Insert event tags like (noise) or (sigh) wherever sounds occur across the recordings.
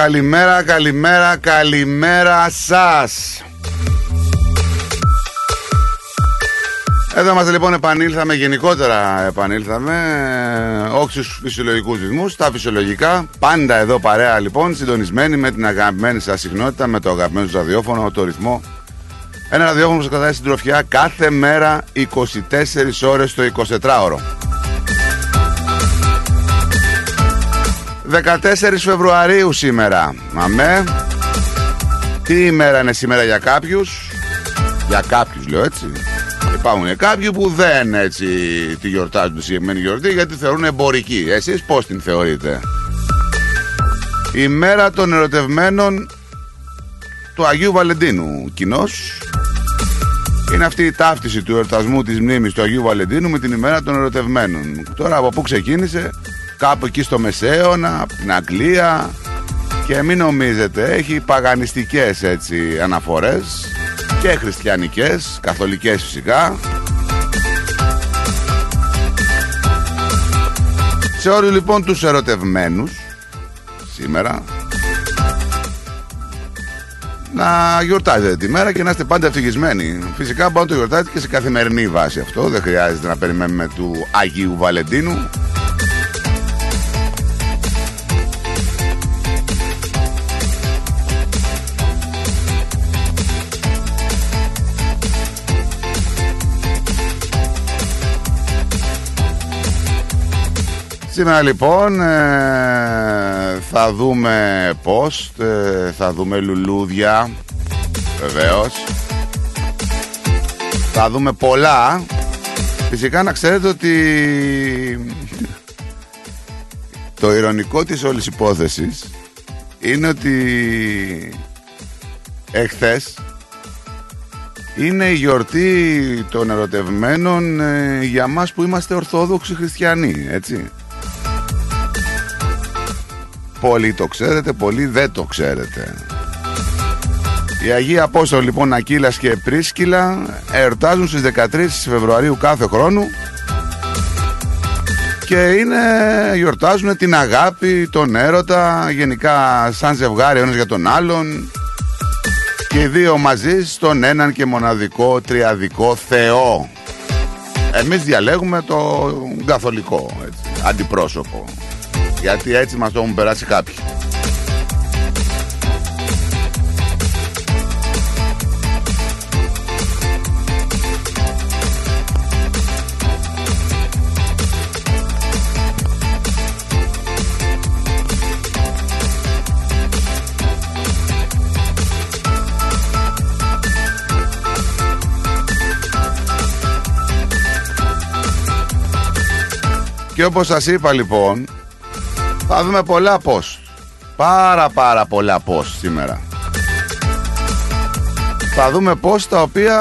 Καλημέρα, καλημέρα, καλημέρα σας. Εδώ είμαστε λοιπόν επανήλθαμε γενικότερα επανήλθαμε όχι στους φυσιολογικούς ρυθμούς, τα φυσιολογικά. Πάντα εδώ παρέα λοιπόν συντονισμένοι με την αγαπημένη σας συχνότητα με το αγαπημένο σας ραδιόφωνο, το ρυθμό. Ένα ραδιόφωνο που σας κρατάει στην τροφιά κάθε μέρα 24 ώρες το 24ωρο 14 Φεβρουαρίου σήμερα Αμέ Τι ημέρα είναι σήμερα για κάποιους; Για κάποιους λέω έτσι Υπάρχουν κάποιοι που δεν έτσι τη γιορτάζουν τη συγκεκριμένη γιορτή γιατί θεωρούν εμπορική. Εσείς πώς την θεωρείτε; Η μέρα των ερωτευμένων του Αγίου Βαλεντίνου κοινώ. Είναι αυτή η ταύτιση του εορτασμού της μνήμης του Αγίου Βαλεντίνου με την ημέρα των ερωτευμένων. Τώρα από πού ξεκίνησε, κάπου εκεί στο Μεσαίωνα, από την Αγγλία και μην νομίζετε, έχει παγανιστικές έτσι αναφορές και χριστιανικές, καθολικές φυσικά. Σε όλους λοιπόν τους ερωτευμένους σήμερα να γιορτάζετε τη μέρα και να είστε πάντα ευτυχισμένοι. Φυσικά μπορείτε να το γιορτάζετε και σε καθημερινή βάση αυτό. Δεν χρειάζεται να περιμένουμε του Αγίου Βαλεντίνου. Σήμερα λοιπόν ε, θα δούμε post, ε, θα δούμε λουλούδια, βεβαίως. Θα δούμε πολλά. Φυσικά να ξέρετε ότι το ηρωνικό της όλης υπόθεσης είναι ότι εχθές είναι η γιορτή των ερωτευμένων ε, για μας που είμαστε ορθόδοξοι χριστιανοί, έτσι. Πολλοί το ξέρετε, πολλοί δεν το ξέρετε. Οι Αγίοι Απόστολοι λοιπόν Ακύλας και Πρίσκυλα εορτάζουν στις 13 Φεβρουαρίου κάθε χρόνο και είναι, γιορτάζουν την αγάπη, τον έρωτα, γενικά σαν ζευγάρι ένας για τον άλλον και οι δύο μαζί στον έναν και μοναδικό τριαδικό Θεό. Εμείς διαλέγουμε το καθολικό, έτσι, αντιπρόσωπο. Γιατί έτσι μας το έχουν περάσει κάποιοι. Και όπως σας είπα λοιπόν θα δούμε πολλά post. Πάρα πάρα πολλά post σήμερα. Θα δούμε post τα οποία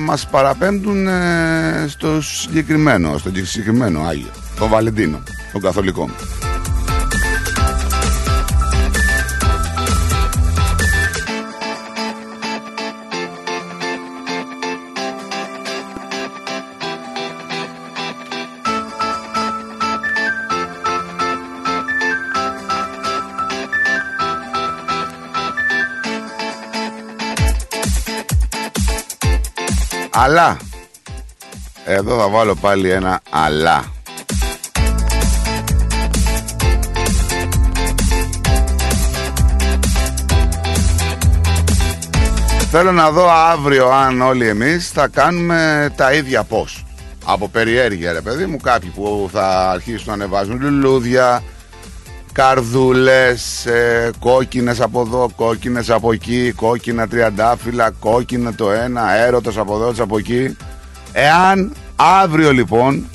μας παραπέμπτουν ε, στο συγκεκριμένο, στο συγκεκριμένο Άγιο, τον Βαλεντίνο, τον Καθολικό. Αλλά εδώ θα βάλω πάλι ένα αλλά. Θέλω να δω αύριο αν όλοι εμείς θα κάνουμε τα ίδια πώς. Από περιέργεια ρε παιδί μου κάποιοι που θα αρχίσουν να ανεβάζουν λουλούδια, καρδούλες, ε, κόκκινες από εδώ, κόκκινες από εκεί, κόκκινα τριαντάφυλλα, κόκκινα το ένα, έρωτος από εδώ, από εκεί. Εάν αύριο λοιπόν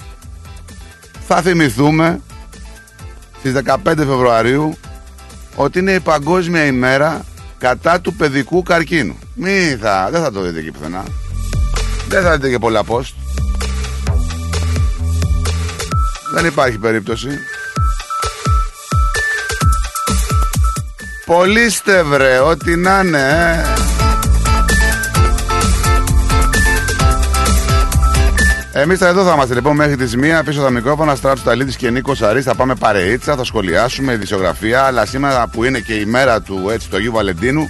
θα θυμηθούμε στις 15 Φεβρουαρίου ότι είναι η παγκόσμια ημέρα κατά του παιδικού καρκίνου. Μη θα, δεν θα το δείτε εκεί πουθενά. Δεν θα δείτε και πολλά post. Δεν υπάρχει περίπτωση. Πολύστε βρε, ό,τι να είναι, ε. Εμείς θα εδώ θα είμαστε λοιπόν μέχρι τις 1 πίσω τα μικρόφωνα. Στράψου Ταλίδη και Νίκος Αρής. Θα πάμε παρείτσα, θα σχολιάσουμε ειδησιογραφία. Αλλά σήμερα που είναι και η μέρα του έτσι του Αγίου Βαλεντίνου,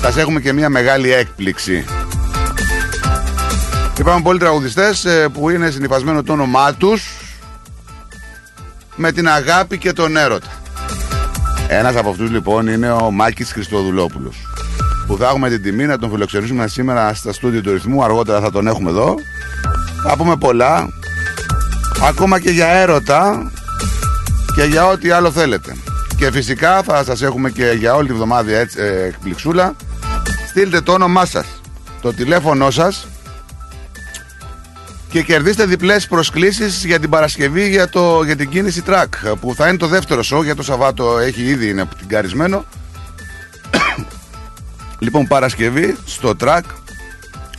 θα έχουμε και μια μεγάλη έκπληξη. Υπάρχουν πολλοί τραγουδιστές που είναι συνηθισμένο το όνομά τους με την αγάπη και τον έρωτα. Ένας από αυτούς λοιπόν είναι ο Μάκης Χριστοδουλόπουλος που θα έχουμε την τιμή να τον φιλοξενήσουμε σήμερα στα στούντιο του ρυθμού. Αργότερα θα τον έχουμε εδώ. Θα πούμε πολλά ακόμα και για έρωτα και για ό,τι άλλο θέλετε. Και φυσικά θα σας έχουμε και για όλη τη βδομάδα έτσι, ε, εκπληξούλα. Στείλτε το όνομά σας το τηλέφωνό σας και κερδίστε διπλές προσκλήσεις για την Παρασκευή για, το, για την κίνηση τρακ που θα είναι το δεύτερο σοου για το Σαββάτο έχει ήδη είναι καρισμένο (coughs) λοιπόν Παρασκευή στο τρακ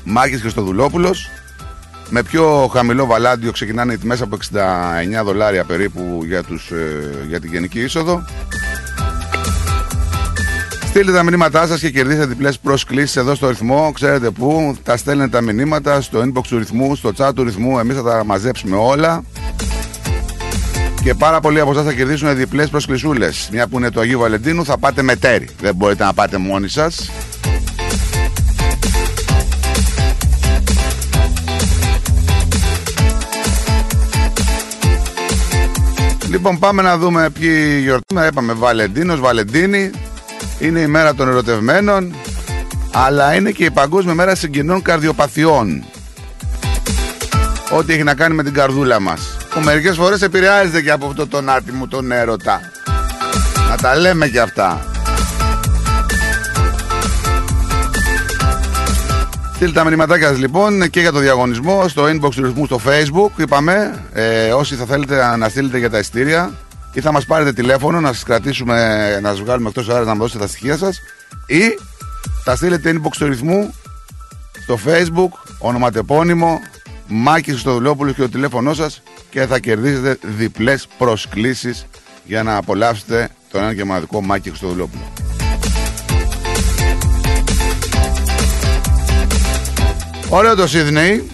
Μάκης Χριστοδουλόπουλος. Με πιο χαμηλό βαλάντιο ξεκινάνε οι τιμές από 69 δολάρια περίπου για, τους, ε, για την γενική είσοδο Στείλτε τα μηνύματά σας και κερδίστε διπλές προσκλήσεις εδώ στο ρυθμό. Ξέρετε πού. Τα στέλνετε τα μηνύματα στο inbox του ρυθμού, στο chat του ρυθμού. Εμείς θα τα μαζέψουμε όλα. Και πάρα πολλοί από εσάς θα κερδίσουν διπλές προσκλησούλες. Μια που είναι το Αγίου Βαλεντίνου, θα πάτε με τέρι. Δεν μπορείτε να πάτε μόνοι σας. Λοιπόν, πάμε να δούμε ποιοι γιορτάζουν. Είπαμε Βαλεντίνος, Βαλεντίνη. Είναι η μέρα των ερωτευμένων, αλλά είναι και η παγκόσμια μέρα συγγενών καρδιοπαθειών. Ό,τι έχει να κάνει με την καρδούλα μας. Που μερικές φορές επηρεάζεται και από αυτό τον άτιμο τον έρωτα. Να τα λέμε και αυτά. Στείλτε τα μηνυματάκια σας λοιπόν και για το διαγωνισμό στο inbox του ρυθμού στο facebook είπαμε ε, όσοι θα θέλετε να στείλετε για τα ειστήρια ή θα μας πάρετε τηλέφωνο να σας κρατήσουμε, να σας βγάλουμε εκτός αέρα να δώσετε τα στοιχεία σας ή θα στείλετε inbox του ρυθμού στο facebook, ονοματεπώνυμο, Μάκης Χριστοδουλόπουλος και το τηλέφωνό σας και θα κερδίσετε διπλές προσκλήσεις για να απολαύσετε τον ένα και μοναδικό Μάκη Χριστοδουλόπουλο. Ωραίο το Σίδνεϊ.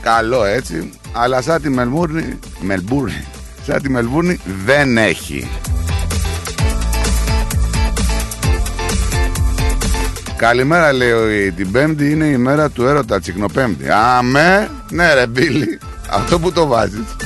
Καλό έτσι. Αλλά σαν τη Μελμούρνη. Μελμπούρνη. Σαν τη Μελμπούρνη δεν έχει. Καλημέρα λέει την Πέμπτη είναι η μέρα του έρωτα Τσικνοπέμπτη. Αμέ, ναι ρε Μπίλι, αυτό που το βάζεις.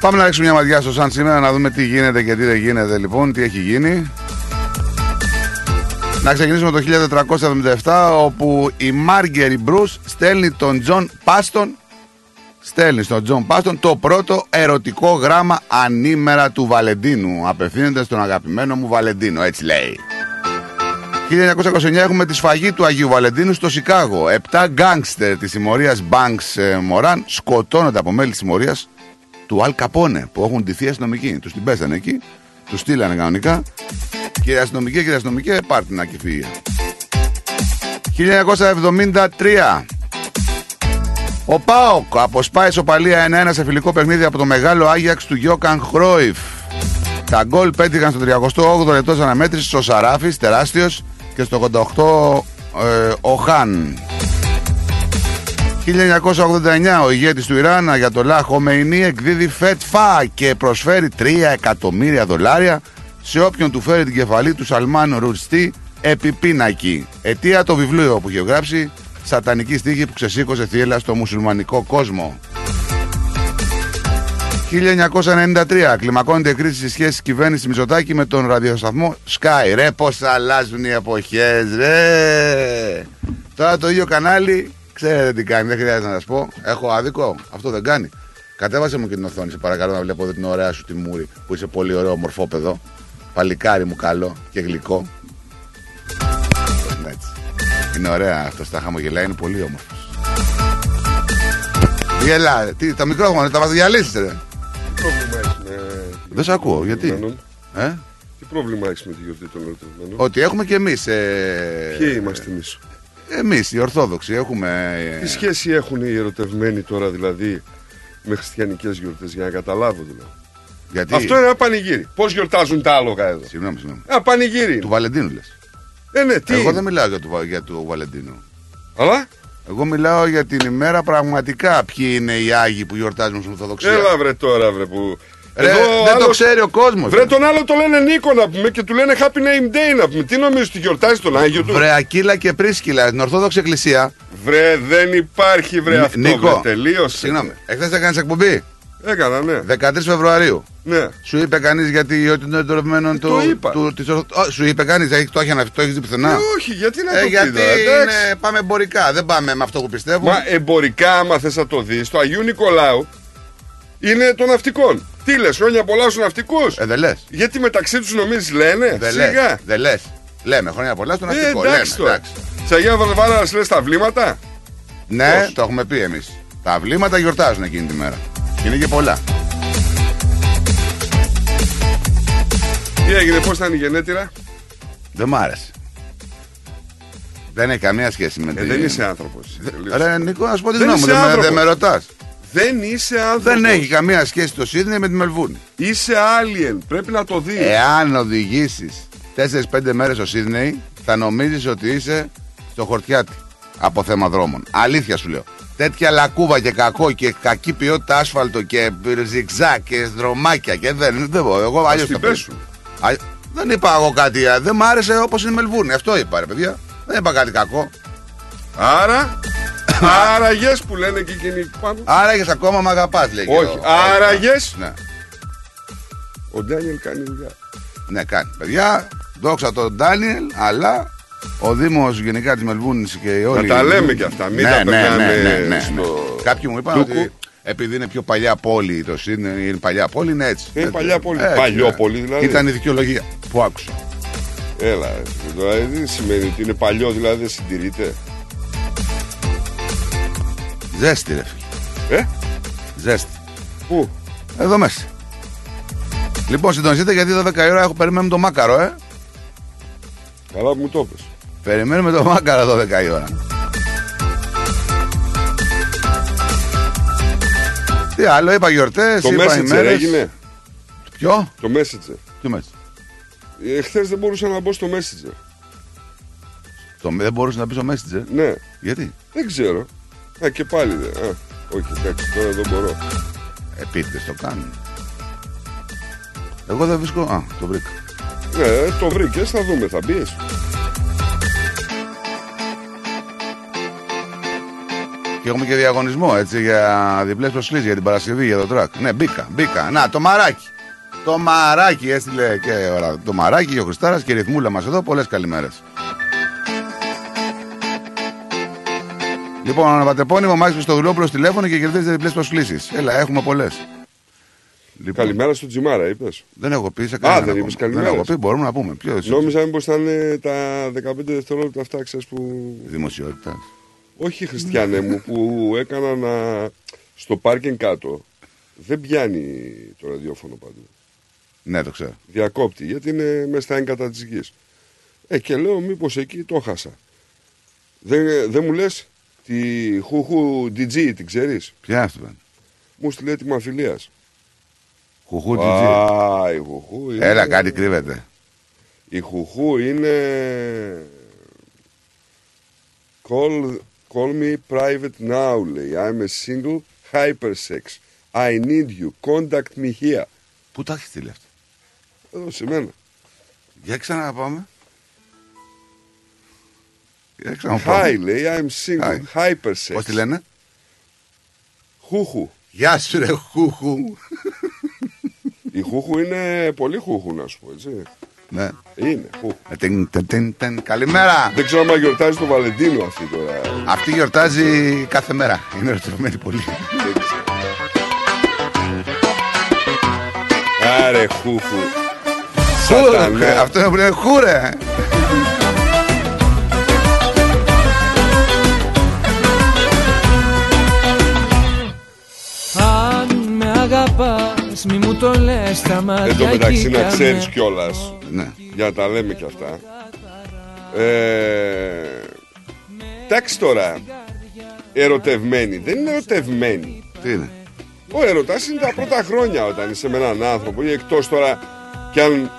Πάμε να ρίξουμε μια ματιά στο Σαν σήμερα να δούμε τι γίνεται και τι δεν γίνεται λοιπόν, τι έχει γίνει. Να ξεκινήσουμε το 1477 όπου η Μάργκερι Μπριούς στέλνει τον Τζον Πάστον στέλνει στον Τζον Πάστον το πρώτο ερωτικό γράμμα ανήμερα του Βαλεντίνου. Απευθύνεται στον αγαπημένο μου Βαλεντίνο, έτσι λέει. 1929 έχουμε τη σφαγή του Αγίου Βαλεντίνου στο Σικάγο. Επτά γκάγκστερ της συμμορίας Bugs Μοράν σκοτώνονται από μέλη της συμμορίας του Αλ Καπόνε που έχουν ντυθεί αστυνομικοί. Τους την πέσανε εκεί, τους στείλανε κανονικά. Κύριε αστυνομική, κύριε αστυνομική, πάρτε την ακυφία. 1973. Ο Πάοκ αποσπάει σοπαλία 1-1 σε φιλικό παιχνίδι από το μεγάλο Άγιαξ του Γιώκαν Χρόιφ. Τα γκολ πέτυχαν στο 38ο λεπτός αναμέτρησης ο Σαράφης, τεράστιος, και στο 88 ε, ο Χάν. 1989 ο ηγέτης του Ιράν για το Λάχ Χομεϊνή εκδίδει ΦΕΤΦΑ και προσφέρει 3 εκατομμύρια δολάρια σε όποιον του φέρει την κεφαλή του Σαλμάν Ρουστή επί πίνακι. Αιτία το βιβλίο που είχε γράψει Σατανική στίχη που ξεσήκωσε θύελα στο μουσουλμανικό κόσμο. 1993 κλιμακώνεται κρίση στη σχέση της κυβέρνησης Μητσοτάκη με τον ραδιοσταθμό Sky. Ρε πως αλλάζουν οι εποχές ρε. Τώρα το ίδιο κανάλι ξέρετε τι κάνει, δεν χρειάζεται να σας πω. Έχω άδικο, αυτό δεν κάνει. Κατέβασε μου και την οθόνη, σε παρακαλώ να βλέπω εδώ την ωραία σου τη μούρη που είσαι πολύ ωραίο μορφόπεδο. Παλικάρι μου καλό και γλυκό. Έτσι. Είναι ωραία αυτό, τα χαμογελάει, είναι πολύ όμορφος. Γελά, τι, τα μικρόφωνα, τα διαλύσεις ρε. Τι πρόβλημα έχεις με. Δεν σε ακούω, γιατί; ερωτευμένων; Ε; Τι πρόβλημα έχεις με τη γιορτή των ερωτευμένων; Ότι έχουμε και εμείς ε... Ποιοι είμαστε εμείς; Εμείς οι Ορθόδοξοι έχουμε ε, Τι σχέση έχουν οι ερωτευμένοι τώρα δηλαδή με χριστιανικές γιορτές για να καταλάβω δηλαδή; γιατί... Αυτό είναι ένα πανηγύρι. Πώς γιορτάζουν τα άλογα εδώ; Συγγνώμη, συγγνώμη. Ένα πανηγύρι. είναι. Του Βαλεντίνου λες. Ε, ναι, τι. Εγώ δεν μιλάω για του, για του Βαλεντίνου. Αλλά; Εγώ μιλάω για την ημέρα πραγματικά ποιοι είναι οι Άγιοι που γιορτάζουν στην Ορθοδοξία. έλα βρε τώρα βρε που. Ρε, Εδώ δεν το άλλος- ξέρει ο κόσμος. Βρε τον άλλο το λένε Νίκο να πούμε και του λένε Happy Name Day να πούμε. Τι νομίζεις ότι γιορτάζει τον Άγιο του; Βρε Ακύλα και Πρίσκυλα, στην Ορθόδοξη Εκκλησία. Βρε δεν υπάρχει βρε Νι- αυτό. Νίκο, βρε, τελείωσε. Συγγνώμη, εχθές έκανες εκπομπή. Έκανα ναι. 13 Φεβρουαρίου. Ναι. Σου είπε κανείς γιατί ότι είναι ερωτευμένο Ε, του. το είπα. του- της Ορθο- Ω, Σου είπε κανείς, το έχει αναφ- το έχεις δει πουθενά; Ε, όχι, γιατί να Ε, το πει γιατί τώρα, εντάξει. είναι, πάμε εμπορικά. Δεν πάμε με αυτό που πιστεύουμε. Μα εμπορικά, άμα θες να το δεις, το Αγίου Νικολάου είναι των ναυτικών. Τι λες, χρόνια πολλά στους ναυτικούς; Ε, δεν λες. Γιατί μεταξύ τους νομίζεις λένε; Δεν λες. Σιγά. Δεν λες. Λέμε χρόνια πολλά στον Ε, ναυτικό. εντάξει Λέμε, τώρα. εντάξει. Σε Αγία Βαρβάρας λες τα βλήματα; Ναι, Πώς; το έχουμε πει εμείς. Τα βλήματα γιορτάζουν εκείνη τη μέρα. Και είναι και πολλά. Τι έγινε, πώς ήταν η γενέτειρα; Δεν μ' άρεσε. Δεν έχει καμία σχέση με Ε, την. δεν είσαι άνθρωπος. Ρε Νίκο, να σου πω τη Δεν γνώμη μου. είσαι Δεν με, άνθρωπος. δεν με ρωτάς. Δεν είσαι άνθρωπος. Δεν έχει καμία σχέση το Σίδνεϊ με τη Μελβούρνη. Είσαι alien. Πρέπει να το δεις. Εάν οδηγήσεις 4-5 μέρες στο Σίδνεϊ, θα νομίζεις ότι είσαι στο χορτιάτι από θέμα δρόμων. Αλήθεια σου λέω. Τέτοια λακκούβα και κακό και κακή ποιότητα άσφαλτο και ζιγζά και δρομάκια και δεν. δεν μπορώ. εγώ αλλιώς την το πέσουν. Α, Δεν είπα εγώ κάτι. α, Δεν μ' άρεσε όπως είναι η Μελβούρνη. Αυτό είπα, ρε παιδιά. Δεν είπα κάτι κακό. Άρα. Άραγες που λένε και εκείνοι πάνω. Άραγες ακόμα με αγαπάς, λέει. και Όχι. ο- Άραγες. Ναι, Ο Ντάνιελ κάνει δουλειά. ναι, κάνει. Παιδιά, δόξα τον Ντάνιελ, αλλά ο Δήμος γενικά της Μελβούρνη και όλοι. τα οι- λέμε κι αυτά, μην τα περνάμε στο Κάποιοι μου είπαν τούκου. ότι επειδή είναι πιο παλιά πόλη το Σίδνεϊ, είναι παλιά πόλη, είναι έτσι. Είναι Έτσι, παλιά πόλη. έτσι, Παλιό ναι. πόλη, δηλαδή. Ήταν η δικαιολογία που άκουσα. Έλα, ρε, δηλαδή δεν σημαίνει ότι είναι παλιό, δηλαδή δεν συντηρείται. Ζέστη, ρε φίλε. Ε, Ζέστη. πού, Εδώ μέσα. Λοιπόν, συντονιστείτε γιατί 12 η ώρα έχω περιμένουμε το μάκαρο, ε. καλά που μου το πες. Περιμένουμε το μάκαρο 12 η ώρα. Τι άλλο, είπα γιορτές, Το είπα Messenger ημέρες. έγινε. Ποιο; Το Messenger. Τι μέσα. Εχθέ δεν μπορούσα να μπω στο Messenger. Το, δεν μπορούσες να πει στο Messenger; Ναι, Γιατί; δεν ξέρω. Α, και πάλι δεν. Α, όχι, εντάξει, τώρα δεν μπορώ. Επίτηδες το κάνουν. Εγώ δεν βρίσκω. Α, το βρήκα. Ναι, το βρήκες, θα δούμε, θα μπεις. Και έχουμε και διαγωνισμό έτσι για διπλές προσκλήσεις για την Παρασκευή για το τρακ. Ναι, μπήκα, μπήκα. Να, το μαράκι. Το μαράκι έστειλε και ώρα. Το μαράκι και ο Χριστάρας και η ρυθμούλα μας εδώ. Πολλές καλημέρες. Λοιπόν, αναβατεπώνυμο Μάξι στο δουλόπουλο τηλέφωνο και κερδίζετε διπλές προσκλήσεις. Έλα, έχουμε πολλές. Λοιπόν, Καλημέρα στο Τζιμάρα, είπες. Δεν έχω πει σε κανένα. δεν είπες καλημέρες. Δεν έχω πει, μπορούμε να πούμε. Ποιος Νόμιζα μήπως ήταν ε, τα 15 δευτερόλεπτα αυτά, ξέρεις, που. Δημοσιότητα. Όχι, Χριστιανέ μου, που έκανα να. στο πάρκινγκ κάτω. Δεν πιάνει το ραδιόφωνο παντού. Ναι, το ξέρω. Διακόπτη, γιατί είναι μέσα στα έγκατα της γης. Ε, και λέω, μήπως εκεί το χάσα. Δεν, δεν μου λες; Τη Χουχού DG, την ξέρεις; Ποια είναι αυτό, πάνε. Μου στείλε έτοιμα φιλία. Χουχού GG. Α, η Χουχού είναι. Έλα, κάτι κρύβεται. Η Χουχού είναι. Call Call me private now, λέει. I'm a single hypersex. I need you. Contact me here. Πού τα έχεις στείλει αυτά; Εδώ σε μένα. Για ξαναπάμε. Για ξαναπάμε. Hi, λέει. I'm single. Hypersex. Πώς τη λένε; Χούχου. Γεια σου, ρε χούχου. Η χούχου είναι πολύ χούχου, να σου πω, έτσι. ναι. Είναι χούχου. Ε, τιν, τιν, τιν, τιν. Καλημέρα. Δεν ξέρω αν γιορτάζει το Βαλεντίνο αυτή τώρα. Αυτή γιορτάζει κάθε μέρα. Είναι ερωτευμένη πολύ. Δεν ξέρω. Άρε χούχου. Σατανά. Ε, Αυτό είναι που λένε χούρε. Μη μου το λες τα μάτια Εν τω μεταξύ να κοίταμε. ξέρεις κιόλας. Ναι. Για να τα λέμε κι αυτά. Ε, εντάξει τώρα. Ερωτευμένοι. Δεν είναι ερωτευμένοι. Τι είναι; Ο έρωτας είναι τα πρώτα χρόνια όταν είσαι με έναν άνθρωπο ή εκτός τώρα κι αν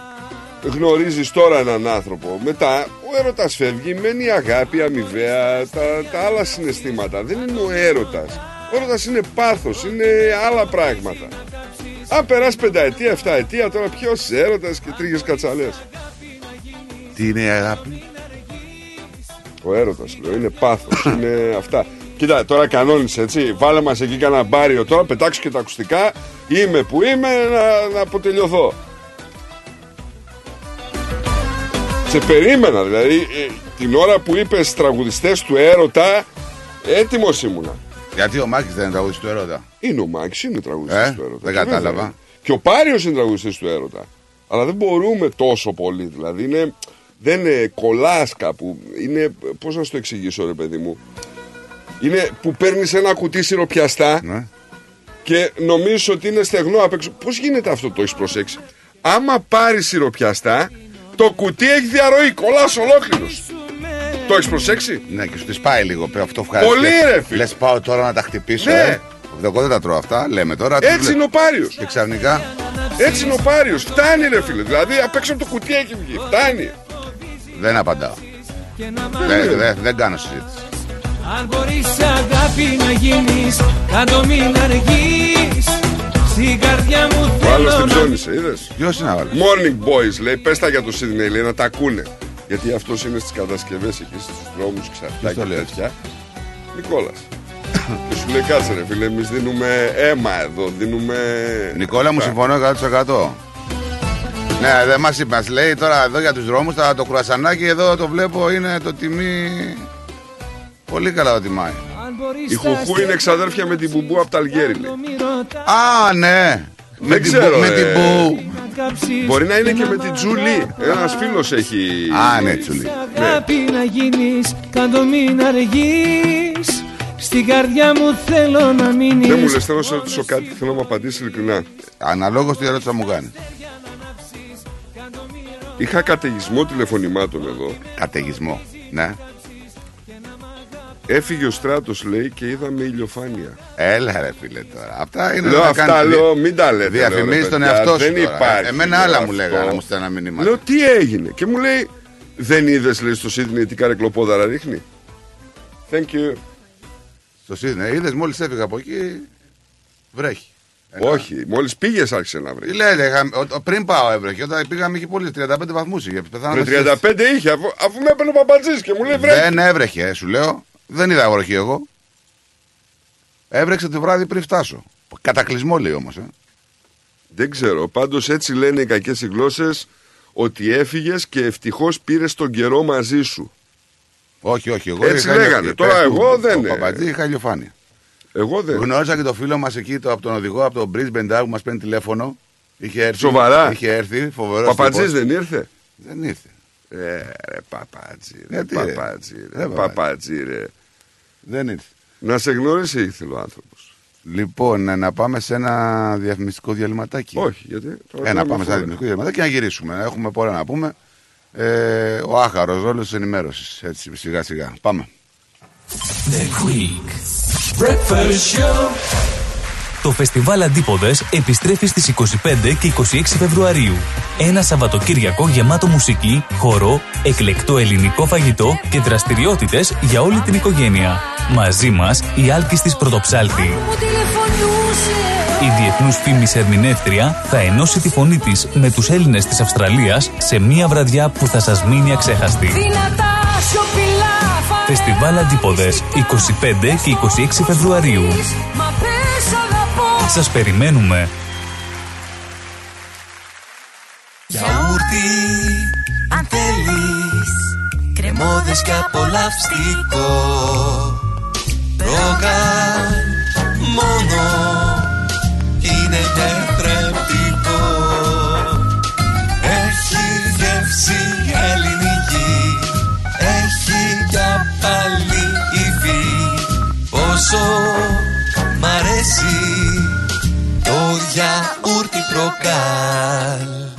γνωρίζεις τώρα έναν άνθρωπο. Μετά ο έρωτας φεύγει, μένει η αγάπη, αμοιβαία, τα, τα άλλα συναισθήματα. Δεν είναι ο έρωτας. Ο έρωτας είναι πάθος, είναι άλλα πράγματα. Αν περάσει πενταετία, εφταετία, τώρα ποιος έρωτας και τρίγες κατσαλές. Τι είναι η αγάπη; Ο έρωτας λέω, είναι πάθος, (laughs) είναι αυτά. Κοίτα, τώρα κανόνισε έτσι. Βάλε μας εκεί κανένα μπάριο τώρα, πετάξω και τα ακουστικά. Είμαι που είμαι να, να αποτελειωθώ. Σε περίμενα δηλαδή ε, την ώρα που είπες τραγουδιστές του έρωτα έτοιμος ήμουνα. Γιατί ο Μάκης δεν είναι τραγουδιστής του έρωτα; Είναι ο Μάκης, είναι τραγουδιστής Ε, του έρωτα. δεν Και βέβαια. κατάλαβα. Και ο Πάριος είναι τραγουδιστής του έρωτα. Αλλά δεν μπορούμε τόσο πολύ. Δηλαδή είναι, δεν είναι κολλάς κάπου. Είναι, πώς να σου το εξηγήσω ρε παιδί μου. Είναι που παίρνεις ένα κουτί σιροπιαστά Ναι. και νομίζεις ότι είναι στεγνό απ' έξω. Πώς γίνεται αυτό το έχεις προσέξει; Άμα πάρεις σιροπιαστά, το κουτί έχει διαρροή, κολλάς ολόκληρος. Το έχεις προσέξει; Ναι, και σου τη πάει λίγο πέρα αυτό ευχαριστώ. Πολύ, ρε, φίλε. Λες πάω τώρα να τα χτυπήσω. Ναι. Ε. Εγώ δεν τα τρώω αυτά, λέμε τώρα. τους Έτσι λέ- είναι ο Πάριος. Και ξαφνικά. Έτσι είναι ο Πάριος. Φτάνει ρε φίλε. Δηλαδή απ' έξω από το κουτί έχει βγει. Φτάνει. Δεν απαντάω. Και να μ' Δεν, δεν, δεν κάνω συζήτηση. Αν μπορείς αγάπη να γίνεις Κάντο μην αργείς Στην καρδιά μου Ο άλλος θέλω την να ψώνισε, είδες; Ποιος είναι άλλος; Morning boys λέει, πες τα για το Sydney, λέει να τα ακούνε. Γιατί αυτός είναι στις κατασκευές εκεί στους δρόμους και σε αυτά Ποιος το και λέει; τέτοια. Νικόλας. και σου λέει κάτσε ρε φίλε, εμείς δίνουμε αίμα εδώ, δίνουμε... Νικόλα μου Αυτά. συμφωνώ 100%. Ναι, δεν μας είπες. Μας λέει τώρα εδώ για τους δρόμους το κουρασανάκι εδώ το βλέπω είναι το τιμή. Πολύ καλά το τιμάει. Αν μπορείς Η τα Χουχού είναι εξαδέρφια με την Μπουμπού από τα Αλγέρι, λέει. αστέρια μη ρωτάς Α, ναι. Με την, ξέρω, που- με ε. την που. να κάψεις Μπορεί να είναι και να με μ' την Τζουλή. Ένας φίλος έχει... Α, ναι, τσουλή. Αγάπη να γίνεις Κάντο μην αργείς Στην καρδιά μου θέλω να μείνεις Δεν μου λες, θέλω να σε ρωτήσω κάτι, θέλω να μου απαντήσεις ειλικρινά. Αναλόγως τι ερώτηση θα μου κάνει. Είχα καταιγισμό τηλεφωνημάτων εδώ. Καταιγισμό. Ναι. Έφυγε ο στράτος, λέει, και είδαμε ηλιοφάνεια. Έλα ρε φίλε τώρα. Αυτά είναι Λέω να αυτά, κάνεις- λέω, μην τα λέτε. λέω, ρε Διαφημίζεις τον παιδιά, εαυτό σου. Δεν τώρα. υπάρχει. Ε, Εμένα λέω, άλλα μου αυτό. λέγανε να μου στέλνει ένα μήνυμα. Λέω τι έγινε. Και μου λέει, δεν είδες, λέει, στο Σίδνεϊ τι καρεκλοπόδαρα ρίχνει; Thank you. Στο Σίδνεϊ, είδες μόλις έφυγα από εκεί. Βρέχει. Ένα- Όχι, μόλις πήγες άρχισε να Τι βρει. λέτε, είχα- ο- ο- πριν πάω έβρεχε. Όταν πήγαμε είχε πολύ 35 βαθμούς. Είχε πεθάνω. Με να 35 είχε, αφού, αφού με έπαιρνε ο παπατζή και μου λέει βρε. Δεν έβρεχε, σου λέω. Δεν είδα βροχή εγώ. Έβρεξε το βράδυ πριν φτάσω. Κατακλυσμό λέει όμως. Ε. Δεν ξέρω. Πάντως έτσι λένε οι κακές οι γλώσσες ότι έφυγες και ευτυχώς πήρες τον καιρό μαζί σου. Όχι, όχι. Εγώ Έτσι είχα λέγανε. ηλιο- Τώρα πες του, εγώ δεν- Το παπατζή είχα ηλιοφάνεια. Εγώ δεν. Γνώρισα και το φίλο μας εκεί το, από τον οδηγό από τον Brisbane Down που μας παίρνει τηλέφωνο. Είχε έρθει. Σοβαρά; Είχε έρθει, φοβερός. Παπατζή δεν ήρθε; Δεν ήρθε. Ε, ρε παπατζή, ρε Γιατί, ρε; παπατζή, ρε Ε, παπατζή, ρε. Δεν ήρθε. Να σε γνώρισε ήθελε ο άνθρωπος. Λοιπόν, ε, να πάμε σε ένα διαφημιστικό διαλυματάκι. Όχι, γιατί. τώρα Ε, να λέμε πάμε σε ένα φορά. διαφημιστικό διαλυματάκι και να γυρίσουμε. Έχουμε πολλά να πούμε. Ε, ο άχαρος ρόλο τη ενημέρωσης. Έτσι, σιγά σιγά. Πάμε. The Greek Breakfast Show. Το φεστιβάλ Αντίποδες επιστρέφει στις 25 και 26 Φεβρουαρίου. Ένα Σαββατοκύριακο γεμάτο μουσική, χορό, εκλεκτό ελληνικό φαγητό και δραστηριότητες για όλη την οικογένεια. Μαζί μας η Άλκης της Πρωτοψάλτη. Η διεθνούς φήμης ερμηνεύτρια θα ενώσει τη φωνή της με τους Έλληνες της Αυστραλίας σε μία βραδιά που θα σας μείνει αξέχαστη. Φεστιβάλ Αντίποδες 25 και 26 Φεβρουαρίου. Σας περιμένουμε. Γιαούρτι, αν θέλεις Κρεμόδες και απολαυστικό. Ρόγαν μόνο Είναι τετρεπτικό Έχει γεύση ελληνική Έχει για πάλι υφή. Όσο Το γιαούρτι προκάλ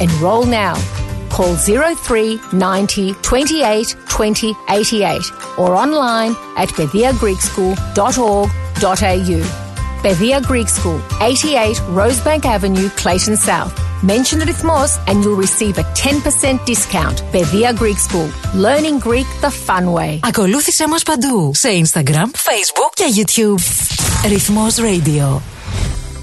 Enroll now. Call 03 90 28 20 88 or online at bethiagreekschool.org.au. Bethia Greek School, 88 Rosebank Avenue, Clayton South. Mention the Rithmos and you'll receive a 10% discount. Bethia Greek School. Learning Greek the fun way. Ακολούθησέ μας παντού. Σε Instagram, Facebook και YouTube. Ρυθμός Radio.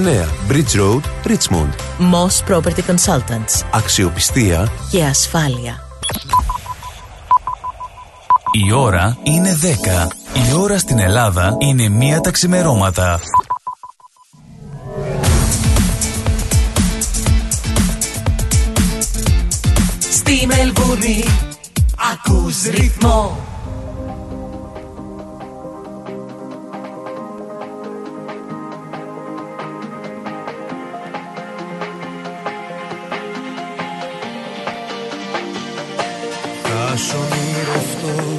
Bridge Road, Richmond. Moss Property Consultants. Αξιοπιστία Και ασφάλεια. Η ώρα είναι 10. Η ώρα στην Ελλάδα είναι μία τα ξημερώματα. Στη Μελβούρνη ακούς ρυθμό Θα σ' ονειρευτώ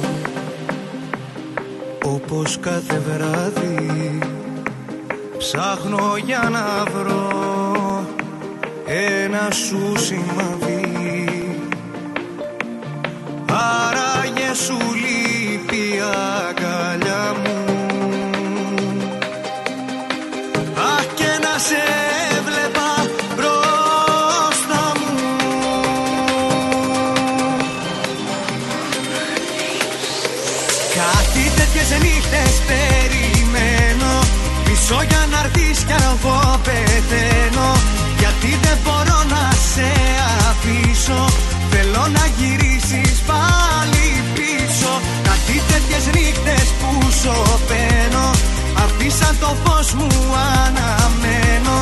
όπως κάθε βράδυ. Ψάχνω για να βρω ένα σου σημαδί Άραγε σου Αφήσαν το φως μου αναμένω.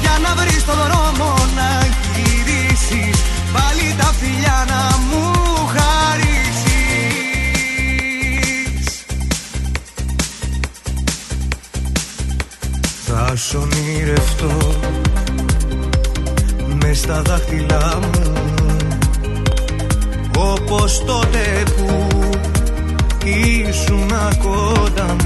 Για να βρεις το δρόμο να γυρίσεις Πάλι τα φιλιά να μου χαρίσεις. Θα σ' ονειρευτώ μες στα δάχτυλά μου όπως τότε που ήσουν κοντά μου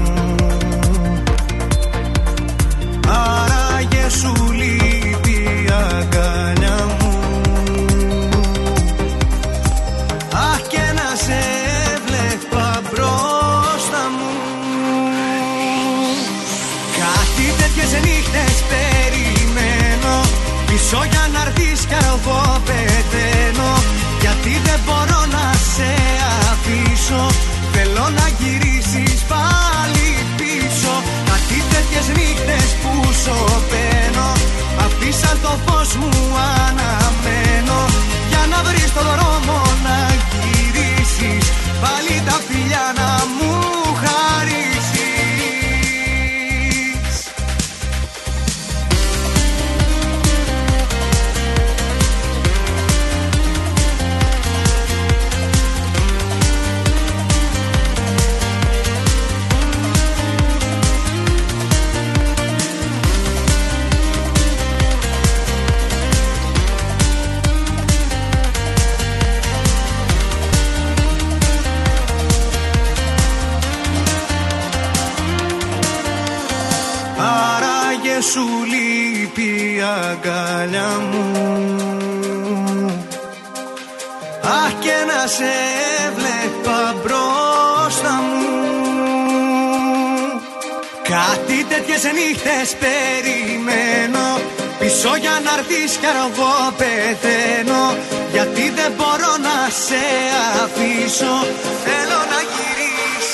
mesmo ar. Νύχτες περιμένω. Πίσω για να έρθεις κι εγώ πεθαίνω. Γιατί δεν μπορώ να σε αφήσω. Θέλω να γυρίσεις.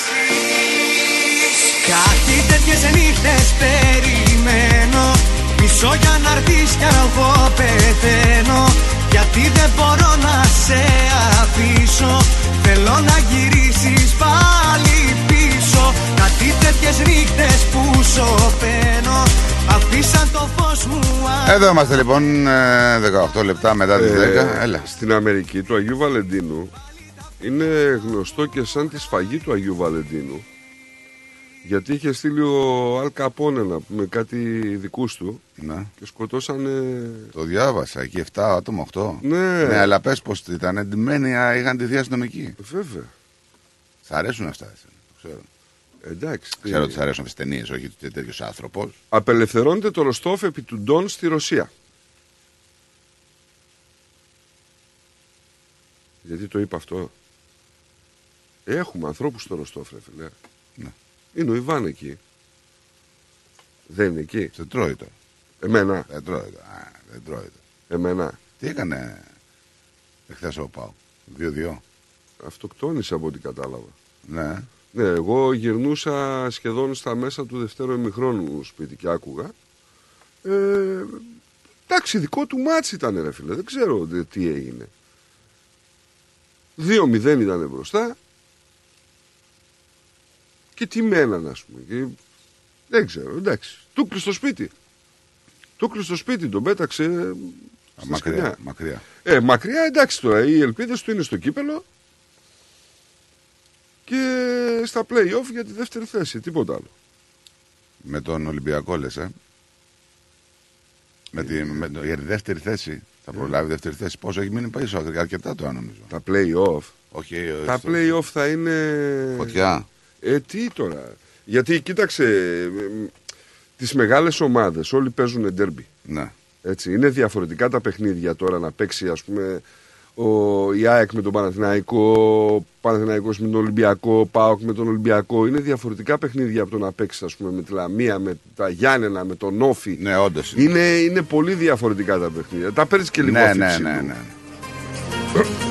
Κάτι τέτοιες νύχτες περιμένω. Πίσω για να έρθεις κι εγώ πεθαίνω. Γιατί δεν μπορώ να σε αφήσω. Θέλω να γυρίσεις πάλι πίσω Κάτι τέτοιες νύχτες που σωπαίνω Αφήσαν το φως μου Εδώ είμαστε λοιπόν, ε, 18 λεπτά μετά τις 10. Ε, Έλα. Στην Αμερική του Αγίου Βαλεντίνου είναι γνωστό και σαν τη σφαγή του Αγίου Βαλεντίνου γιατί είχε στείλει ο Αλ Καπόνε να πούμε κάτι δικούς του Ναι. και σκοτώσανε Το διάβασα, εκεί 7 άτομα, 8. Ναι. ναι αλλά πες πως ήταν εντυμένοι, α, είχαν τη αστυνομική. βέβαια Σ' αρέσουν αυτά, εσένα, το ξέρω. Εντάξει τι- Ξέρω ότι σ' αρέσουν αυτές τις ταινίες, όχι τέτοιος άνθρωπος. απελευθερώνεται το Ροστόφ επί του Ντόν στη Ρωσία γιατί το είπα αυτό έχουμε ανθρώπους στο Ροστόφ ρε φίλε Ναι. είναι ο Ιβάν εκεί δεν είναι εκεί Σε τρώει τώρα. εμένα Δεν τρώει τώρα. Α, Δεν τρώει τώρα. εμένα Τι έκανε εχθές ο Πάου. 2-2. αυτοκτόνησε από ό,τι κατάλαβα Ναι. Ναι, εγώ γυρνούσα σχεδόν στα μέσα του δευτέρου ημιχρόνου σπίτι και άκουγα. Ε, εντάξει, δικό του μάτσι ήταν ρε φίλε, δεν ξέρω δε- τι έγινε. 2-0 ήταν μπροστά και τι μέναν ας πούμε. Και, δεν ξέρω, εντάξει. Του κλειστο στο σπίτι. Του κλειστο στο σπίτι, τον πέταξε Α, στη Μακριά, σκηνιά. μακριά. Ε, μακριά εντάξει τώρα, οι ελπίδες του είναι στο κύπελο και στα play-off για τη δεύτερη θέση, τίποτα άλλο. Με τον Ολυμπιακό λες, ε; Με τη, με, το- για τη δεύτερη θέση. Θα προλάβει δεύτερη θέση. Πόσο έχει μείνει πίσω, αρκετά τώρα νομίζω. Τα play-off. Όχι, ε, Τα στο- play-off θα είναι. Φωτιά. Ε, τι τώρα. Γιατί κοίταξε, τις μεγάλες ομάδες όλοι παίζουν ντέρμπι. Ναι. Έτσι, είναι διαφορετικά τα παιχνίδια τώρα να παίξει ας πούμε ο, η ΑΕΚ με τον Παναθηναϊκό, ο Παναθηναϊκός με τον Ολυμπιακό, ο ΠΑΟΚ με τον Ολυμπιακό. Είναι διαφορετικά παιχνίδια από το να παίξεις ας πούμε με τη Λαμία, με τα Γιάννενα, με τον Όφη. Ναι, όντως. Είναι, είναι πολύ διαφορετικά τα παιχνίδια. Τα παίρνεις και λίγο Ναι, ναι, αφήψη ναι, του. ναι.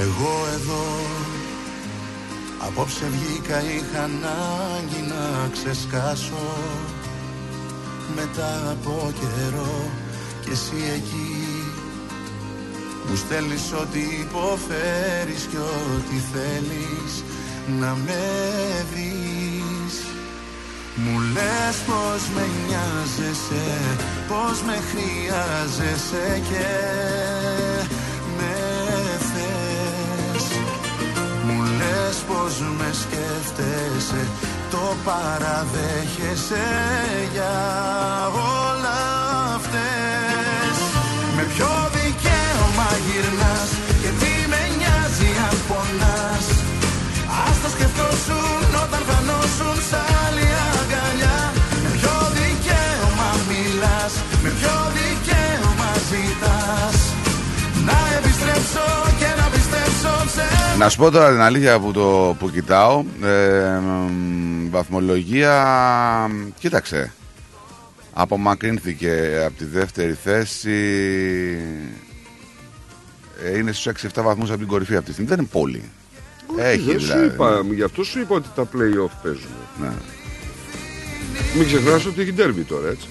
Εγώ εδώ Απόψε βγήκα είχα ανάγκη να ξεσκάσω. Μετά από καιρό και εσύ εκεί Μου στέλνεις ό,τι υποφέρεις και ό,τι θέλεις να με βρεις. Μου λες πως με νοιάζεσαι, πως με χρειάζεσαι και λες πως με σκέφτεσαι, το παραδέχεσαι για όλα αυτές. Με ποιο δικαίωμα γυρνάς και τι με νοιάζει αν πονάς; Ας το σκεφτόσουν όταν φανόσουν σ' άλλη Να σου πω τώρα την αλήθεια που, το, που κοιτάω. Ε, μ, βαθμολογία, κοίταξε. Απομακρύνθηκε από τη δεύτερη θέση. Ε, είναι στους 6-7 βαθμούς από την κορυφή αυτή τη στιγμή. Δεν είναι πολύ. Έχει δεν δηλαδή. σου είπα, γι' αυτό σου είπα ότι τα play-off παίζουν. Ναι. Μην ξεχνάς ότι έχει ντέρμπι τώρα, έτσι.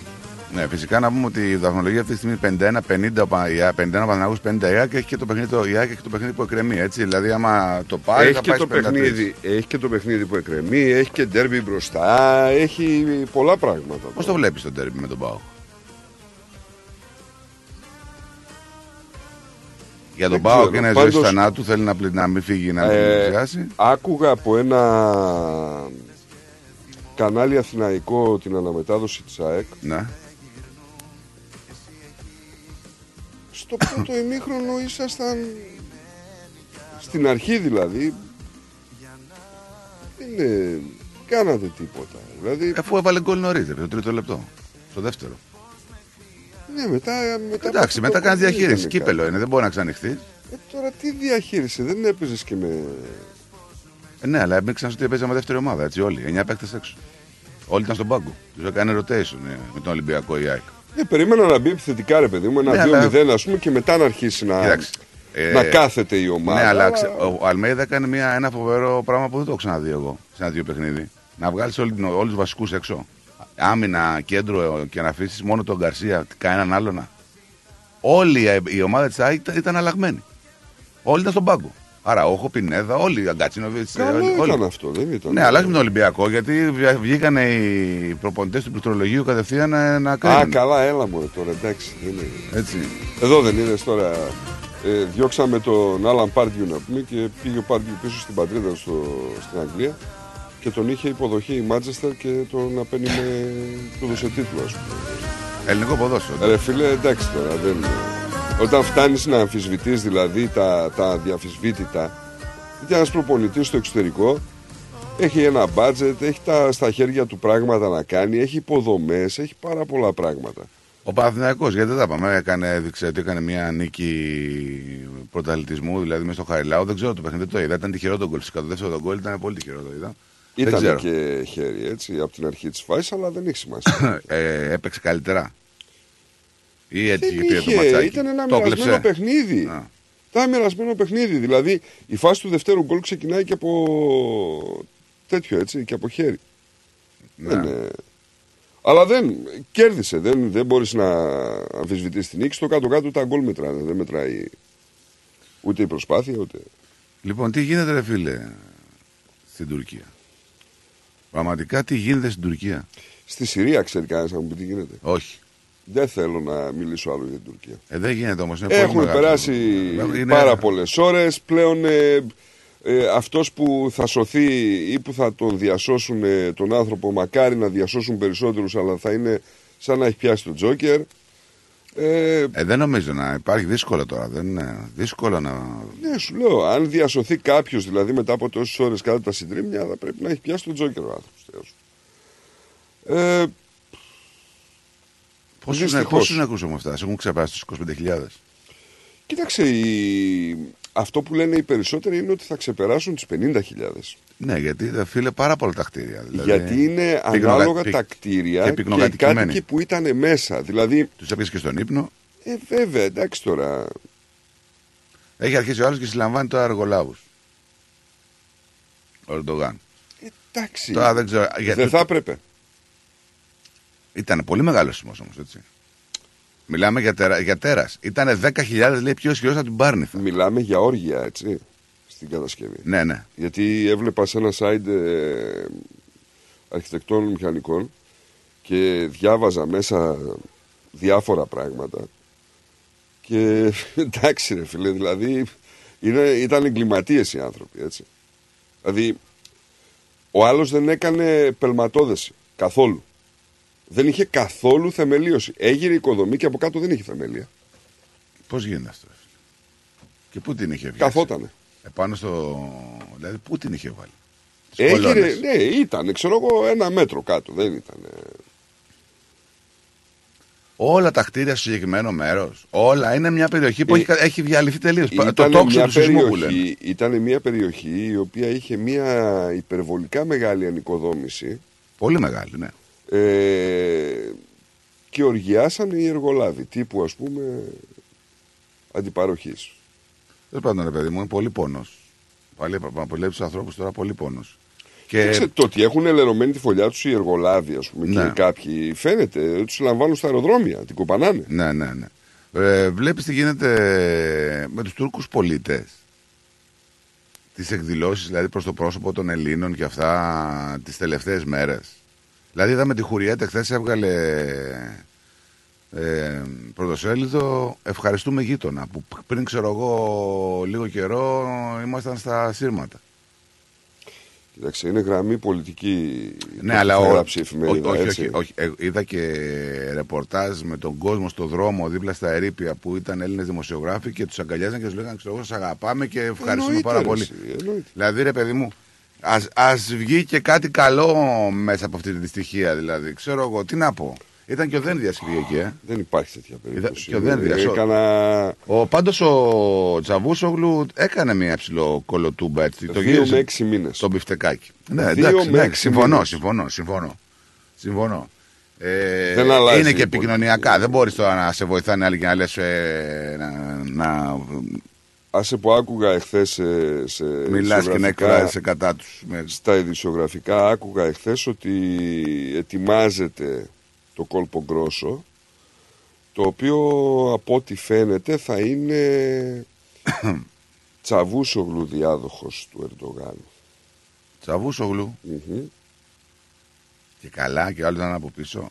Ναι, φυσικά να πούμε ότι η βαθμολογία αυτή τη στιγμή 51-50 ο Πα- η ΑΕΚ, 51 ο Παναθηναϊκός, 50 η ΑΕΚ και έχει και το παιχνίδι, το, η ΑΕΚ έχει και το παιχνίδι που εκκρεμεί. Έτσι. Δηλαδή, άμα το πάει, έχει, θα και πάει το στις 53. παιχνίδι, έχει και το παιχνίδι που εκκρεμεί, έχει και ντέρμπι μπροστά, έχει πολλά πράγματα. Πώς το βλέπεις το τέρμι με τον Πάο; Για τον Δεν Πάο ξέρω, και είναι πάντως- ζωή θανάτου, θέλει να, πλη- να μην φύγει να μην Ε, πλησιάσει. άκουγα από ένα κανάλι αθηναϊκό την αναμετάδοση της ΑΕΚ Ναι. Στο πρώτο ημίχρονο ήσασταν στην αρχή δηλαδή δεν ε, κάνατε τίποτα. Δηλαδή, Αφού έβαλε γκολ νωρίτερα, το τρίτο λεπτό. Στο δεύτερο. ναι, μετά, μετά από Εντάξει, αυτό μετά το κάνεις δεν διαχείριση. ήταν Κύπελο κάτι. είναι, δεν μπορεί να ξανοιχθεί. Ε, τώρα τι διαχείριση, δεν έπαιζες και με. Ε, ναι, αλλά έμπαιξαν ότι παίζαμε δεύτερη ομάδα, έτσι όλοι. 9 παίκτες έξω. Όλοι ήταν στον πάγκο. Τους έκανε rotation ε, με τον Ολυμπιακό η ΑΕΚ. Ε, περίμενα να μπει επιθετικά ρε παιδί μου, Ναι, ένα αλλά- 2-0 ας πούμε και μετά να αρχίσει να, Κοίταξε. Ε, να κάθεται η ομάδα. Ναι, αλλά ξε- ο Αλμέιδα έκανε μια, ένα φοβερό πράγμα που δεν το έχω ξαναδεί εγώ σε ένα δύο παιχνίδι. Να βγάλεις όλους τους βασικούς έξω. Άμυνα, κέντρο και να αφήσεις μόνο τον Γκαρσία, κανέναν άλλον. Όλη η- η ομάδα της ΑΕΚ ήταν, ήταν αλλαγμένη. Όλοι ήταν στον πάγκο. Άρα, όχο, Πινέδα, όλοι οι Αγκατσίνοβιτ. Καλό ήταν αυτό, δεν ήταν. Ναι, αλλά όχι με τον Ολυμπιακό, γιατί βγα- βγήκαν οι προπονητές του πληκτρολογίου κατευθείαν να, να Α, κρίνουν. καλά, έλα μου τώρα, εντάξει. Δεν είναι. Έτσι. Εδώ δεν είναι τώρα. Ε, διώξαμε τον Άλαν Πάρντιου να πούμε και πήγε ο Πάρντιου πίσω στην πατρίδα στο, στην Αγγλία και τον είχε υποδοχή η Μάντσεστερ και τον να παίρνει με του δώσε τίτλο, ας πούμε. Ελληνικό ποδόσφαιρο. Ρε φίλε, εντάξει τώρα, δεν... Όταν φτάνεις να αμφισβητείς δηλαδή τα, τα αδιαφυσβήτητα, γιατί ένας προπονητής στο εξωτερικό έχει ένα μπάτζετ, έχει τα, στα χέρια του πράγματα να κάνει, έχει υποδομές, έχει πάρα πολλά πράγματα. Ο Παναθηναϊκός, γιατί δεν τα πάμε, έκανε, έδειξε ότι έκανε μια νίκη πρωταθλητισμού, δηλαδή μέσα στο Χαριλάου. Δεν ξέρω το παιχνίδι, δεν το είδα. Ήταν τυχερό το γκολ. Φυσικά το δεύτερο το γκολ ήταν πολύ τυχερό, το είδα. δεν Ήταν ξέρω. και χέρι έτσι από την αρχή της φάσης, αλλά δεν έχει σημασία. (coughs) ε, έπαιξε καλύτερα. Ή έτσι δεν πήρε το είχε, ματσάκι. ήταν ένα το μοιρασμένο κλέψε. παιχνίδι. Α. Ήταν μοιρασμένο παιχνίδι. Δηλαδή η φάση του δευτέρου γκολ ξεκινάει και από τέτοιο έτσι, και από χέρι. Ναι. Δεν, ε, Αλλά δεν κέρδισε. Δεν, δεν μπορείς να αμφισβητήσεις την νίκη. Στο κάτω-κάτω τα γκολ μετράνε. Δεν μετράει ούτε η προσπάθεια ούτε. Λοιπόν, τι γίνεται, ρε φίλε, στην Τουρκία; Πραγματικά τι γίνεται στην Τουρκία; Στη Συρία ξέρει κανένας να μου πει τι γίνεται. Όχι. Δεν θέλω να μιλήσω άλλο για την Τουρκία. Ε, δεν γίνεται όμως. Είναι πολύ Έχουν μεγάλο. περάσει Είναι- πάρα πολλές ώρες. Πλέον ε, ε, αυτός που θα σωθεί ή που θα τον διασώσουν ε, τον άνθρωπο, μακάρι να διασώσουν περισσότερους, αλλά θα είναι σαν να έχει πιάσει τον Τζόκερ. Ε, Ε, δεν νομίζω να υπάρχει δύσκολο τώρα. Δεν είναι δύσκολο να. ναι, σου λέω, αν διασωθεί κάποιος δηλαδή μετά από τόσες ώρες κάτω τα συντρίμμια, θα πρέπει να έχει πιάσει τον Τζόκερ ο άνθρωπος. Ε, Πόσου Δυστυχώς. πόσους νεκρού έχουμε φτάσει, έχουν ξεπεράσει τους 25.000. κοίταξε, η... αυτό που λένε οι περισσότεροι είναι ότι θα ξεπεράσουν τι 50.000. Ναι, γιατί δε, φίλε πάρα πολλά τα κτίρια. Δηλαδή, Γιατί είναι πυκνογα- ανάλογα πυ- τα κτίρια και και, οι πυκνοκατοικημένοι. κάτοικοι που ήταν μέσα. Δηλαδή, Τους έπιασε και στον ύπνο. ε, βέβαια, εντάξει τώρα. Έχει αρχίσει ο άλλος και συλλαμβάνει τώρα εργολάβου. Ο Ερντογάν. Εντάξει. Τώρα δεν ξέρω. γιατί- Δεν θα έπρεπε. Ήταν πολύ μεγάλος σεισμό όμως, έτσι. Μιλάμε για, τερα... για τέρας. Ήταν 10.000 λέει πιο ισχυρός από την Πάρνηθα. Μιλάμε για όργια, έτσι, στην κατασκευή. Ναι, ναι. Γιατί έβλεπα σε ένα site ε, αρχιτεκτών μηχανικών και διάβαζα μέσα διάφορα πράγματα και (laughs) εντάξει ρε φίλε, δηλαδή είναι, ήταν εγκληματίες οι άνθρωποι, έτσι. Δηλαδή, ο άλλος δεν έκανε πελματόδεση καθόλου. Δεν είχε καθόλου θεμελίωση. Έγειρε οικοδομή και από κάτω δεν είχε θεμελία. Πώς γίνεται αυτό; ρε φίλε; Και πού την είχε βγει. Καθότανε. Επάνω στο. Δηλαδή, πού την είχε βάλει; Τις Έγειρε, κολόνες. ναι, ήταν, ξέρω εγώ, ένα μέτρο κάτω. Δεν ήταν. Όλα τα κτίρια στο συγκεκριμένο μέρος. Όλα είναι μια περιοχή που Ε, έχει, έχει διαλυθεί τελείως. Το Ήταν τόξο μια, του σεισμού που λένε. περιοχή, ήταν μια περιοχή η οποία είχε μια υπερβολικά μεγάλη ανοικοδόμηση Πολύ μεγάλη, ναι. Ε, και οργιάσαν οι εργολάβοι τύπου ας πούμε αντιπαροχής. Τέλο πάντων, ρε παιδί μου, είναι πολύ πόνος. Πάλι παλεύει τους ανθρώπους τώρα πολύ πόνος. Και... Και το ότι έχουν ελερωμένη τη φωλιά τους οι εργολάβοι ας πούμε Ναι. και κάποιοι φαίνεται ότι τους λαμβάνουν στα αεροδρόμια, την κοπανάνε. Ναι, ναι, ναι. Ε, Βλέπεις τι γίνεται με τους Τούρκους πολίτες. Τις εκδηλώσεις δηλαδή προς το πρόσωπο των Ελλήνων και αυτά τις τελευταίες μέρες. Δηλαδή είδαμε τη Χουριέτα χθες έβγαλε ε, πρωτοσέλιδο Ευχαριστούμε γείτονα που πριν ξέρω εγώ λίγο καιρό ήμασταν στα σύρματα. Κοίταξε, είναι γραμμή πολιτική. Ναι, που αλλά θα ο- γράψει η εφημερίδα, όχι, έτσι. όχι, όχι. Ε, είδα και ρεπορτάζ με τον κόσμο στο δρόμο δίπλα στα ερήπια που ήταν Έλληνες δημοσιογράφοι και τους αγκαλιάζαν και τους λέγανε: Ξέρω εγώ, σα αγαπάμε και ευχαριστούμε Εννοείται, πάρα ρε, πολύ. εσύ, εννοείται. Δηλαδή, ρε παιδί μου, ας, ας βγει και κάτι καλό μέσα από αυτή τη δυστυχία. Δηλαδή, ξέρω εγώ, τι να πω. Ήταν και ο Δένδιας που βγήκε εκεί, ε. Δεν υπάρχει τέτοια περίπτωση. και ο Δένδιας, ο- Έκανα Ο, πάντως ο Τσαβούσογλου έκανε μια ψηλό κολοτούμπα έτσι. Το δύο γύρισε με έξι μήνες. στο μπιφτεκάκι. Ναι, Δύο εντάξει, με ναι, έξι συμφωνώ, μήνες. συμφωνώ, συμφωνώ. Συμφωνώ. Ε, Δεν αλλάζει είναι και η επικοινωνιακά. Δεν μπορείς τώρα να σε βοηθάνε άλλοι και να λες. Ε, να, να Άσε που άκουγα εχθές σε, σε μιλάς και να ειδησιογραφικά- εκφράζεσαι κατά τους. Στα ειδησιογραφικά άκουγα εχθές ότι ετοιμάζεται το κόλπο γκρόσο το οποίο από ό,τι φαίνεται θα είναι (coughs) τσαβούσογλου διάδοχος του Ερντογάν. Τσαβούσογλου. Μμμ. Και καλά και άλλος ήταν από πίσω.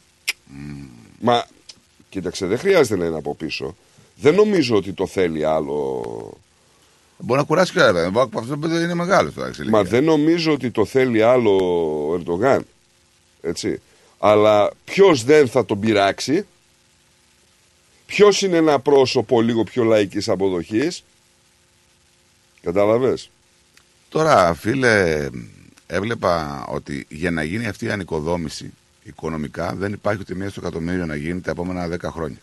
Μα κοίταξε δεν χρειάζεται να είναι από πίσω. Δεν νομίζω ότι το θέλει άλλο. Μπορεί να κουράσει και άλλο. Αυτό το παιδί είναι μεγάλο τώρα. σε Μα ηλικία. δεν νομίζω ότι το θέλει άλλο ο Ερντογάν. Έτσι. Αλλά ποιος δεν θα τον πειράξει; Ποιος είναι ένα πρόσωπο λίγο πιο λαϊκής αποδοχής; Κατάλαβες; Τώρα, φίλε, έβλεπα ότι για να γίνει αυτή η ανοικοδόμηση οικονομικά δεν υπάρχει ούτε μία στο εκατομμύριο να γίνει τα επόμενα 10 χρόνια.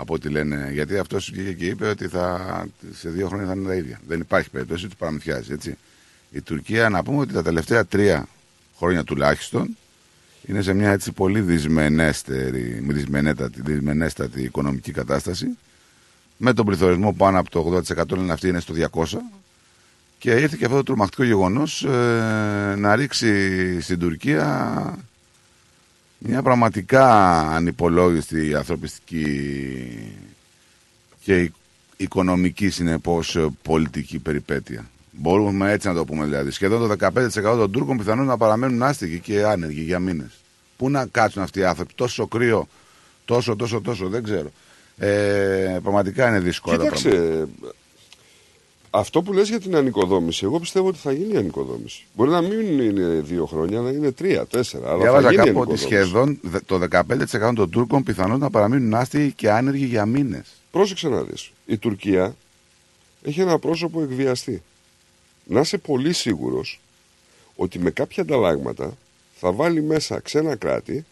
Από ό,τι λένε. Γιατί αυτός βγήκε και είπε ότι θα, σε δύο χρόνια θα είναι τα ίδια. Δεν υπάρχει περίπτωση, του παραμυθιάζει. Έτσι. Η Τουρκία, να πούμε ότι τα τελευταία τρία χρόνια τουλάχιστον είναι σε μια έτσι πολύ δυσμενέστερη, δυσμενέτατη, δυσμενέστατη οικονομική κατάσταση. Με τον πληθωρισμό πάνω από το 80% λένε αυτοί είναι στο 200 και ήρθε και αυτό το τρομακτικό γεγονός να ρίξει στην Τουρκία μια πραγματικά ανυπολόγιστη ανθρωπιστική και η- οικονομική συνεπώς πολιτική περιπέτεια. Μπορούμε έτσι να το πούμε δηλαδή. Σχεδόν το 15% των Τούρκων πιθανόν να παραμένουν άστιγοι και άνεργοι για μήνες. Πού να κάτσουν αυτοί οι άνθρωποι, τόσο κρύο, τόσο, τόσο, τόσο, δεν ξέρω. Ε, πραγματικά είναι δύσκολο. τα πράγματα. Κοίταξε. Αυτό που λες για την ανοικοδόμηση, εγώ πιστεύω ότι θα γίνει η ανοικοδόμηση. Μπορεί να μην είναι δύο χρόνια, να είναι τρία, τέσσερα. Αλλά θα Διάβαζα γίνει η κάπου ότι ανοικοδόμηση. σχεδόν δε- το 15% των Τούρκων πιθανόν να παραμείνουν άστιγοι και άνεργοι για μήνες. Πρόσεξε να δεις. Η Τουρκία έχει ένα πρόσωπο εκβιαστή. Να είσαι πολύ σίγουρος ότι με κάποια ανταλλάγματα θα βάλει μέσα ξένα κράτη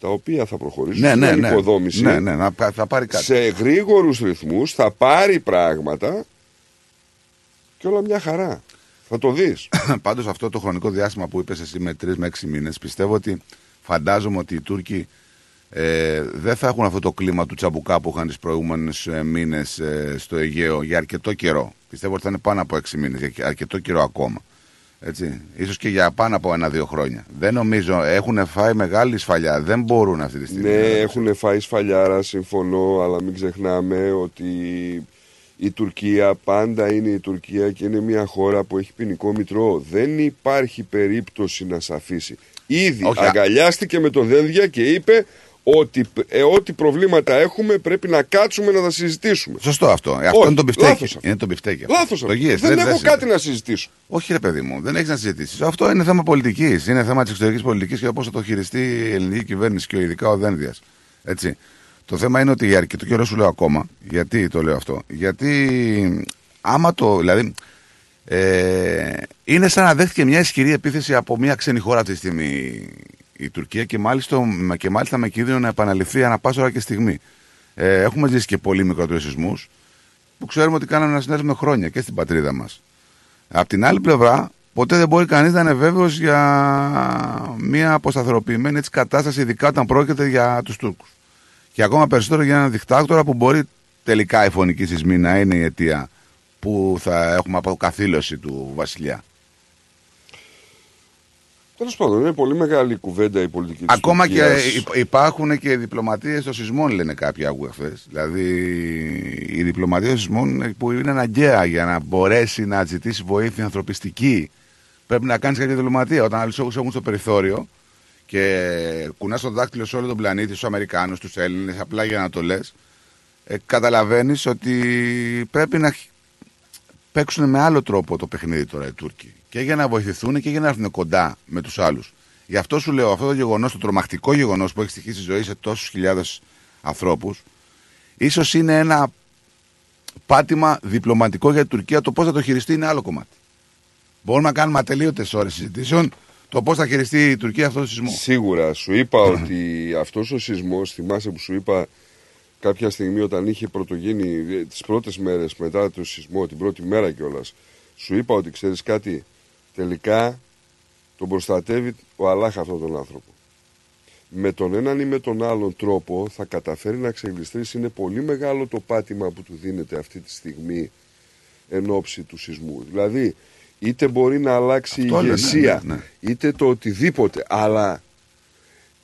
τα οποία θα προχωρήσουν Ναι, στην ναι, ναι. ανοικοδόμηση Ναι, ναι, να, πα- θα πάρει κάτι. σε γρήγορους ρυθμούς, θα πάρει πράγματα και όλα μια χαρά. Θα το δεις. (coughs) Πάντως αυτό το χρονικό διάστημα που είπες εσύ με τρεις με έξι μήνες, πιστεύω ότι φαντάζομαι ότι οι Τούρκοι ε, δεν θα έχουν αυτό το κλίμα του τσαμπουκά που είχαν τις προηγούμενες μήνες στο Αιγαίο για αρκετό καιρό. Πιστεύω ότι θα είναι πάνω από έξι μήνες, για αρκετό καιρό ακόμα. Έτσι. Ίσως και για πάνω από ένα-δύο χρόνια. Δεν νομίζω, έχουν φάει μεγάλη σφαλιά. Δεν μπορούν αυτή τη στιγμή. Ναι, να- έχουν φάει σφαλιάρα, συμφωνώ, αλλά μην ξεχνάμε ότι η Τουρκία πάντα είναι η Τουρκία και είναι μια χώρα που έχει ποινικό μητρώο. Δεν υπάρχει περίπτωση να σε αφήσει. Ήδη Όχι, α- αγκαλιάστηκε με τον Δένδια και είπε ότι ε, ό,τι προβλήματα έχουμε πρέπει να κάτσουμε να τα συζητήσουμε. Σωστό αυτό. Ε, Αυτό Όχι, είναι το μπιφτέκι. λάθος αυτό. Είναι το μπιφτέκι. αυτό. Λάθος Το αυτό. γύρισε, Δεν έχω συζητά. κάτι να συζητήσω. Όχι, ρε παιδί μου, δεν έχεις να συζητήσεις. Αυτό είναι θέμα πολιτικής. Είναι θέμα της εξωτερικής πολιτικής και πώς θα το χειριστεί η ελληνική κυβέρνηση και ειδικά ο Δένδιας. Έτσι. Το θέμα είναι ότι για αρκετό καιρό σου λέω ακόμα. Γιατί το λέω αυτό. Γιατί άμα το. Δηλαδή, ε, είναι σαν να δέχτηκε μια ισχυρή επίθεση από μια ξένη χώρα αυτή τη στιγμή η Τουρκία και μάλιστα, και μάλιστα με κίνδυνο να επαναληφθεί ανά πάσα ώρα και στιγμή. Ε, έχουμε ζήσει και πολύ μικρότερους σεισμούς που ξέρουμε ότι κάναμε να συνέβουμε χρόνια και στην πατρίδα μας. Απ' την άλλη πλευρά, ποτέ δεν μπορεί κανείς να είναι βέβαιος για μια αποσταθεροποιημένη έτσι, κατάσταση, ειδικά όταν πρόκειται για τους Τούρκους. Και ακόμα περισσότερο για έναν δικτάτορα που μπορεί τελικά η φωνική σεισμή να είναι η αιτία που θα έχουμε αποκαθήλωση του βασιλιά. Τέλος πάντων, είναι πολύ μεγάλη η κουβέντα η πολιτική της Ακόμα και Τουρκίας. υπ- υπάρχουν και διπλωματίες των σεισμών, λένε κάποιοι άκουγα χθες. Δηλαδή, η διπλωματία των σεισμών που είναι αναγκαία για να μπορέσει να ζητήσει βοήθεια ανθρωπιστική. Πρέπει να κάνεις κάποια διπλωματία. Όταν άλλοι έχουν στο περιθώριο και κουνάς το δάκτυλο σε όλο τον πλανήτη, στους Αμερικάνους, στου Έλληνες, απλά για να το λες, ε, καταλαβαίνεις ότι πρέπει να χ- παίξουν με άλλο τρόπο το παιχνίδι τώρα οι Τούρκοι. και για να βοηθηθούν και για να έρθουν κοντά με τους άλλους. Γι' αυτό σου λέω αυτό το γεγονός, το τρομακτικό γεγονός που έχει στοιχήσει ζωή σε τόσους χιλιάδες ανθρώπους, ίσως είναι ένα πάτημα διπλωματικό για την Τουρκία. Το πώς θα το χειριστεί είναι άλλο κομμάτι. Μπορούμε να κάνουμε ατελείωτες ώρες συζητήσεων το πώς θα χειριστεί η Τουρκία αυτό το σεισμό; Σίγουρα. Σου είπα ότι αυτός ο σεισμός, θυμάσαι που σου είπα κάποια στιγμή όταν είχε πρωτογίνει τις πρώτες μέρες μετά το σεισμό, την πρώτη μέρα κιόλας, σου είπα ότι ξέρεις κάτι, τελικά τον προστατεύει ο Αλάχ αυτόν τον άνθρωπο. Με τον έναν ή με τον άλλον τρόπο θα καταφέρει να ξεγλιστρήσει. Είναι πολύ μεγάλο το πάτημα που του δίνεται αυτή τη στιγμή εν ώψη του σεισμού. Δηλαδή, είτε μπορεί να αλλάξει Αυτό η λένε, ηγεσία, ναι, ναι. είτε το οτιδήποτε, αλλά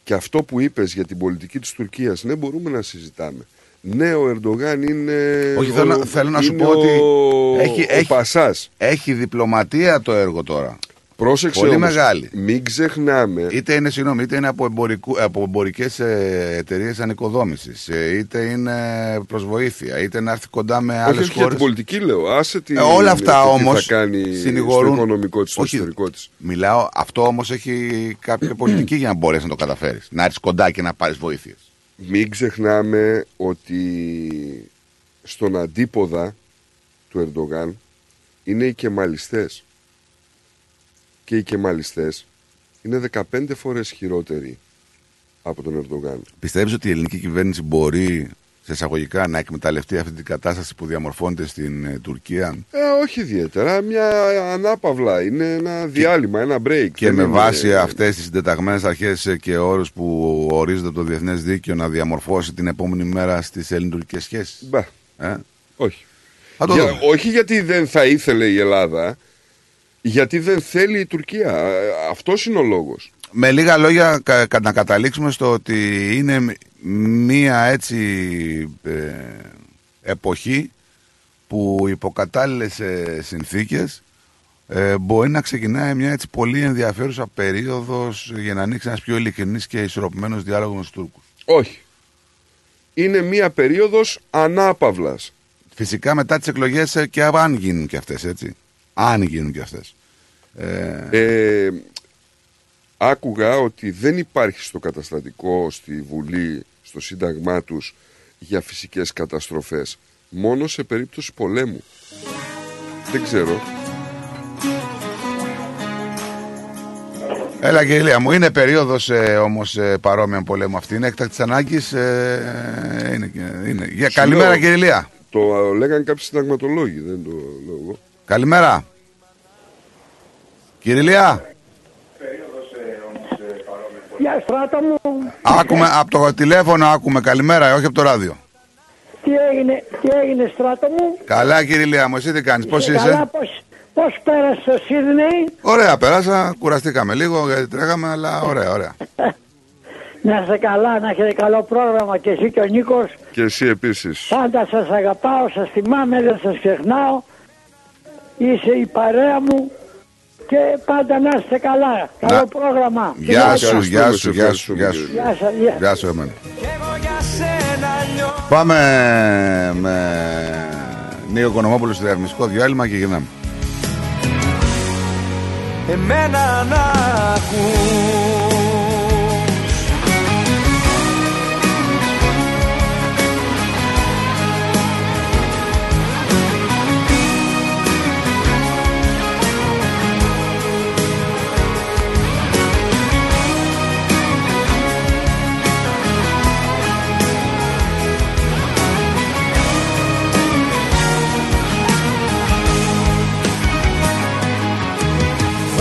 και αυτό που είπες για την πολιτική της Τουρκίας, ναι μπορούμε να συζητάμε. Ναι, ο Ερντογάν είναι. Όχι, ο- θέλω, θέλω να σου είναι πω ότι ο- έχει, ο έχει, Πασάς. έχει διπλωματία το έργο τώρα. Πρόσεξε Πολύ όμως, μεγάλη. Μην ξεχνάμε. Είτε είναι, συγγνώμη, είτε είναι από, εμπορικού, από εμπορικές εταιρείες ανοικοδόμησης, είτε είναι προς βοήθεια, είτε να έρθει κοντά με Όχι, άλλες όχι για χώρες. την πολιτική λέω. Άσε τι, Ε, όλα αυτά το τι όμως θα κάνει συνηγορούν- στο οικονομικό της, στο Όχι. ιστορικό της. Μιλάω, αυτό όμως έχει κάποια πολιτική για να μπορέσεις να το καταφέρεις. Να έρθεις κοντά και να πάρεις βοήθειες. Μην ξεχνάμε ότι στον αντίποδα του Ερντογάν είναι οι κεμαλιστές. Και οι κεμαλιστές είναι 15 φορές χειρότεροι από τον Ερντογάν. Πιστεύεις ότι η ελληνική κυβέρνηση μπορεί σε εισαγωγικά να εκμεταλλευτεί αυτή την κατάσταση που διαμορφώνεται στην ε, Τουρκία; Ε, όχι ιδιαίτερα, μια ανάπαυλα, είναι ένα διάλειμμα, ένα break. και Δεν με είναι- βάση αυτές τις συντεταγμένες αρχές και όρους που ορίζονται από το διεθνές δίκαιο να διαμορφώσει την επόμενη μέρα στις ελληνοτουρκικές σχέσεις; Μπα. Ε; Όχι. Θα το Για- δούμε. όχι γιατί δεν θα ήθελε η Ελλάδα, γιατί δεν θέλει η Τουρκία. Ε, Αυτός είναι ο λόγος. Με λίγα λόγια κα- κα- να καταλήξουμε στο ότι είναι μ- μία έτσι ε, εποχή που υπό κατάλληλες ε, συνθήκες ε, μπορεί να ξεκινάει μια έτσι πολύ ενδιαφέρουσα περίοδος για να ανοίξει ένας πιο ειλικρινής και ισορροπημένος διάλογος με τους Τούρκους. Όχι. Είναι μία περίοδος ανάπαυλας. Φυσικά μετά τις εκλογές ε, και αν γίνουν και αυτές έτσι. Αν γίνουν και αυτές. Ε, Ε, άκουγα ότι δεν υπάρχει στο καταστατικό, στη Βουλή, στο Σύνταγμά τους για φυσικές καταστροφές. Μόνο σε περίπτωση πολέμου. Δεν ξέρω. Έλα και ηλία μου, είναι περίοδος ε, όμως ε, παρόμοια με πολέμου αυτή. Είναι έκτακτης ανάγκης. Ε, είναι, είναι. Για, Σου καλημέρα λέω, κύριε Ηλία. Το ε, λέγανε κάποιοι συνταγματολόγοι, δεν το λέω εγώ. Καλημέρα. Κύριε Ηλία, Γεια στράτο μου. άκουμε, από το τηλέφωνο άκουμε. Καλημέρα, όχι από το ράδιο. Τι έγινε, τι έγινε στράτο μου; Καλά κύριε Ηλία μου, εσύ τι κάνεις, πώς Καλά, είσαι; πώς, πώς πέρασε το Σίδνεϊ; Ωραία, πέρασα, κουραστήκαμε λίγο γιατί τρέχαμε, αλλά ωραία, ωραία. (laughs) Να είστε καλά, να έχετε καλό πρόγραμμα και εσύ και ο Νίκος. Και εσύ επίσης. Πάντα σας αγαπάω, σας θυμάμαι, δεν σας ξεχνάω. Είσαι η παρέα μου και πάντα να είστε καλά. Καλό Να- πρόγραμμα. Γεια σου, Ευχαριστούμε, γεια σε σου, γεια σου, ευχαριστούμε, γεια σου. κύριε. Γεια σας, γεια. Γεια σου εμένα. για σένα νιώθω Πάμε με Νίκο Κονομόπουλο στο διαφημιστικό διάλειμμα και γυρνάμε. εμένα να ακούς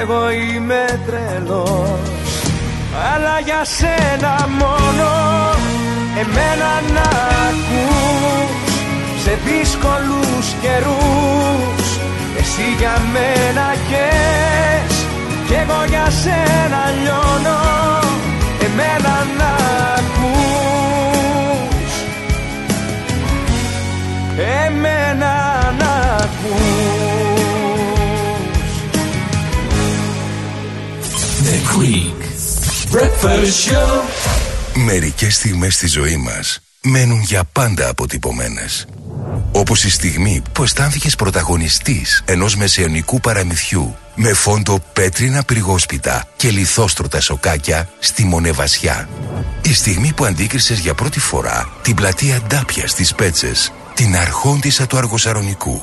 εγώ είμαι τρελός Αλλά για σένα μόνο. Εμένα να ακούς Σε δύσκολους καιρούς. Εσύ για μένα καις Κι εγώ για σένα λιώνω. Εμένα να ακούς. Εμένα να ακούς Breakfast Show. Μερικές στιγμές στη ζωή μας μένουν για πάντα αποτυπωμένες. Όπως η στιγμή που αισθάνθηκες πρωταγωνιστής ενός μεσαιωνικού παραμυθιού με φόντο πέτρινα πυργόσπιτα και λιθόστρωτα σοκάκια στη Μονεβασιά. Η στιγμή που αντίκρισες για πρώτη φορά την πλατεία Ντάπια στις Πέτσες, την αρχόντισσα του Αργοσαρονικού.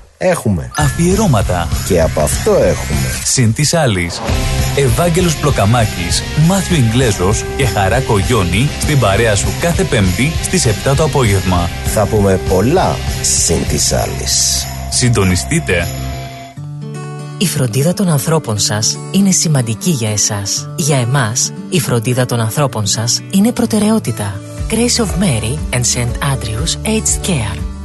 Έχουμε. Αφιερώματα. Και από αυτό έχουμε. Συν της άλλης. Ευάγγελος Πλοκαμάκης, Μάθιο Ιγκλέζος και Χαρά Κογιόνι στην παρέα σου κάθε Πέμπτη στις 7 το απόγευμα. Θα πούμε πολλά συν της άλλης. Συντονιστείτε. Η φροντίδα των ανθρώπων σας είναι σημαντική για εσάς. Για εμάς, η φροντίδα των ανθρώπων σας είναι προτεραιότητα. Grace of Mary and St. Andrews Aged Care.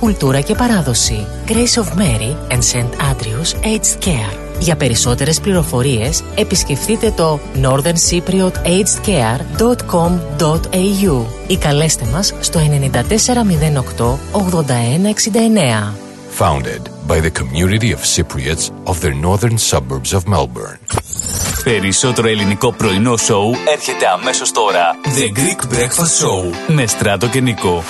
κουλτούρα και παράδοση. Grace of Mary and St. Andrews Aged Care. Για περισσότερες πληροφορίες επισκεφτείτε το northerncypriotagedcare.com.au ή καλέστε μας στο 9408 8169. Founded by the community of Cypriots of the northern suburbs of Melbourne. Περισσότερο ελληνικό πρωινό σοου έρχεται αμέσως τώρα. The Greek Breakfast Show με Στράτο και Νικό.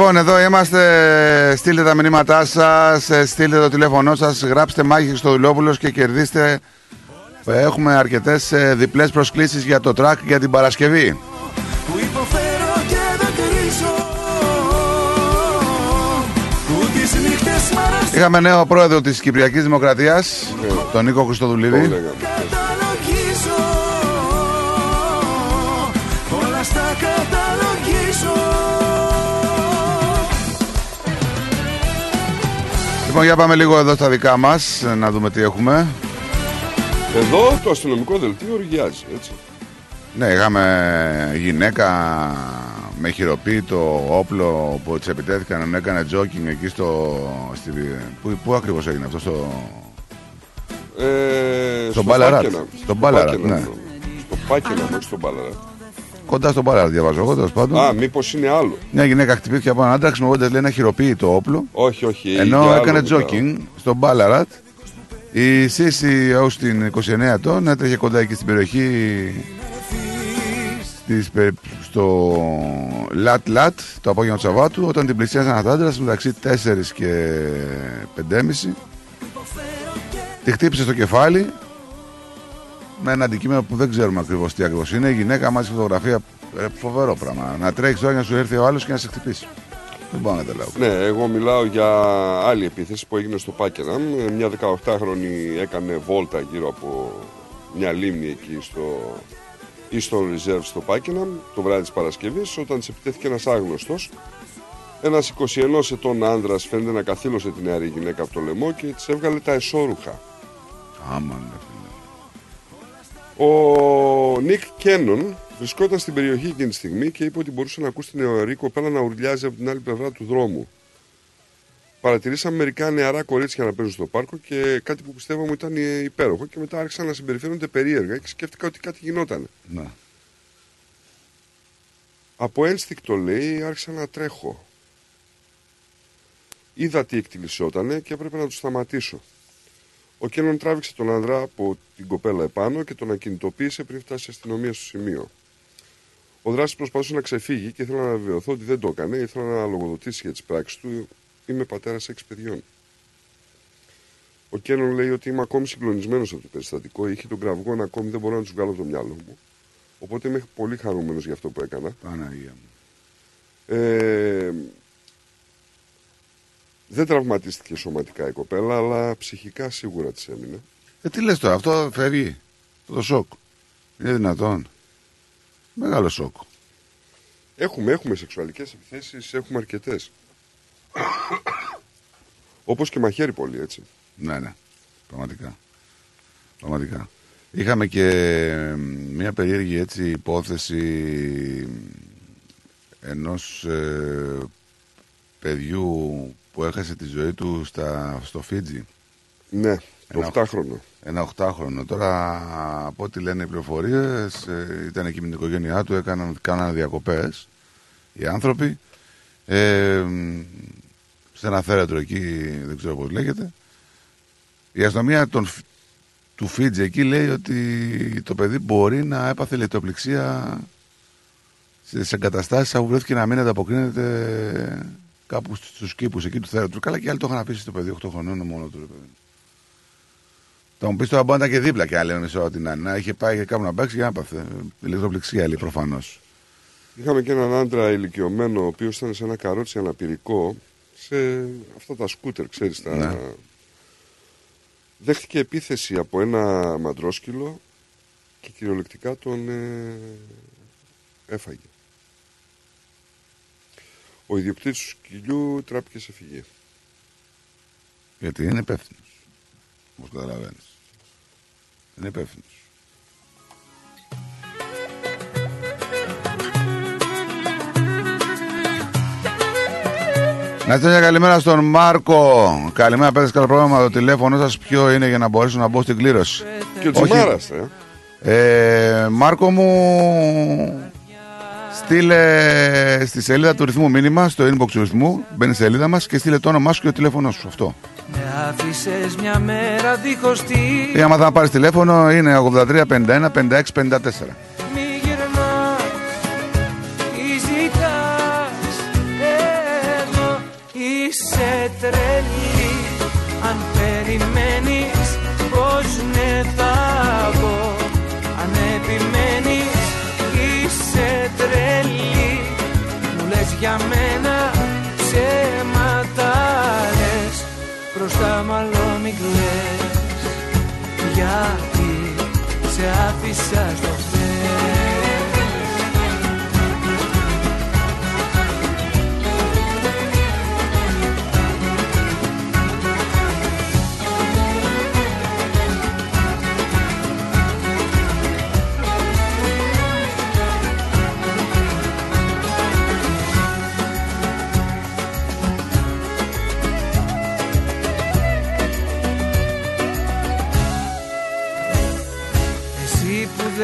Λοιπόν, εδώ είμαστε. Στείλτε τα μηνύματά σας, στείλτε το τηλέφωνό σας, γράψτε μάχη στο Δουλόπουλο και κερδίστε. Έχουμε αρκετές διπλές προσκλήσεις για το τρακ για την Παρασκευή. Που υποφέρω και δακρύζω Που τις νύχτες μαραζώνω Είχαμε νέο πρόεδρο της Κυπριακής Δημοκρατίας, τον Νίκο Χρυστοδουλίδη. Λοιπόν, για πάμε λίγο εδώ στα δικά μας, να δούμε τι έχουμε. Εδώ το αστυνομικό δελτίο οργιάζει, έτσι. Ναι, είχαμε γυναίκα με χειροποίητο όπλο που της επιτέθηκαν να έκανε τζόκινγκ εκεί στο. Στη, πού, πού ακριβώς έγινε αυτό, στο. Ε, Στον Μπάλαρατ. Πάκενα. Στον Μπάλαρατ, Πάκενα, ναι. Στο Πάκενα, όχι στον Μπάλαρατ. Κοντά στον Μπάλαρατ διαβάζω εγώ τέλος πάντων. Α, μήπως είναι άλλο. Μια γυναίκα χτυπήθηκε από έναν άντρα χρησιμοποιώντα λέει ένα χειροποίητο όπλο. Όχι, όχι. Ενώ για άλλο έκανε μιλάω. τζόκινγκ στον Μπάλαρατ. Η Σίση ω την 29 ετών έτρεχε κοντά εκεί στην περιοχή στις, πε- στο Λατ Λατ το απόγευμα του Σαββάτου όταν την πλησίασε ένα άντρα μεταξύ 4 και 5.30 τη χτύπησε στο κεφάλι με ένα αντικείμενο που δεν ξέρουμε ακριβώς τι ακριβώς είναι. Η γυναίκα μάλιστα φωτογραφία. ε, φοβερό πράγμα. Να τρέχει τώρα για να σου έρθει ο άλλος και να σε χτυπήσει. Δεν μπορώ να καταλάβω. Ναι, εγώ μιλάω για άλλη επίθεση που έγινε στο Πάκεναμ. Ε, Μια 18χρονη έκανε βόλτα γύρω από μια λίμνη εκεί στο Eastern Reserve στο Πάκεναμ το βράδυ της Παρασκευής όταν της επιτέθηκε ένας άγνωστος. Ένας 21 ετών άνδρας φαίνεται να καθήλωσε την νεαρή γυναίκα από το λαιμό και της έβγαλε τα εσώρουχα. Άμα ναι. Ο Νικ Κένον βρισκόταν στην περιοχή εκείνη τη στιγμή και είπε ότι μπορούσε να ακούσει την νεαρή κοπέλα να ουρλιάζει από την άλλη πλευρά του δρόμου. Παρατηρήσαμε μερικά νεαρά κορίτσια να παίζουν στο πάρκο και κάτι που πιστεύαμε ήταν υπέροχο και μετά άρχισαν να συμπεριφέρονται περίεργα και σκέφτηκα ότι κάτι γινόταν. Ναι. Από ένστικτο λέει άρχισα να τρέχω. Είδα τι εκτιλισότανε και έπρεπε να του σταματήσω. Ο Κένον τράβηξε τον άνδρα από την κοπέλα επάνω και τον ακινητοποίησε πριν φτάσει η αστυνομία στο σημείο. Ο δράστης προσπαθούσε να ξεφύγει και ήθελα να βεβαιωθώ ότι δεν το έκανε. Ήθελα να λογοδοτήσει για τις πράξεις του. Είμαι πατέρας έξι παιδιών. Ο Κένον λέει ότι είμαι ακόμη συγκλονισμένος από το περιστατικό. Είχε τον κραυγόν ακόμη, δεν μπορώ να τους βγάλω από το μυαλό μου. Οπότε είμαι πολύ χαρούμενος για αυτό που έκανα. Παναγία μου. Ε, δεν τραυματίστηκε σωματικά η κοπέλα, αλλά ψυχικά σίγουρα της έμεινε. Ε, τι λες τώρα, αυτό φεύγει; Αυτό το σοκ. Είναι δυνατόν; Μεγάλο σοκ. Έχουμε, έχουμε σεξουαλικές επιθέσεις, έχουμε αρκετές. (coughs) Όπως και μαχαίρι πολύ, έτσι. Ναι, ναι. Πραγματικά. Πραγματικά. Είχαμε και μια περίεργη έτσι υπόθεση ενός ε, παιδιού που έχασε τη ζωή του στα, στο Φίτζι. Ναι, το Ένα 8χρονο. Ένα 8χρονο. Τώρα, από ό,τι λένε οι πληροφορίες, ήταν εκεί με την οικογένειά του, έκαναν, κάνανε διακοπές οι άνθρωποι. Ε, σε ένα θέρετρο εκεί, δεν ξέρω πώς λέγεται. Η αστυνομία των, Φ- του Φίτζη εκεί λέει ότι το παιδί μπορεί να έπαθε λιτοπληξία στις εγκαταστάσεις όπου βρέθηκε να μην ανταποκρίνεται κάπου στους κήπους εκεί του θέρετρου. Καλά και άλλοι το είχαν αφήσει το παιδί 8 χρονών μόνο του. Ρε παιδί. Θα μου πεις τώρα μπορεί να ήταν και δίπλα και άλλη μισό ότι να, είναι. να είχε πάει και κάπου να παίξει και να έπαθε. Ηλεκτροπληξία λέει προφανώς. Είχαμε και έναν άντρα ηλικιωμένο, ο οποίος ήταν σε ένα καρότσι αναπηρικό, σε αυτά τα σκούτερ, ξέρεις, τα... Ναι. Δέχτηκε επίθεση από ένα μαντρόσκυλο και κυριολεκτικά τον ε, έφαγε. Ο ιδιοκτήτης του σκυλιού τράπηκε σε φυγή. Γιατί είναι υπεύθυνος. Όπως καταλαβαίνεις. Είναι υπεύθυνος. Να είστε μια καλημέρα στον Μάρκο. Καλημέρα, παίρνει καλό πρόγραμμα. Το τηλέφωνο σας ποιο είναι για να μπορέσω να μπω στην κλήρωση. Και ο Τσιμάρας, ε. Ε, Μάρκο μου, Στείλε στη σελίδα του ρυθμού μήνυμα, στο inbox του ρυθμού, μπαίνει στη σελίδα μας και στείλε το όνομά σου και το τηλέφωνο σου. Αυτό. Με άφησες μια μέρα δίχως τι Ή άμα θα πάρεις τηλέφωνο είναι 83 51 56 54. Μη γυρνάς Ή ζητάς Εδώ είσαι τρελή για μένα Ψέματα λες Μπροστά μάλλον μη κλαις γιατί σε άφησα στο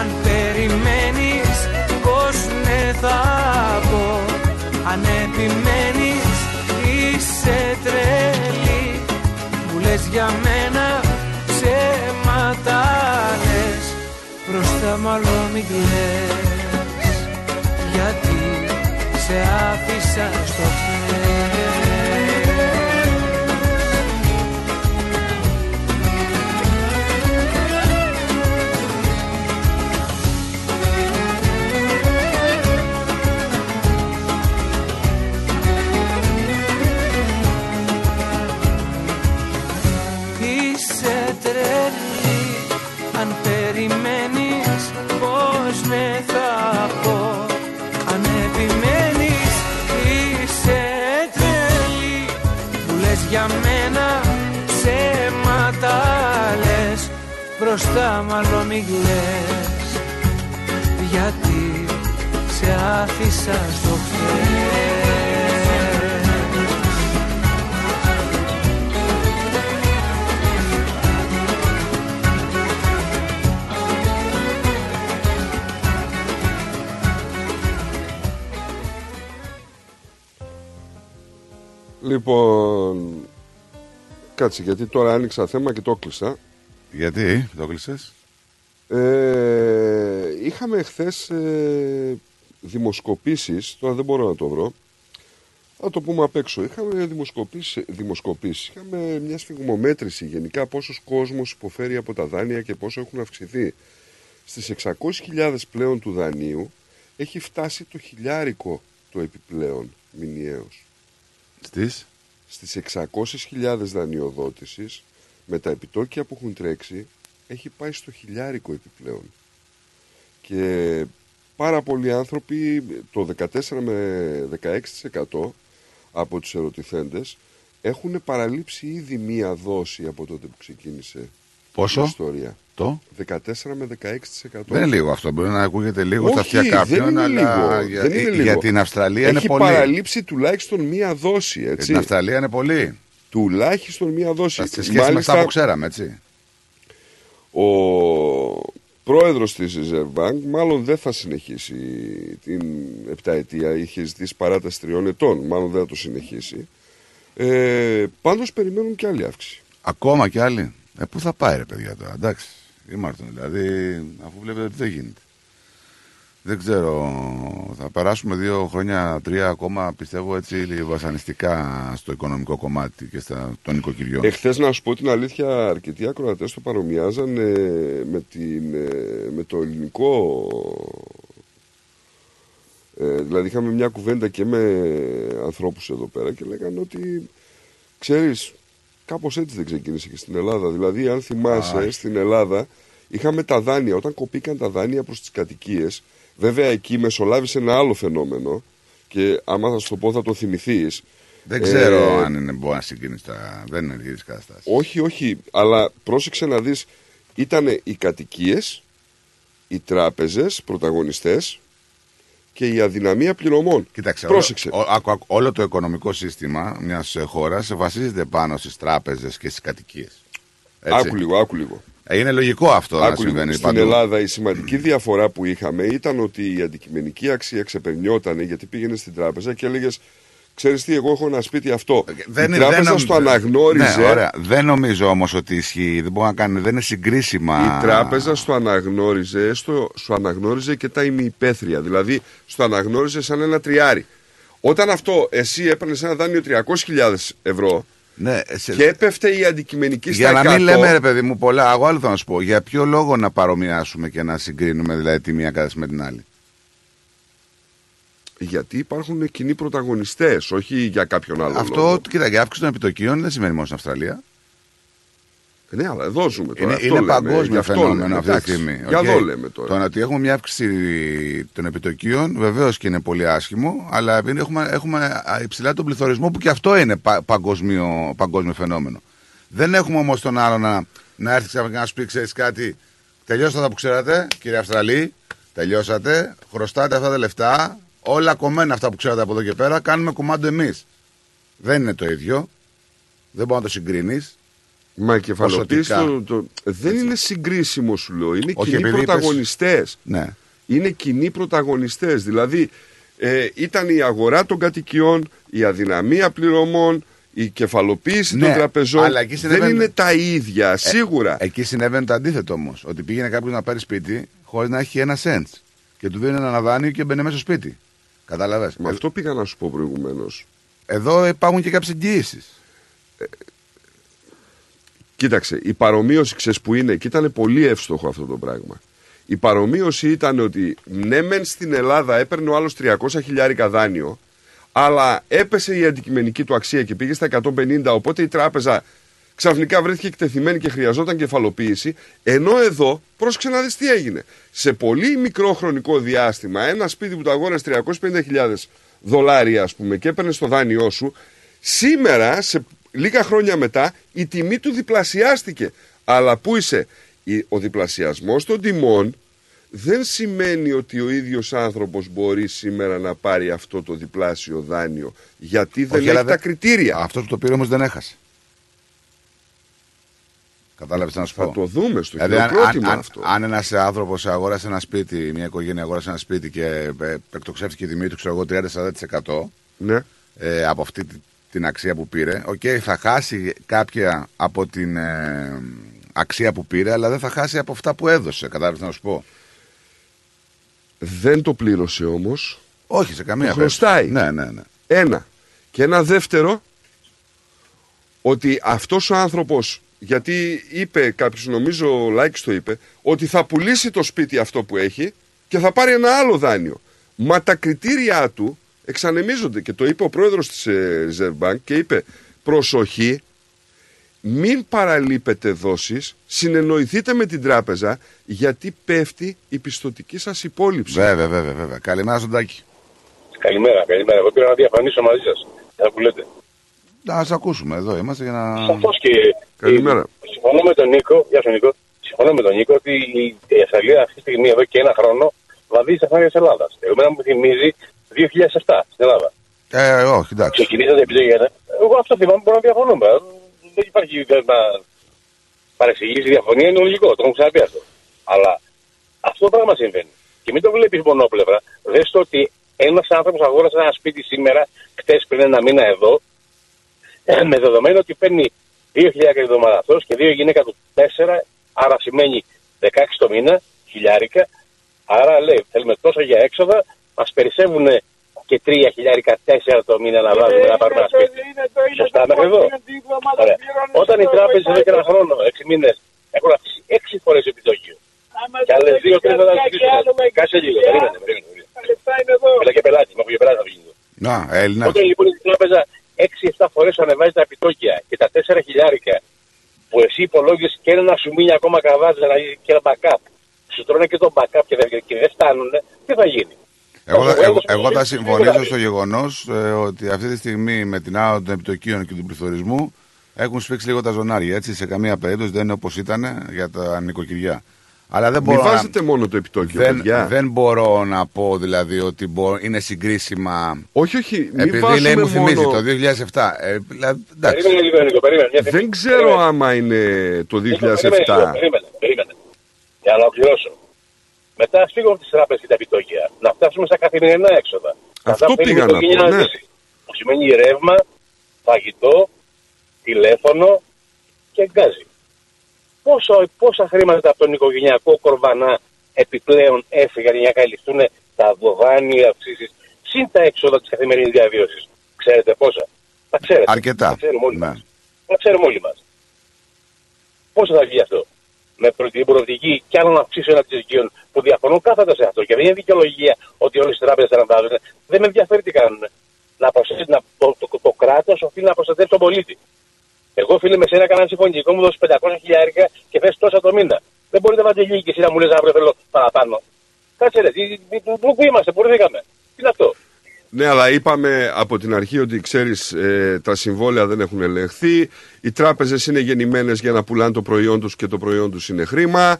Αν περιμένεις πως ναι θα πω. Αν επιμένεις είσαι τρελή. Μου λες για μένα ψέματα λες. Μπροστά μάλλον μην κλαις. Γιατί σε άφησα στο χθες μάλλον μη κλαις Γιατί σε άφησα στο χθες Λοιπόν, κάτσε γιατί τώρα άνοιξα θέμα και το κλείσα. Γιατί το κλείσες; Ε, είχαμε χθες ε, δημοσκοπήσεις, τώρα δεν μπορώ να το βρω, θα το πούμε απ' έξω. Είχαμε δημοσκοπήσεις, δημοσκοπήσεις, είχαμε μια σφιγμομέτρηση γενικά πόσος κόσμος υποφέρει από τα δάνεια και πόσο έχουν αυξηθεί. Στις 600.000 πλέον του δανείου έχει φτάσει το χιλιάρικο το επιπλέον μηνιαίος. Στις; Στις 600.000 δανειοδότησης με τα επιτόκια που έχουν τρέξει έχει πάει στο χιλιάρικο επιπλέον. Και πάρα πολλοί άνθρωποι, το 14 με 16% από τους ερωτηθέντες έχουν παραλείψει ήδη μία δόση από τότε που ξεκίνησε Πόσο; η ιστορία. Το; 14 με 16%. Δεν είναι λίγο αυτό. Μπορεί να ακούγεται λίγο Όχι, στα αυτιά δεν κάποιον, είναι αλλά λίγο, για, δεν είναι λίγο. για την Αυστραλία Έχει είναι πολύ. παραλείψει τουλάχιστον μία δόση, Για έτσι. την Αυστραλία είναι πολύ. Τουλάχιστον μία δόση. Σε σχέση με αυτά που ξέραμε, έτσι. Ο πρόεδρος της Reserve Bank μάλλον δεν θα συνεχίσει την επταετία, είχε ζητήσει παράταση τριών ετών, μάλλον δεν θα το συνεχίσει. Ε, πάντως περιμένουν και άλλη αύξηση. Ακόμα κι άλλοι. Ε, πού θα πάει ρε παιδιά τώρα, εντάξει. Ήμαρτον δηλαδή, αφού βλέπετε ότι δεν γίνεται. Δεν ξέρω, θα περάσουμε δύο χρόνια, τρία ακόμα, πιστεύω έτσι βασανιστικά στο οικονομικό κομμάτι και στα, των οικοκυριών. Εχθές να σου πω την αλήθεια, αρκετοί ακροατές το παρομοιάζαν ε, με, την, ε, με το ελληνικό. Ε, δηλαδή είχαμε μια κουβέντα και με ανθρώπους εδώ πέρα και λέγανε ότι ξέρεις κάπως έτσι δεν ξεκίνησε και στην Ελλάδα. Δηλαδή αν θυμάσαι Α. στην Ελλάδα είχαμε τα δάνεια, όταν κοπήκαν τα δάνεια προς τις κατοικίες βέβαια εκεί μεσολάβησε ένα άλλο φαινόμενο και άμα θα σου το πω θα το θυμηθείς. Δεν ξέρω αν είναι μπορεί να συγκρίνεις τα. Δεν είναι ίδιε καταστάσει. Όχι, όχι, αλλά πρόσεξε να δεις, ήταν οι κατοικίες, οι τράπεζες, πρωταγωνιστές και η αδυναμία πληρωμών. Κοίταξε, Πρόσεξε. Όλο, ο- άκου- άκου, όλο το οικονομικό σύστημα μιας χώρας βασίζεται πάνω στις τράπεζες και στις κατοικίες. Άκου λίγο, άκου λίγο. Είναι λογικό αυτό να Άκου λίγο. συμβαίνει Στην παντού. Ελλάδα η σημαντική διαφορά που είχαμε ήταν ότι η αντικειμενική αξία ξεπερνιόταν γιατί πήγαινε στην τράπεζα και έλεγες Ξέρεις τι, εγώ έχω ένα σπίτι αυτό. η είναι- τράπεζα νομ- στο αναγνώριζε. Ναι, ωραία. Δεν νομίζω όμως ότι ισχύει. Δεν μπορεί να κάνει. Δεν είναι συγκρίσιμα. Η τράπεζα στο αναγνώριζε, έστω σου αναγνώριζε και τα ημιυπαίθρια. Δηλαδή, στο αναγνώριζε σαν ένα τριάρι. Όταν αυτό εσύ έπαιρνες ένα δάνειο 300.000 ευρώ Ναι, σε- και έπεφτε η αντικειμενική στα Για να 100, μην λέμε ρε παιδί μου πολλά, εγώ άλλο θα να σου πω. Για ποιο λόγο να παρομοιάσουμε και να συγκρίνουμε δηλαδή τη μία κατάσταση με την άλλη; Γιατί υπάρχουν κοινοί πρωταγωνιστές, όχι για κάποιον άλλο. Αυτό, λόγο. κοίτα, η αύξηση των επιτοκίων δεν σημαίνει μόνο στην Αυστραλία. Ναι, αλλά εδώ ζούμε τώρα. Είναι, αυτό είναι λέμε, γι' παγκόσμιο αυτό φαινόμενο λέμε, αυτή τη εντάξει. στιγμή. Για Οκ. εδώ λέμε τώρα. Το ότι έχουμε μια αύξηση των επιτοκίων βεβαίως και είναι πολύ άσχημο, αλλά επειδή έχουμε, έχουμε υψηλά τον πληθωρισμό που και αυτό είναι πα- παγκοσμίο, παγκόσμιο φαινόμενο. Δεν έχουμε όμως τον άλλο να, να έρθει ξαφνικά να σου πει: Ξέρεις κάτι, τελειώσατε αυτά που ξέρατε, κύριε Αυστραλή, τελειώσατε, χρωστάτε αυτά τα λεφτά, όλα κομμένα αυτά που ξέρατε από εδώ και πέρα, κάνουμε κομμάτι εμείς. Δεν είναι το ίδιο. Δεν μπορεί να το συγκρίνεις. Μα η κεφαλοποίηση Ποσοτικά. το, το- δεν είναι συγκρίσιμο, σου λέω. Είναι Όχι, κοινοί επειδή είπες- πρωταγωνιστές. Ναι. Είναι κοινοί πρωταγωνιστές. Δηλαδή, ε, ήταν η αγορά των κατοικιών, η αδυναμία πληρωμών, η κεφαλοποίηση Ναι, των τραπεζών. αλλά εκεί δεν συνέβαινε- είναι τα ίδια, σίγουρα. Ε, εκεί συνέβαινε το αντίθετο όμως. Ότι πήγαινε κάποιος να πάρει σπίτι χωρίς να έχει ένα σέντ. Και του δίνει ένα δάνειο και μπαίνει μέσα στο σπίτι. Κατάλαβες; Με αυτό πήγα να σου πω προηγουμένως. Εδώ υπάρχουν και κάποιες εγγυήσεις. Κοίταξε, η παρομοίωση ξέρεις που είναι και ήταν πολύ εύστοχο αυτό το πράγμα. Η παρομοίωση ήταν ότι ναι, μεν στην Ελλάδα έπαιρνε ο άλλος 300 χιλιάρικα δάνειο, αλλά έπεσε η αντικειμενική του αξία και πήγε στα 150, οπότε η τράπεζα ξαφνικά βρέθηκε εκτεθειμένη και χρειαζόταν κεφαλοποίηση. Ενώ εδώ, πρόσεξε να δεις τι έγινε. Σε πολύ μικρό χρονικό διάστημα, ένα σπίτι που το αγόρασε 350.000 δολάρια, ας πούμε, και έπαιρνε στο δάνειό σου, σήμερα, σε λίγα χρόνια μετά, η τιμή του διπλασιάστηκε. Αλλά πού είσαι, Η- ο διπλασιασμός των τιμών δεν σημαίνει ότι ο ίδιος άνθρωπος μπορεί σήμερα να πάρει αυτό το διπλάσιο δάνειο γιατί δεν Όχι, έχει αλλά τα δεν- κριτήρια. Αυτό που το πήρε όμως δεν έχασε. Κατάλαβες να σου πω; Θα το δούμε στο Δηλαδή, αν, χειροκρότημα αν, αυτό. αν ένας άνθρωπος αγόρασε ένα σπίτι, μια οικογένεια αγόρασε ένα σπίτι και ε, εκτοξεύτηκε η τιμή του, ξέρω εγώ, 30-40% Ναι. ε, από αυτή τη- την αξία που πήρε, οκ, θα χάσει κάποια από την ε, αξία που πήρε, αλλά δεν θα χάσει από αυτά που έδωσε. Κατάλαβες να σου πω. Δεν το πλήρωσε όμως. Όχι, σε καμία Το χρωστάει. Ναι, ναι, ναι. Ένα. Και ένα δεύτερο, ότι αυτός ο άνθρωπος, γιατί είπε κάποιος, νομίζω ο Λάκης το είπε, ότι θα πουλήσει το σπίτι αυτό που έχει και θα πάρει ένα άλλο δάνειο. Μα τα κριτήρια του εξανεμίζονται και το είπε ο πρόεδρος της ε, Reserve Bank και είπε προσοχή, μην παραλείπετε δόσεις, συνεννοηθείτε με την τράπεζα γιατί πέφτει η πιστοτική σας υπόλοιψη. Βέβαια, βέβαια, βέβαια. Καλημέρα στον Τάκη. Καλημέρα, καλημέρα. Εγώ πήρα να διαφανίσω μαζί σας. Θα που λέτε. Να σα ακούσουμε εδώ, είμαστε για να. Σαφώς και. Καλημέρα. Συμφωνώ με τον Νίκο, γεια σου Νίκο. Συμφωνώ με τον Νίκο ότι η Αυστραλία αυτή τη στιγμή εδώ και ένα χρόνο βαδίζει στα φάρια της Ελλάδας. Εμένα μου θυμίζει το 2007 στην Ελλάδα. Ε, όχι, εντάξει. Ξεκινήσατε επιλογή. Εγώ αυτό θυμάμαι μπορώ να διαφωνούμε. Δεν υπάρχει να παρεξηγήσει διαφωνία, είναι λογικό. Το έχουμε ξαναπεί αυτό. Αλλά αυτό το πράγμα συμβαίνει. Και μην το βλέπεις μονόπλευρα. Δες το ότι ένας άνθρωπος αγόρασε ένα σπίτι σήμερα, χτες πριν ένα μήνα εδώ, με δεδομένο ότι παίρνει 2.000 την εβδομάδα αυτό και δύο γυναίκα του 4, άρα σημαίνει 16 το μήνα, χιλιάρικα. Άρα λέει, θέλουμε τόσο για έξοδα, μας περισσεύουν και 3 χιλιάρικα, 4 το μήνα να βάζουμε να πάρουμε ένα σπίτι. Σωστά μέχρι εδώ. Ωραία. Όταν οι τράπεζες εδώ και ένα χρόνο, 6 μήνες, έχουν αυξήσει 6 φορές επιτόκιο. Και άλλες 2-3 θα τα αυξήσουν. Κάτσε λίγο, περίμενε, περίμενε. Μιλά και πελάτη, μα που και πελάτη θα βγει. Να, Έλληνα. Όταν λοιπόν η τράπεζα 6-7 φορές ανεβάζει τα επιτόκια και τα 4 χιλιάρικα που εσύ υπολόγισε και ένα σου μείνει ακόμα καβάτζα να γίνει και ένα backup, σου τρώνε και το backup και δεν, και δεν φτάνουν, τι θα γίνει; Εγώ, θα- Εγώ εγώ, έδωσα εγώ θα το συμφωνήσω δηλαδή. στο γεγονός ότι αυτή τη στιγμή με την άδεια των επιτοκίων και του πληθωρισμού έχουν σφίξει λίγο τα ζωνάρια. Έτσι, σε καμία περίπτωση δεν είναι όπως ήταν για τα νοικοκυριά. Αλλά δεν Μην μπορώ, να, βάζετε μόνο το επιτόκιο, δεν, παιδιά. δεν μπορώ να πω δηλαδή ότι μπο- είναι συγκρίσιμα. Όχι, όχι. Μην Επειδή βάζουμε λέει μου θυμίζει μόνο- το 2007. Ε, δηλαδή, εντάξει. Περίμενε λίγο, Νίκο, περίμενε. Μια στιγμή. Δεν ξέρω άμα είναι το Νίκο, 2007. Περίμενε, λίγο, περίμενε, περίμενε. Για να ολοκληρώσω. Μετά ας φύγουμε από τις τράπεζες και τα επιτόκια. Να φτάσουμε στα καθημερινά έξοδα. Αυτό Αυτά πήγα θέλει η να πω, οικογένεια ναι. ζήσει. Που σημαίνει ρεύμα, φαγητό, τηλέφωνο και γκάζι. Πόσο, πόσα χρήματα από τον οικογενειακό κορβανά επιπλέον έφυγαν για να καλυφθούν τα δοβάνια αυξήσεις συν τα έξοδα της καθημερινής διαβίωσης; Ξέρετε πόσα; Τα ξέρετε. Αρκετά. Τα ξέρουμε όλοι Ναι. μας. Τα ξέρουμε όλοι μας. Πόσο θα βγει αυτό; Με προ- την προοπτική κι άλλων αυξήσεων αντιστοιχείων που διαφωνούν κάθετα σε αυτό. Και δεν είναι δικαιολογία ότι όλες οι τράπεζες αναβάζουν. Δεν με ενδιαφέρει τι κάνουν. Να προστατεύσει, να, το, το, το, το κράτος οφείλει να προστατεύσει τον πολίτη. Εγώ φίλε με σένα έκανα συμφωνητικό μου δώσει 500 χιλιάρικα και θες τόσα το μήνα. Δεν μπορείτε να βάζετε και εσύ να μου λες αύριο θέλω παραπάνω. Κάτσε ρε, τι- τι- πού πού είμαστε, πού βρήκαμε. Τι είναι αυτό; Ναι, αλλά είπαμε από την αρχή ότι ξέρεις, τα συμβόλαια δεν έχουν ελεγχθεί. Οι τράπεζες είναι γεννημένες για να πουλάνε το προϊόν τους και το προϊόν τους είναι χρήμα.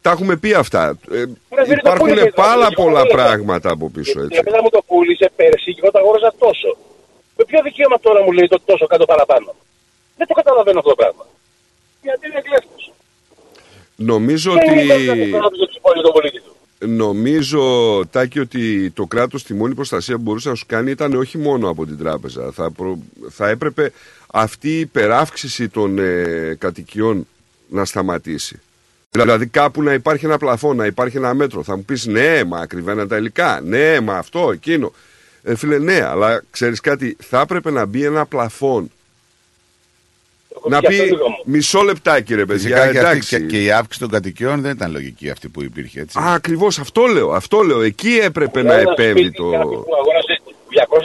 Τα έχουμε πει αυτά. Ε, Ρε, φίλε, το υπάρχουν πούλησε, πάρα το πολλά πούλησε. πράγματα από πίσω Η έτσι. τραπέζα μου το πούλησε πέρσι και εγώ το αγόρασα τόσο. Με ποιο δικαίωμα τώρα μου λέει το τόσο κάτω παραπάνω; Δεν το καταλαβαίνω αυτό το πράγμα. Γιατί είναι κλέφτος. Νομίζω Δεν είναι ότι. το κράτος το ψηφόλιο τον πολίτη του. Νομίζω, Τάκη, ότι το κράτος τη μόνη προστασία που μπορούσε να σου κάνει ήταν όχι μόνο από την τράπεζα. Θα, προ- θα έπρεπε αυτή η υπεράυξηση των ε, κατοικιών να σταματήσει. Δηλαδή κάπου να υπάρχει ένα πλαφόν, να υπάρχει ένα μέτρο. Θα μου πεις ναι, μα ακριβένα τα υλικά. Ναι, μα αυτό, εκείνο. Ε, φίλε, ναι, αλλά ξέρεις κάτι, θα έπρεπε να μπει ένα πλαφόν. Να και αυτό πει λίγο μου. μισό λεπτάκι, ρε παιδιά. Φυσικά και, αυτή, εντάξει. και, και η αύξηση των κατοικιών δεν ήταν λογική αυτή που υπήρχε. Έτσι. Α, ακριβώς αυτό λέω. Αυτό λέω. Εκεί έπρεπε να Ένα επέμβει σπίτι το. κάποιου Που αγόρασε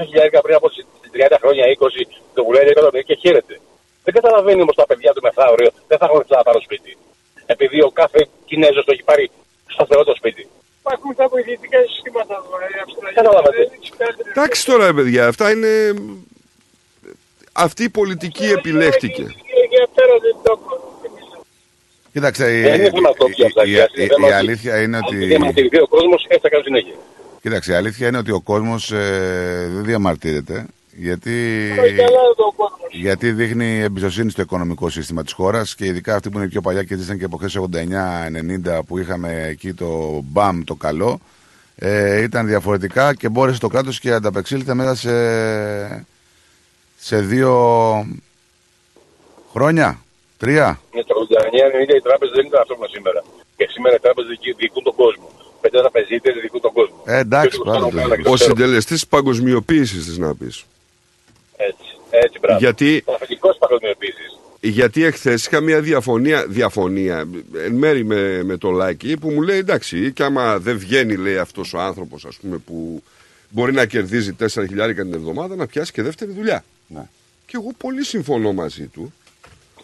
200 χιλιάρικα πριν από 30 χρόνια, 20, το πουλάει 10 εκατομμύρια και χαίρεται. Δεν καταλαβαίνει όμως τα παιδιά του μεθαύριο, δεν θα έχουν λεφτά να πάρουν σπίτι. Επειδή ο κάθε Κινέζος το έχει πάρει σταθερό το σπίτι. Υπάρχουν τα βοηθητικά συστήματα εδώ, ε, Αυστραλία. Καταλαβαίνετε. Δεν τις κάνετε. Εντάξει τώρα, ρε παιδιά, αυτά είναι. Αυτή η πολιτική επιλέχτηκε. Για πέρα δεν το έχω. Κοίταξε, η, Δεν είναι δημοκρατία αυτά. η- κοιτάξτε, η- δεν η μας- αλήθεια είναι Αν ότι. δεν διαμαρτυρηθεί ο κόσμος, έτσι θα κάνει συνέχεια. Κοίταξε, η αλήθεια είναι ότι ο κόσμος δεν διαμαρτύρεται. Γιατί, Όχι καλά εδώ ο κόσμος. γιατί δείχνει εμπιστοσύνη στο οικονομικό σύστημα της χώρας και ειδικά αυτοί που είναι πιο παλιά και ζήσαν και από χθε 89-90 που είχαμε εκεί το μπαμ το καλό. Ε, ήταν διαφορετικά και μπόρεσε το κράτος και ανταπεξήλθε μέσα σε, σε δύο χρόνια. Τρία. Με το 89-90 οι τράπεζε δεν ήταν αυτό που είναι σήμερα. Και σήμερα οι τράπεζες διοικούν τον κόσμο. Πέντε τραπεζίτες διοικούν τον κόσμο. Ε, εντάξει, Και πάντα το το κάνω διοικούν. Ο ξέρω. συντελεστής της παγκοσμιοποίησης, της να πεις. Έτσι, έτσι, μπράβο. Γιατί- Το αφεντικός παγκοσμιοποίησης. Γιατί εχθές είχα μια διαφωνία, διαφωνία εν μέρη με, με το Λάκη που μου λέει εντάξει, και άμα δεν βγαίνει, λέει αυτός ο άνθρωπος, ας πούμε, που μπορεί να κερδίζει 4 χιλιάρικα την εβδομάδα, να πιάσει και δεύτερη δουλειά. Ναι. Και εγώ πολύ συμφωνώ μαζί του.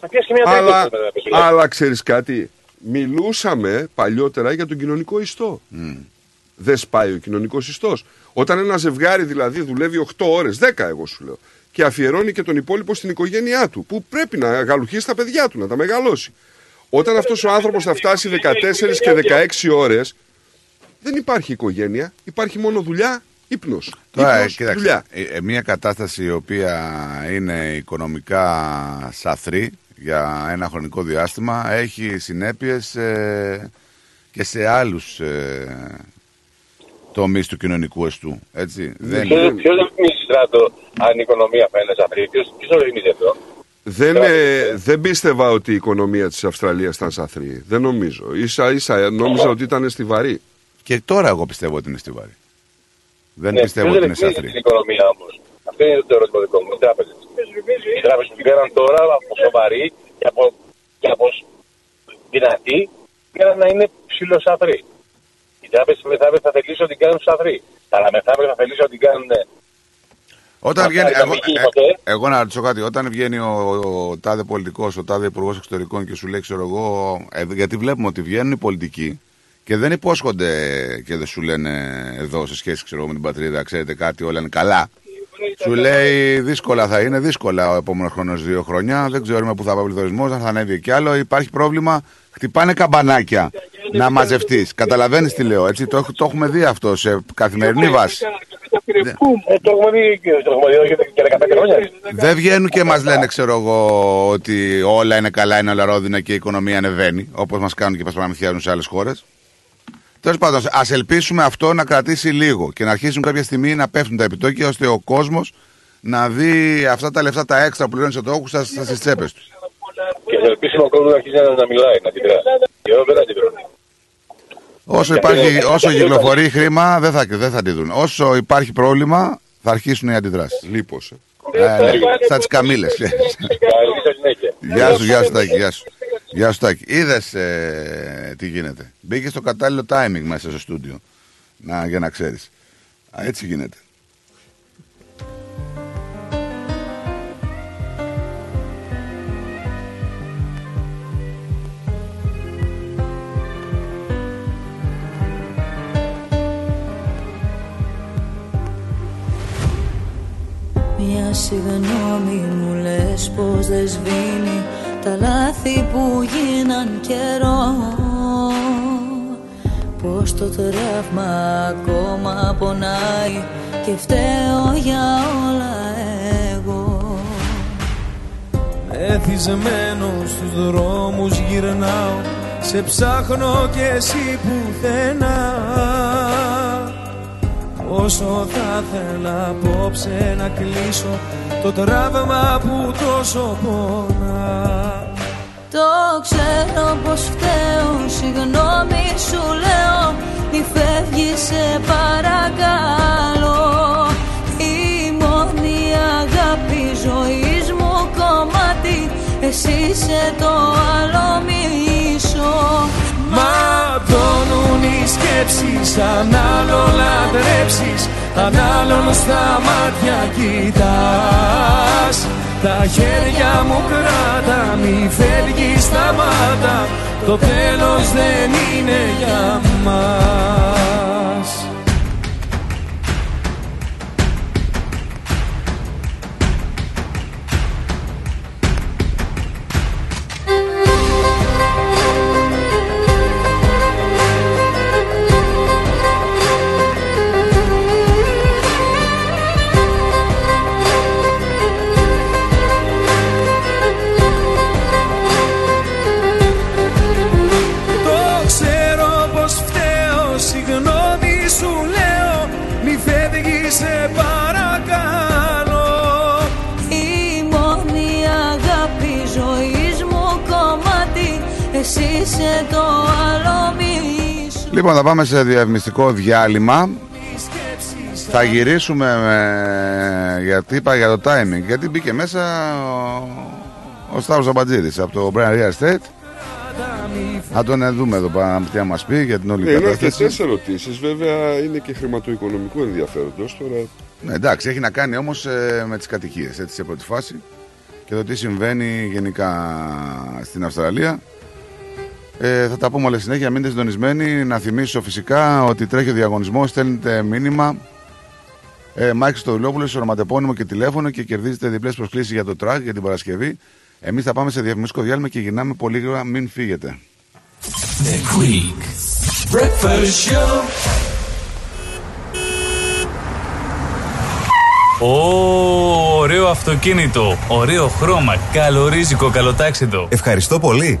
Θα πιάσει και μια Αλλά, τρίτη μετά, πες, λέει. αλλά ξέρεις κάτι, μιλούσαμε παλιότερα για τον κοινωνικό ιστό. Δεν σπάει ο κοινωνικός ιστός. Όταν ένα ζευγάρι δηλαδή δουλεύει 8 ώρες, 10 εγώ σου λέω, και αφιερώνει και τον υπόλοιπο στην οικογένειά του, που πρέπει να γαλουχίσει τα παιδιά του, να τα μεγαλώσει. Όταν αυτός ο άνθρωπος θα φτάσει 14 και 16 ώρες, δεν υπάρχει οικογένεια, υπάρχει μόνο δουλειά, ύπνο. Τώρα, ε, Ύπνος, κοίταξε, δουλειά. ε, ε, μια κατάσταση η οποία είναι οικονομικά σαθρή για ένα χρονικό διάστημα έχει συνέπειες ε, και σε άλλους ε, τομείς του κοινωνικού εστού. Έτσι. Δεν, Ποιο δεν ρυθμίζει στράτο αν η οικονομία φαίνεται σαφρή. Ποιος το ρυθμίζει αυτό; Δεν, ε, δεν πίστευα ότι η οικονομία της Αυστραλίας ήταν σαθρή. Δεν νομίζω. Ίσα ίσα νόμιζα ότι ήταν στιβαρή. Και τώρα εγώ πιστεύω ότι είναι στιβαρή. Δεν Ναι, πιστεύω ποιος ότι είναι ρυθμίζει σαθρή. την οικονομία όμως. Αυτό είναι το ερώτημα δικό μου. Οι τράπεζες; Οι τράπεζες που πήραν τώρα από σοβαρή και από, και από δυνατή πήραν να είναι ψηλοσαθροί. Οι τράπεζες μεθαύριο θα θελήσουν ότι κάνουν σαθροί. Αλλά μεθαύριο θα θελήσουν ότι κάνουν. Όταν Μακάρι βγαίνει, να εγώ, μην γίνει ε, ποτέ. εγώ να ρωτήσω κάτι, όταν βγαίνει ο, ο, τάδε πολιτικός, ο τάδε υπουργός εξωτερικών και σου λέει, ξέρω εγώ, ε, γιατί βλέπουμε ότι βγαίνουν οι πολιτικοί Και δεν υπόσχονται και δεν σου λένε εδώ σε σχέση ξέρω, με την πατρίδα, ξέρετε κάτι, όλα είναι καλά. Σου λέει δύσκολα θα είναι, δύσκολα ο επόμενος χρόνος δύο χρόνια. Δεν ξέρουμε πού θα πάει ο πληθωρισμός, αν θα ανέβει κι άλλο. Υπάρχει πρόβλημα. Χτυπάνε καμπανάκια να μαζευτείς. Καταλαβαίνεις τι λέω, έτσι. Το, το έχουμε δει αυτό σε καθημερινή βάση. Ε, Το έχουμε δει και το έχουμε δει εδώ και 15 χρόνια. Δεν βγαίνουν και μας λένε, ξέρω εγώ, ότι όλα είναι καλά, είναι όλα ρόδινα και η οικονομία ανεβαίνει, όπως μας κάνουν και μας παραμυθιάζουν σε άλλες χώρες. Τέλος πάντων, ας ελπίσουμε αυτό να κρατήσει λίγο και να αρχίσουν κάποια στιγμή να πέφτουν τα επιτόκια ώστε ο κόσμος να δει αυτά τα λεφτά τα έξτρα που λένε σε τόκου στις τσέπες του. Και θα ελπίσουμε ο κόσμος να αρχίσει να, να μιλάει, να αντιδρά. Και εδώ δεν αντιδρώνει. Όσο, υπάρχει, όσο κυκλοφορεί χρήμα, δεν θα, δεν θα αντιδρούν. Όσο υπάρχει πρόβλημα, θα αρχίσουν οι αντιδράσεις. Λίπος. Ε, ναι, σαν τις καμίλε. Καλή συνέχεια. Γεια σου, γεια σου Τάκη, γεια σου. Γεια σου Τάκη. Είδες ε, τι γίνεται. Μπήκε στο κατάλληλο timing μέσα στο στούντιο. Να, για να ξέρεις. Α, έτσι γίνεται. Μια συγγνώμη μου λες πως δεν σβήνει τα λάθη που γίναν καιρό. Πως το τραύμα ακόμα πονάει και φταίω για όλα εγώ. Εθισμένο στους δρόμους γυρνάω Σε ψάχνω και εσύ πουθενά Όσο θα θέλα απόψε να κλείσω Το τραύμα που τόσο πονά. Το ξέρω πως φταίω Συγγνώμη σου λέω Μη φεύγεις σε παρακαλώ. Η μόνη αγάπη ζωής μου κομμάτι Εσύ είσαι το άλλο μισό Ματώνουν οι σκέψεις Αν άλλο λατρέψεις Αν άλλον στα μάτια κοιτάς. Τα χέρια μου κράτα Μη φεύγεις σταμάτα. Το τέλος δεν είναι για μας Λοιπόν, θα πάμε σε διαφημιστικό διάλειμμα. Θα γυρίσουμε με... γιατί είπα για το timing. Γιατί μπήκε μέσα ο, ο Σταύρος Αμπατζίδης από το Brian Real Estate. Θα τον ε, δούμε εδώ πάνω τι θα μας πει για την όλη Ναι, είναι κατάσταση. αρκετές ερωτήσεις. Βέβαια είναι και χρηματοοικονομικού ενδιαφέροντος. Τώρα Ναι, εντάξει, έχει να κάνει όμως ε, με τις κατοικίες, έτσι, σε πρώτη φάση. Και το τι συμβαίνει γενικά στην Αυστραλία. Ε, θα τα πούμε όλα συνέχεια, μείνετε συντονισμένοι. Να θυμίσω φυσικά ότι τρέχει ο διαγωνισμός. Στέλνετε μήνυμα. Ε, Μάκης Στοδουλόπουλο, ονοματεπώνυμο και τηλέφωνο και κερδίζετε διπλές προσκλήσεις για το τρακ για την Παρασκευή. Εμείς θα πάμε σε διαφημιστικό διάλειμμα και γυρνάμε πολύ γρήγορα. Μην φύγετε. The Greek Breakfast Show. Ω, ωραίο αυτοκίνητο, ωραίο χρώμα, καλορίζικο, καλοτάξιτο. Ευχαριστώ πολύ.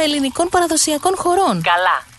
ελληνικών παραδοσιακών χωρών. Καλά.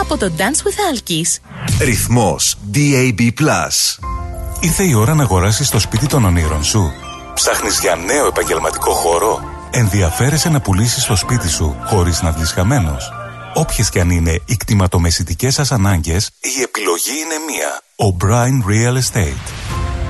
από το Dance with Alkis. Ρυθμός DAB+. Ήρθε η ώρα να αγοράσεις το σπίτι των ονείρων σου. Ψάχνεις για νέο επαγγελματικό χώρο; Ενδιαφέρεσαι να πουλήσεις το σπίτι σου χωρίς να βγεις χαμένος. Όποιες και αν είναι οι κτηματομεσητικές σας ανάγκες, η επιλογή είναι μία. O'Brien Real Estate.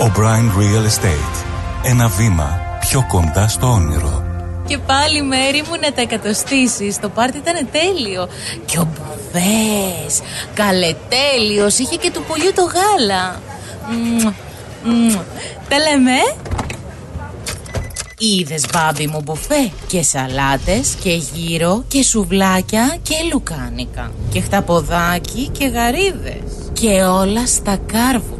O'Brien Real Estate. Ένα βήμα πιο κοντά στο όνειρο. Και πάλι μέρη μου να τα εκατοστήσεις. Το πάρτι ήταν τέλειο. Και ο Μπουβές Καλετέλειος. Είχε και του πολιού το γάλα. Μμμ, μμμ. Τα λέμε. Ε; Είδες μπάμπι μου μπουφέ; Και σαλάτες και γύρο Και σουβλάκια και λουκάνικα. Και χταποδάκι και γαρίδες. Και όλα στα κάρβουνα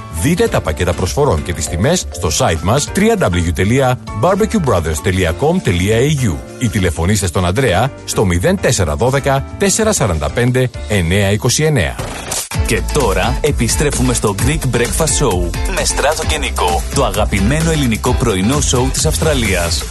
Δείτε τα πακέτα προσφορών και τις τιμές στο site μας www.barbecuebrothers.com.au ή τηλεφωνήστε στον Ανδρέα στο 0412 445 929. Και τώρα επιστρέφουμε στο Greek Breakfast Show με Στράτο και Νικό, το αγαπημένο ελληνικό πρωινό σοου της Αυστραλίας.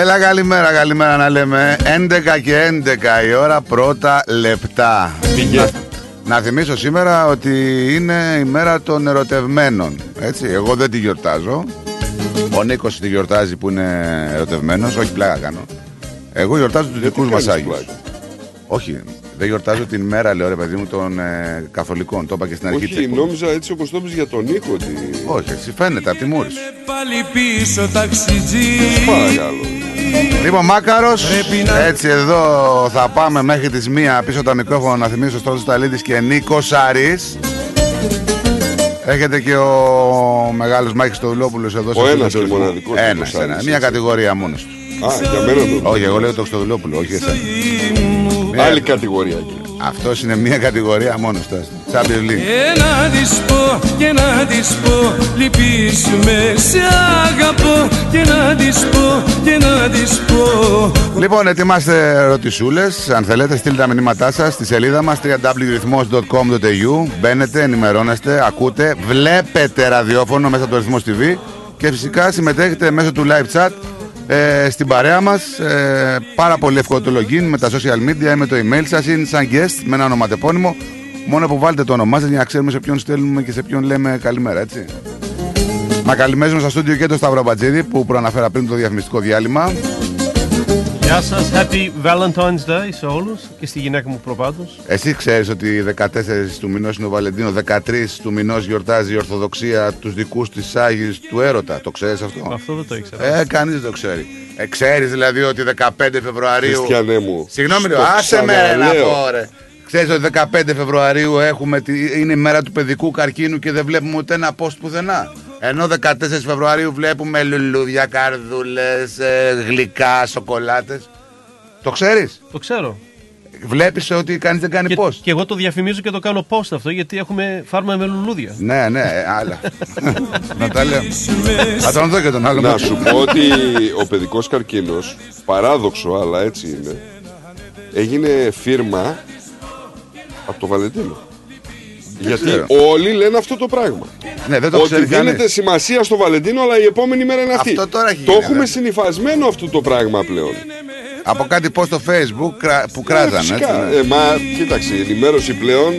Έλα καλημέρα, καλημέρα να λέμε. 11 και 11 η ώρα πρώτα λεπτά. Να, να θυμίσω σήμερα ότι είναι η μέρα των ερωτευμένων Έτσι, εγώ δεν τη γιορτάζω. Ο Νίκος τη γιορτάζει που είναι ερωτευμένος. Όχι πλάκα κάνω. Εγώ γιορτάζω τους δικούς μας κάνεις Άγιους. Όχι, δεν γιορτάζω την μέρα λέω ρε παιδί μου των ε, καθολικών. Το είπα και στην αρχή της Όχι, εκπομπής. νόμιζα έτσι όπως το είπες για τον Νίκο ότι... Όχι, έτσι φαίνεται από τη μούρη. Σου Πάλι πίσω ταξιτζή. Παρακαλώ. Λοιπόν, Μάκαρος, έτσι εδώ θα πάμε μέχρι τις μία πίσω τα μικρόφωνα να θυμίσω Στράτο Σταλίδης και Νίκο Σάρης. Έχετε και ο μεγάλος Μάκης Τοδουλόπουλο εδώ στο Ο στούντιο ένας του και ρυθμού. μοναδικός Ένας, Νίκος ένας. Άρης, Μια έτσι. κατηγορία μόνος του. Α, για μένα το. Όχι, εγώ λέω το Χρυστοδουλόπουλο, όχι εσένα. Άλλη κατηγορία εκεί. Αυτός είναι μια κατηγορία μόνος του. Champions League. Και να της πω, και να της πω Λυπείς με, σε αγαπώ Και να της πω, και να της πω Λοιπόν, ετοιμάστε ερωτησούλες. Αν θέλετε, στείλτε τα μηνύματά σας στη σελίδα μας www.rhythmos.com.au. Μπαίνετε, ενημερώνεστε, ακούτε, βλέπετε ραδιόφωνο μέσα από το Ρυθμός TV και φυσικά συμμετέχετε μέσω του live chat ε, στην παρέα μας. Ε, πάρα πολύ εύκολο το login με τα social media ή με το email σας. Είναι σαν guest με ένα ονοματεπώνυμο. Μόνο που βάλετε το όνομά σας για να ξέρουμε σε ποιον στέλνουμε και σε ποιον λέμε καλημέρα, έτσι. Να καλημέζουμε στο στούντιο και το Σταύρο Μπατζίδη που προαναφέρα πριν το διαφημιστικό διάλειμμα. Γεια σας, Happy Valentine's Day σε όλους και στη γυναίκα μου προπάντως. Εσύ ξέρεις ότι 14 του μηνός είναι ο Βαλεντίνο, 13 του μηνός γιορτάζει η Ορθοδοξία τους δικούς της Άγιου του Έρωτα. Το ξέρεις αυτό; Αυτό δεν το ήξερα. Ε, κανείς δεν το ξέρει. Ε, ξέρεις δηλαδή ότι 15 Φεβρουαρίου. Χριστιανέ μου. Συγγνώμη, ρε, Στο άσε με ρε, να ξαναλέω. πω ρε. Ξέρεις ότι 15 Φεβρουαρίου έχουμε τη, είναι η μέρα του παιδικού καρκίνου και δεν βλέπουμε ούτε ένα post πουθενά. Ενώ 14 Φεβρουαρίου βλέπουμε λουλούδια, καρδούλες, γλυκά, σοκολάτες. Το ξέρεις; Το ξέρω. Βλέπεις ότι κανείς δεν κάνει Και, post. και εγώ το διαφημίζω και το κάνω post αυτό γιατί έχουμε φάρμα με λουλούδια. Ναι, ναι, ε, άλλα. να τα λέω. Θα τον δω και τον άλλο. Να σου πω ότι ο παιδικός καρκίνος, παράδοξο αλλά έτσι είναι, έγινε φίρμα από το Βαλεντίνο. Γιατί ξέρω. όλοι λένε αυτό το πράγμα. Ναι, δεν το ότι ξέρει δίνεται κανείς. σημασία στο Βαλεντίνο, αλλά η επόμενη μέρα είναι αυτή. Αυτό τώρα έχει το γίνει, έχουμε ναι. συνυφασμένο αυτό το πράγμα πλέον. Από κάτι post στο facebook κρα- που κράζανε. Ε, έτσι, φυσικά. ναι. Ε, μα κοίταξε, η ενημέρωση πλέον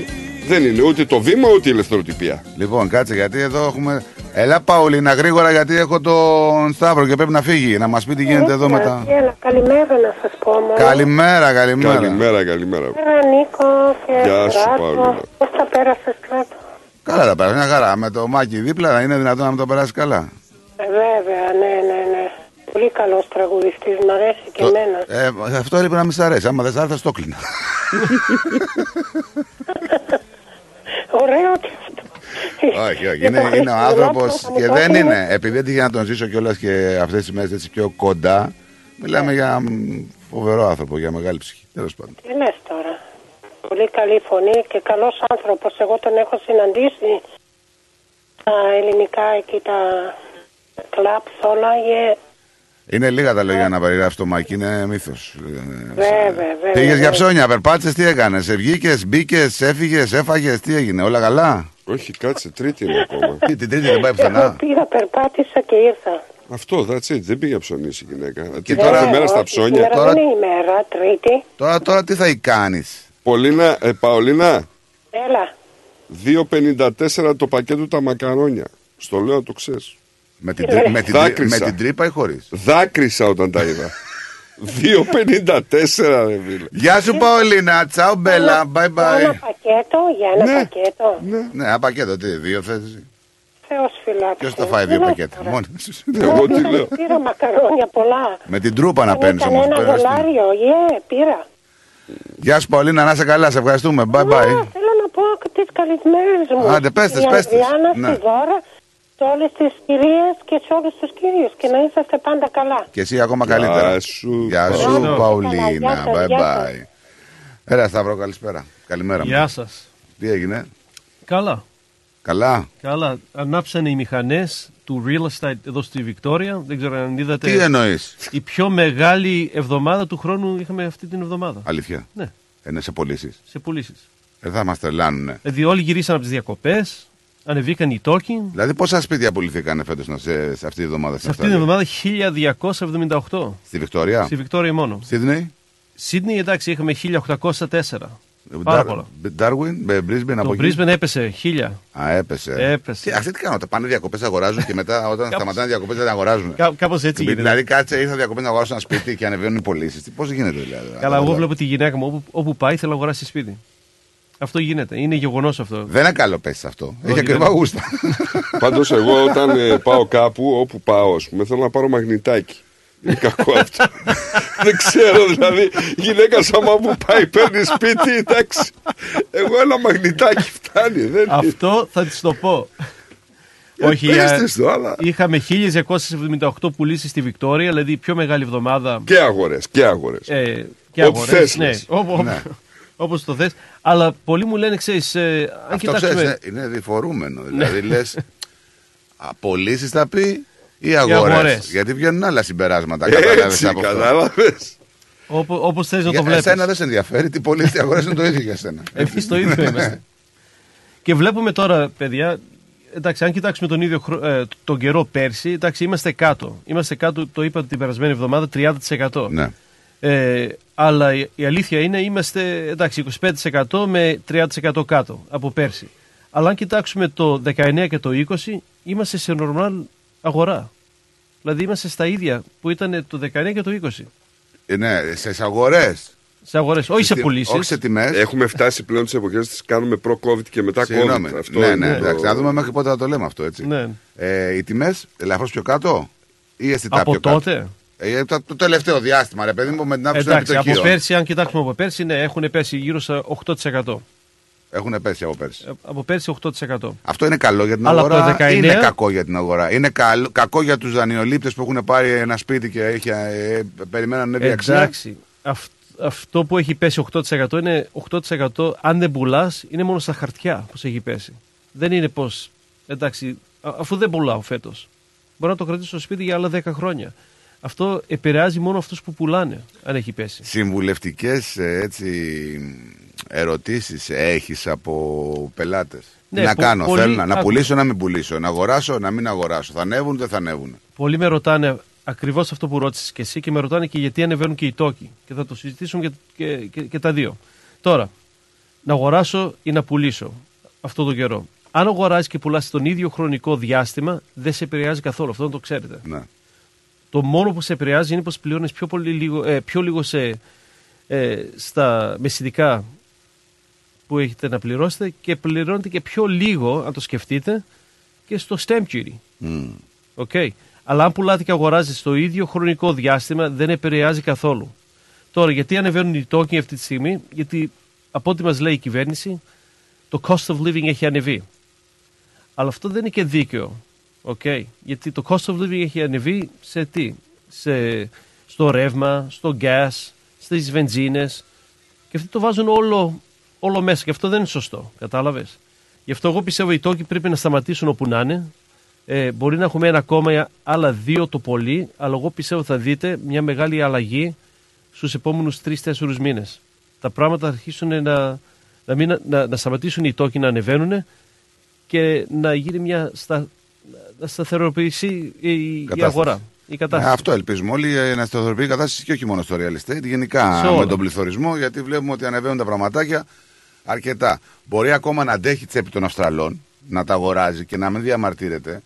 δεν είναι ούτε το βήμα ούτε η ελευθεροτυπία. Λοιπόν, κάτσε γιατί εδώ έχουμε. Ελά, Παουλίνα, γρήγορα γιατί έχω τον Σταύρο και πρέπει να φύγει. Να μας πει τι γίνεται εδώ μετά. Έλα, καλημέρα να σας πω μόνο. Καλημέρα, καλημέρα. Καλημέρα, καλημέρα. Καλημέρα Νίκο και Γεια σου, Στράτο. Παύλα. Πώς τα πέρασες Στράτο. Καλά τα πέρα, μια χαρά. Με το μάκι δίπλα είναι δυνατόν να με το περάσει καλά. Ε, βέβαια, ναι, ναι, ναι. Πολύ καλός τραγουδιστής, μ' αρέσει και εμένα. Ε, αυτό έπρεπε να μην σ' αρέσει. Άμα δεν σ' άρεσε, θα στο κλείνα. (laughs) Ωραίο και αυτό. (laughs) όχι, όχι. Για Είναι, το είναι ο Χριστουγεννιάτικο άνθρωπος θα μου και το δεν έδινε. είναι. Επειδή έτυχε να τον ζήσω κιόλας και αυτές τις μέρες έτσι πιο κοντά, μιλάμε για μ, φοβερό άνθρωπο, για μεγάλη ψυχή. Τέλος πάντων. Τι λες τώρα; Πολύ καλή φωνή και καλός άνθρωπος. Εγώ τον έχω συναντήσει τα ελληνικά εκεί τα κλαπ όλα. Και... Είναι λίγα τα λόγια να περιγράψει το Μάκη, είναι μύθος. Βέβαια, βέβαια. Πήγες για βέβαια. ψώνια, περπάτησες, τι έκανες; Βγήκες, μπήκες, έφυγες, έφαγες, τι έγινε, όλα καλά; Όχι, κάτσε, τρίτη είναι ακόμα. Τι, την τρίτη δεν πάει Εγώ πουθενά. πήγα, περπάτησα και ήρθα. Αυτό, that's it. Δεν πήγε να ψωνίσει η γυναίκα. Και Τι τώρα- κάθε μέρα στα Όχι, ψώνια. Σήμερα Τώρα- δεν είναι ημέρα, τρίτη. Τώρα, τώρα τι θα κάνεις; Πολίνα, ε, Παολίνα, Έλα. 2,54 το πακέτο τα μακαρόνια. Στο λέω, το ξέρεις. Με την, τρί- με, την, τρί- Δάκρυσα. με την τρύπα ή χωρίς; Δάκρυσα όταν τα είδα. 2,54 ρε φίλε. Γεια σου, Παολίνα. Τσαου, Μπέλα. Bye Ένα bye. πακέτο, για ένα Ναι. πακέτο. Ναι, ένα πακέτο, τι, δύο θέσεις; Θεός φυλάξει. Ποιος θα φάει δύο πακέτα; Μόνος. (laughs) Εγώ τι λέω. Πήρα μακαρόνια πολλά. Με την τρούπα να Αν παίρνεις ήταν όμως. ένα δολάριο, yeah, πήρα. Γεια σου, Παολίνα, να είσαι καλά. Σε ευχαριστούμε. Bye Α, bye. θέλω να πω τις καλησμέρες μου. Άντε, πες τις, Στην πες τις. Αδριάννα, Ναι. στη Δώρα, σε όλες τις κυρίες και σε όλους τους κύριους. Και να είσαστε πάντα καλά. Και εσύ ακόμα Γεια καλύτερα. σου, Γεια σου, Παολίνα. Παολίνα. Γεια σας, Bye γεια bye. Έλα, Σταύρο, καλησπέρα. Καλημέρα μου. Γεια σας. Τι έγινε, Καλά. καλά. Καλά. Ανάψανε οι μηχανές του real estate εδώ στη Βικτόρια. Δεν ξέρω αν είδατε. Τι εννοείς, Η πιο μεγάλη εβδομάδα του χρόνου είχαμε αυτή την εβδομάδα. Αλήθεια; Ναι, Είναι σε πωλήσεις. σε πωλήσεις. Δεν θα μας τρελάνουνε. Δηλαδή όλοι γυρίσαν από τις διακοπές, ανεβήκαν οι τόκοι. Δηλαδή, πόσα σπίτια πουληθήκαν φέτος σε, σε αυτή τη εβδομάδα Σε στην αυτή την Αυστραλία; εβδομάδα 1278. Στη Βικτόρια; Στη Βικτόρια μόνο. Σίδνεϊ; Σίδνey εντάξει είχαμε 1804. Πάρα πολλά. Ντάρουιν, Μπρίσμπεν Το από εκεί; Brisbane έπεσε 1000. Α, έπεσε. Έπεσε. Τι, αυτοί τι κάνουν, πάνε διακοπές, αγοράζουν και μετά όταν Κάπως- σταματάνε διακοπές δεν αγοράζουν. Κά, Κάπως έτσι γίνεται. Δηλαδή, κάτσε, ήρθα διακοπές να αγοράσω ένα σπίτι και ανεβαίνουν οι πωλήσεις. Πώς γίνεται δηλαδή. Καλά, εγώ βλέπω τη γυναίκα μου όπου, όπου πάει θέλω να αγοράσει σπίτι. Αυτό γίνεται. Είναι γεγονός αυτό. Δεν είναι καλό πέσει αυτό. Έχει Όχι, ακριβά δεν- γούστα. (laughs) Πάντως, εγώ όταν ε, πάω κάπου, όπου πάω, ας πούμε, θέλω να πάρω μαγνητάκι. Είναι κακό αυτό. (laughs) Δεν ξέρω, δηλαδή, η γυναίκα σάμα που πάει, παίρνει σπίτι, εντάξει. Εγώ ένα μαγνητάκι φτάνει. Δεν... Αυτό θα της το πω. Όχι, πέστε ε, στο, αλλά- είχαμε 1278 πουλήσεις στη Βικτόρια, δηλαδή η πιο μεγάλη εβδομάδα. Και αγορές, και αγορές. Ε, και Όπου αγορές, θες, ναι, λες. όπου- όπου- Ναι. όπως το θες. Αλλά πολλοί μου λένε, ξέρεις, ε, αν Αυτό κοιτάξουμε... ξέρεις, είναι διφορούμενο. Ναι. Δηλαδή λες, πωλήσει θα πει ή αγορές. αγορές. Γιατί βγαίνουν άλλα συμπεράσματα. Έτσι, Κατάλαβε από αυτό. κατάλαβες. Όπω, όπως θες να Για το βλέπεις. Εσένα δεν σε ενδιαφέρει. Τι πωλήσει, τι αγορές είναι το ίδιο για σένα. Εμείς το ίδιο είμαστε. Και βλέπουμε τώρα, παιδιά, εντάξει, αν κοιτάξουμε τον ίδιο χρο- ε, τον καιρό πέρσι, εντάξει, είμαστε κάτω. Είμαστε κάτω, το είπα την περασμένη εβδομάδα, 30%. Ναι. Ε, αλλά η, η αλήθεια είναι, είμαστε εντάξει, 25% με 30% κάτω από πέρσι. Αλλά αν κοιτάξουμε το 19 και το 20, είμαστε σε normal αγορά. Δηλαδή είμαστε στα ίδια που ήταν το 19 και το 20. Ε, Ναι, σε αγορές. Σε αγορές, όχι σε τι- πωλήσεις. όχι σε τιμές. Έχουμε φτάσει πλέον τι εποχές τι κάνουμε προ-COVID και μετά Συγγνώμη. COVID. Αυτό ναι, είναι ναι, το- εντάξει, να δούμε μέχρι πότε θα το λέμε αυτό έτσι. Ναι. Ε, οι τιμές ελαφρώς πιο κάτω ή αισθητά Από πιο κάτω; Τότε. Ε, το, το τελευταίο διάστημα, ρε παιδί μου, με την άποψη των Εντάξει, από επιτοκίων. πέρσι, αν κοιτάξουμε από πέρσι, ναι, έχουν πέσει γύρω στα 8%. Έχουν πέσει από πέρσι. Από πέρσι 8%. Αυτό είναι καλό για την Αλλά από αγορά. το 19 Είναι κακό για την αγορά. Είναι καλό, κακό για τους δανειολήπτες που έχουν πάρει ένα σπίτι και έχει, ε, περιμέναν να ανέβει η αξία. Εντάξει. αυ- αυτό που έχει πέσει 8% είναι 8% αν δεν πουλάς, είναι μόνο στα χαρτιά που έχει πέσει. Δεν είναι πως. Εντάξει, α- αφού δεν πουλάω φέτος. Μπορώ να το κρατήσω στο σπίτι για άλλα 10 χρόνια. Αυτό επηρεάζει μόνο αυτούς που πουλάνε, αν έχει πέσει. Συμβουλευτικές έτσι ερωτήσεις έχεις από πελάτες; Ναι, Τι να πο- κάνω, πολύ- θέλω να, να άκου. πουλήσω, να μην πουλήσω, να αγοράσω, να μην αγοράσω. Θα ανέβουν, δεν θα ανέβουν. Πολλοί με ρωτάνε ακριβώς αυτό που ρώτησες και εσύ και με ρωτάνε και γιατί ανεβαίνουν και οι τόκοι. Και θα το συζητήσουμε και, και, και, και τα δύο. Τώρα, να αγοράσω ή να πουλήσω αυτό το καιρό. Αν αγοράζεις και πουλάς τον ίδιο χρονικό διάστημα, δεν σε επηρεάζει καθόλου. Αυτό να το ξέρετε. Ναι. Το μόνο που σε επηρεάζει είναι πως πληρώνεις πιο, πολύ λίγο, ε, πιο λίγο σε, ε, στα μεσητικά που έχετε να πληρώσετε και πληρώνετε και πιο λίγο, αν το σκεφτείτε, και στο stamp duty. OK. Αλλά αν πουλάτε και αγοράζει στο ίδιο χρονικό διάστημα, δεν επηρεάζει καθόλου. Τώρα, γιατί ανεβαίνουν οι τόκοι αυτή τη στιγμή, γιατί από ό,τι μας λέει η κυβέρνηση, το cost of living έχει ανεβεί. Αλλά αυτό δεν είναι και δίκαιο. Okay. Γιατί το cost of living έχει ανεβεί σε τι, σε, στο ρεύμα, στο gas, στις βενζίνες και αυτοί το βάζουν όλο, όλο μέσα και αυτό δεν είναι σωστό. Κατάλαβες; Γι' αυτό εγώ πιστεύω οι τόκοι πρέπει να σταματήσουν όπου να είναι. Ε, μπορεί να έχουμε ένα ακόμα άλλα δύο το πολύ, αλλά εγώ πιστεύω θα δείτε μια μεγάλη αλλαγή στους επόμενους τρει-τέσσερι μήνες. Τα πράγματα θα αρχίσουν να, να, μην, να, να σταματήσουν οι τόκοι να ανεβαίνουν και να γίνει μια στα, να σταθεροποιηθεί η, η Κατάσταση. αγορά. Η κατάσταση. Ε, αυτό ελπίζουμε όλοι ε, να σταθεροποιεί η κατάσταση και όχι μόνο στο real estate, γενικά Σε όλα. με τον πληθωρισμό, γιατί βλέπουμε ότι ανεβαίνουν τα πραγματάκια αρκετά. Μπορεί ακόμα να αντέχει τσέπη των Αυστραλών, να τα αγοράζει και να μην διαμαρτύρεται.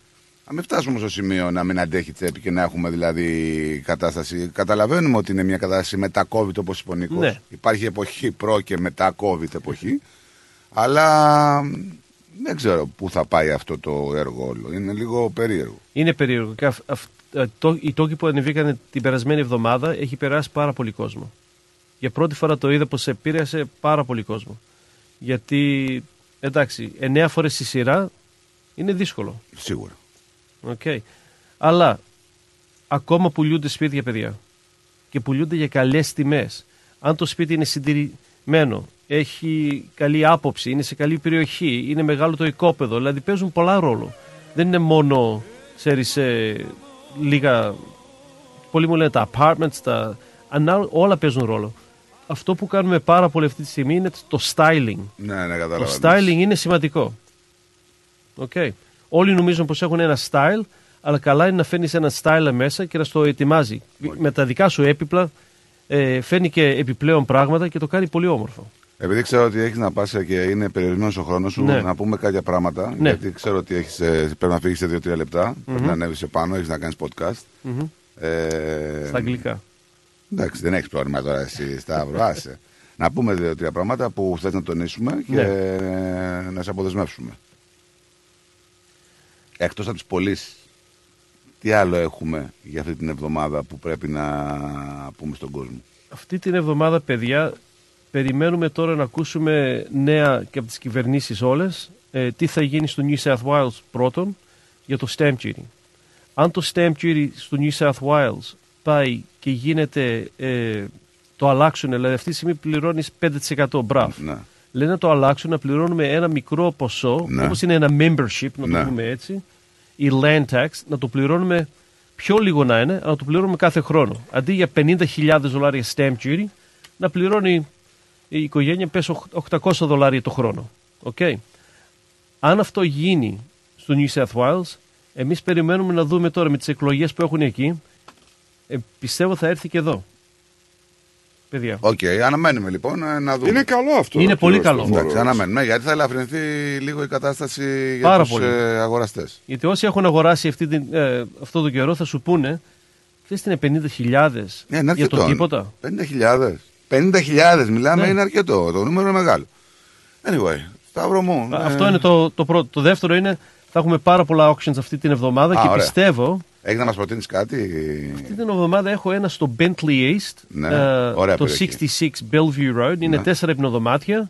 Να μην φτάσουμε στο σημείο να μην αντέχει τσέπη και να έχουμε δηλαδή κατάσταση. Καταλαβαίνουμε ότι είναι μια κατάσταση μετά COVID όπως είπε ο Νίκος. Ναι. Υπάρχει εποχή προ και μετά COVID εποχή. Αλλά δεν ξέρω πού θα πάει αυτό το έργο όλο. Είναι λίγο περίεργο. Είναι περίεργο. Και αυ, αυ, ε, το, οι τόκοι που ανεβήκαν την περασμένη εβδομάδα έχει περάσει πάρα πολύ κόσμο. Για πρώτη φορά το είδα πως επήρεασε πάρα πολύ κόσμο. Γιατί, εντάξει, εννέα φορές στη σειρά είναι δύσκολο. Σίγουρα. Okay. Αλλά ακόμα πουλούνται σπίτια, παιδιά. Και πουλούνται για καλές τιμές. Αν το σπίτι είναι συντηρημένο, έχει καλή άποψη, είναι σε καλή περιοχή, είναι μεγάλο το οικόπεδο, δηλαδή παίζουν πολλά ρόλο. Δεν είναι μόνο, ξέρεις, ε, λίγα... Πολλοί μου λένε τα apartments, τα... ανά- όλα παίζουν ρόλο. Αυτό που κάνουμε πάρα πολύ αυτή τη στιγμή είναι το styling. Ναι, ναι, Το καταλαβαίνω. styling είναι σημαντικό. Okay. Όλοι νομίζουν πως έχουν ένα style, αλλά καλά είναι να φέρνεις ένα style μέσα και να στο ετοιμάζει. Με τα δικά σου έπιπλα ε, φέρνει και επιπλέον πράγματα και το κάνει πολύ όμορφο. Επειδή ξέρω ότι έχεις να πας και είναι περιορισμένο ο χρόνος σου, Ναι. να πούμε κάποια πράγματα. Ναι. Γιατί ξέρω ότι έχεις, ε, πρέπει να φύγεις σε 2-3 λεπτά. Πρέπει Μμμ. να ανέβεις επάνω, έχεις να κάνεις podcast. Μμμ. Ε, Στα αγγλικά. Εντάξει, δεν έχεις πρόβλημα τώρα εσύ, Σταύρο, άσε. να πούμε δύο-τρία πράγματα που θες να τονίσουμε και Ναι. να σε αποδεσμεύσουμε. Εκτός από τις πωλήσεις, τι άλλο έχουμε για αυτή την εβδομάδα που πρέπει να πούμε στον κόσμο; Αυτή την εβδομάδα, παιδιά, περιμένουμε τώρα να ακούσουμε νέα και από τις κυβερνήσεις όλες ε, τι θα γίνει στο New South Wales πρώτον για το stamp duty. Αν το stamp duty στο New South Wales πάει και γίνεται, ε, το αλλάξουν, δηλαδή αυτή τη στιγμή πληρώνεις 5% μπραφ. Ναι. Λένε να το αλλάξουν, να πληρώνουμε ένα μικρό ποσό, Ναι. όπως είναι ένα membership, να Ναι. το πούμε έτσι, ή land tax, να το πληρώνουμε πιο λίγο να είναι, αλλά να το πληρώνουμε κάθε χρόνο. Αντί για 50.000 δολάρια stamp duty, να πληρώνει η οικογένεια πες οχ- 800 δολάρια το χρόνο. Okay. Αν αυτό γίνει στο New South Wales, εμείς περιμένουμε να δούμε τώρα με τις εκλογές που έχουν εκεί, ε, πιστεύω θα έρθει και εδώ. Παιδιά. Οκ, αναμένουμε λοιπόν ε, να δούμε. Είναι καλό αυτό. Είναι ο πολύ κύριος καλό. Θεοφόρος. Εντάξει, αναμένουμε γιατί θα ελαφρυνθεί λίγο η κατάσταση για Πάρα τους πολύ. ε, αγοραστές. Γιατί όσοι έχουν αγοράσει αυτή την, ε, αυτό τον καιρό θα σου πούνε, ξέρεις τι είναι 50.000 Ναι, είναι για το αρκετό. τίποτα. 50.000. 50.000 μιλάμε, Ναι. είναι αρκετό. Το νούμερο είναι μεγάλο. Anyway, Σταύρο μου. Α, ε, Αυτό είναι το, το πρώτο. Το δεύτερο είναι θα έχουμε πάρα πολλά auctions αυτή την εβδομάδα Α, και ωραία. πιστεύω Έχεις να μας προτείνεις κάτι; αυτή την εβδομάδα έχω ένα στο Bentley East, Ναι, ε, ωραία το περιοχή. 66 Bellevue Road. Είναι Ναι. τέσσερα υπνοδωμάτια,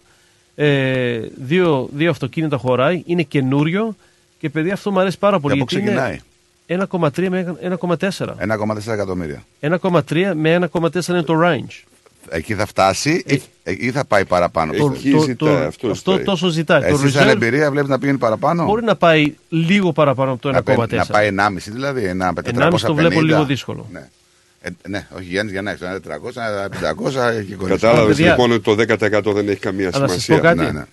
ε, δύο, δύο αυτοκίνητα χωράει, είναι καινούριο και παιδιά αυτό μου αρέσει πάρα πολύ. Από πού γιατί είναι ξεκινάει; 1,3 με 1,4. 1,4 εκατομμύρια. 1,3 με 1,4 είναι το range. Εκεί θα φτάσει ή, ή θα πάει παραπάνω. Το- πιστεύεις; το- το- αυτός αυτό ζητάει. τόσο ζητάει. Το Εσύ σαν reserve- εμπειρία βλέπεις να πηγαίνει παραπάνω; Μπορεί να πάει λίγο παραπάνω από το να, 1,4. πέ- να πάει 1,5 δηλαδή. Ένα 1,5 το βλέπω λίγο δύσκολο. Ναι. Ε, ναι, όχι Γιάννης για να έχεις ένα 400, ένα 500 έχει κορίτσι. Κατάλαβες Παιδιά- λοιπόν ότι το 10% δεν έχει καμία Αλλά να σας σημασία. πω κάτι. Ναι, ναι.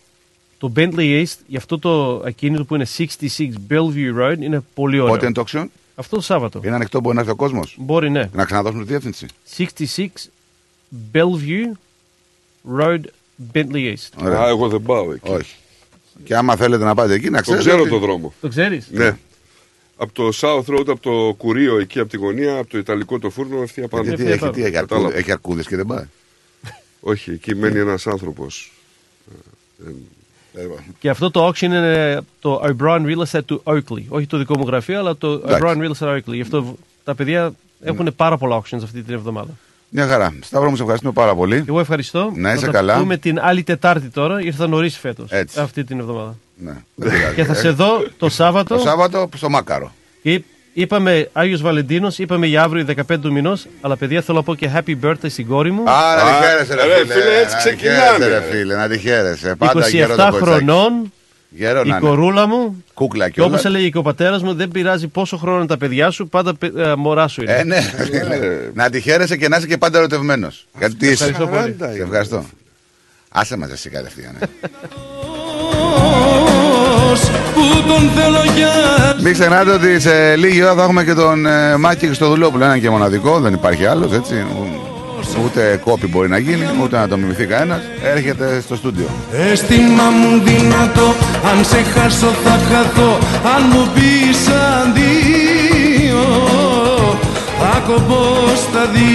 Το Bentley East, για αυτό το ακίνητο που είναι 66 Bellevue Road, είναι πολύ ωραίο. Πότε είναι το auction? Αυτό το Σάββατο. Είναι ανοιχτό, μπορεί να έρθει ο κόσμος; Μπορεί, ναι. Να ξαναδώσουμε τη διεύθυνση; 66 Bellevue Road, Bentley East. Α, εγώ δεν πάω εκεί. Όχι. Και άμα θέλετε να πάτε εκεί, να Το ξέρετε. ξέρω ότι- το δρόμο. Το ξέρεις; Ναι. Από το South Road, από το κουρίο εκεί, από τη γωνία, από το Ιταλικό το φούρνο, ευθεία πάνω. Γιατί τι έχει, τι έχει, αρκούδες, Κατάλαβα. έχει αρκούδες και δεν πάει; (laughs) Όχι, εκεί μένει ένας άνθρωπος. Και αυτό το auction είναι το O'Brien Real Estate του Oakley. Όχι το δικό μου γραφείο, αλλά το Εντάξει. O'Brien Real Estate Oakley. Γι' αυτό τα παιδιά έχουν πάρα πολλά auctions αυτή την εβδομάδα. Μια χαρά. Σταύρο μου, σε ευχαριστούμε πάρα πολύ. Εγώ ευχαριστώ. Να είσαι θα καλά. τα πούμε την άλλη Τετάρτη τώρα, ήρθα νωρίς φέτος. Έτσι. Αυτή την εβδομάδα. Ναι, (laughs) δεν πειράζει. Και θα σε δω το Σάββατο. Το Σάββατο στο Μάκαρο. Και είπαμε Άγιος Βαλεντίνος, είπαμε για αύριο 15 του μηνός. Αλλά παιδιά θέλω να πω και happy birthday στην κόρη μου. Α, να τη χαίρεσαι, ρε ρε, φίλε. φίλε, έτσι να τη ξεκινάμε. χαίρεσαι, ρε φίλε, να τη χαίρεσαι. Πάντα γερό 27 το κοριτσάκι. χρονών, Γερό η να είναι. κορούλα μου. Κούκλα Και όπως κιόλας. έλεγε και ο πατέρας μου, δεν πειράζει πόσο χρόνο είναι τα παιδιά σου, πάντα παι- ε, μωρά σου είναι. Ε, ναι. (laughs) να τη χαίρεσαι και να είσαι και πάντα ερωτευμένος. Γιατί τι είσαι. ευχαριστώ πολύ. Σε ευχαριστώ. Άσε μας εσύ κατευθείαν. ε. που τον θέλω για Μην ξεχνάτε ότι σε λίγη ώρα θα έχουμε και τον ε, Μάκη Χριστοδουλόπουλο. Έναν και μοναδικό, δεν υπάρχει άλλος έτσι. Ου- Ούτε κόπη μπορεί να γίνει, ούτε να το μιμηθεί κανένας. Έρχεται στο στούντιο. Αίσθημα μου δυνατό Αν σε χάσω θα χαθώ Αν μου πεις αντίο Θα κοπώ στα δύο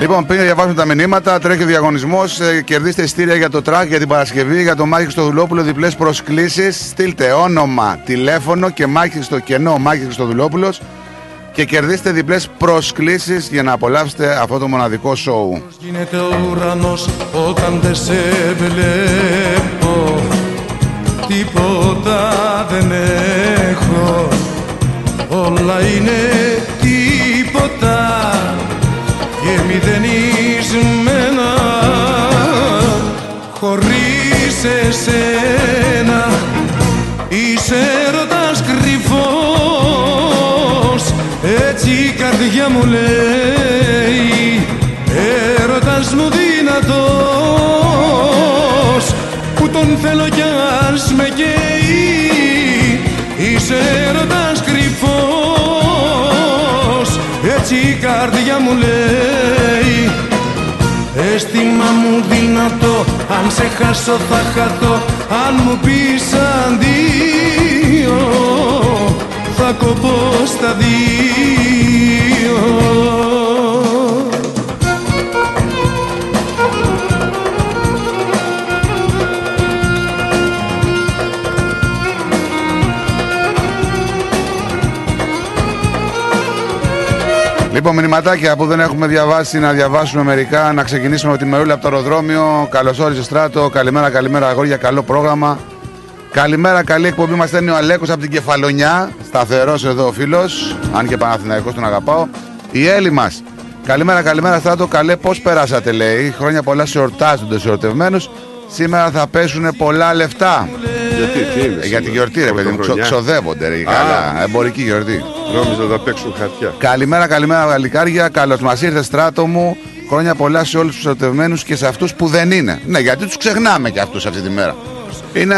Λοιπόν, πριν διαβάσουμε τα μηνύματα, τρέχει ο διαγωνισμός. κερδίστε ειστήρια για το τρακ για την Παρασκευή, για το Μάκη Χριστοδουλόπουλο. Διπλές προσκλήσεις. Στείλτε όνομα, τηλέφωνο και Μάκη στο κενό Μάκη Χριστοδουλόπουλος και κερδίστε διπλές προσκλήσεις για να απολαύσετε αυτό το μοναδικό σοου. Γίνεται ο ουρανός όταν δεν σε βλέπω. Τίποτα δεν έχω. Όλα είναι τίποτα. Και μηδενισμένα Χωρίς εσένα είσαι η καρδιά μου λέει Έρωτας μου δυνατός Που τον θέλω κι ας με καίει Είσαι έρωτας κρυφός Έτσι η καρδιά μου λέει Αίσθημα μου δυνατό Αν σε χάσω θα χαθώ Αν μου πεις αντίο Θα κοπώ στα δύο Λοιπόν, μηνυματάκια που δεν έχουμε διαβάσει, να διαβάσουμε μερικά. Να ξεκινήσουμε με την Μερούλα από το αεροδρόμιο. Καλώ όρισε στράτο. Καλημέρα, καλημέρα, αγόρια. Καλό πρόγραμμα. Καλημέρα, καλή εκπομπή. Μας στέλνει ο Αλέκος από την Κεφαλονιά. Σταθερός εδώ ο φίλος. Αν και Παναθηναϊκός τον αγαπάω. Η Έλλη μας. Καλημέρα, καλημέρα, Στράτο. Καλέ, πώς περάσατε, λέει. Χρόνια πολλά σε εορτάζονται σε εορτευμένου. Σήμερα θα πέσουν πολλά λεφτά. Γιατί, τι είναι. Ε, Για τη γιορτή, ρε παιδί μου. Πρωτοχρονιά. Ξο- Ξοδεύονται, ρε. Α. Καλά. Εμπορική γιορτή. Νόμιζα θα παίξουν χαρτιά. Καλημέρα, καλημέρα, γαλλικάρια. Καλώς μας ήρθες, στράτο μου. Χρόνια πολλά σε όλους τους ερωτευμένου και σε αυτούς που δεν είναι. Ναι, γιατί τους ξεχνάμε και αυτούς αυτή τη μέρα. Είναι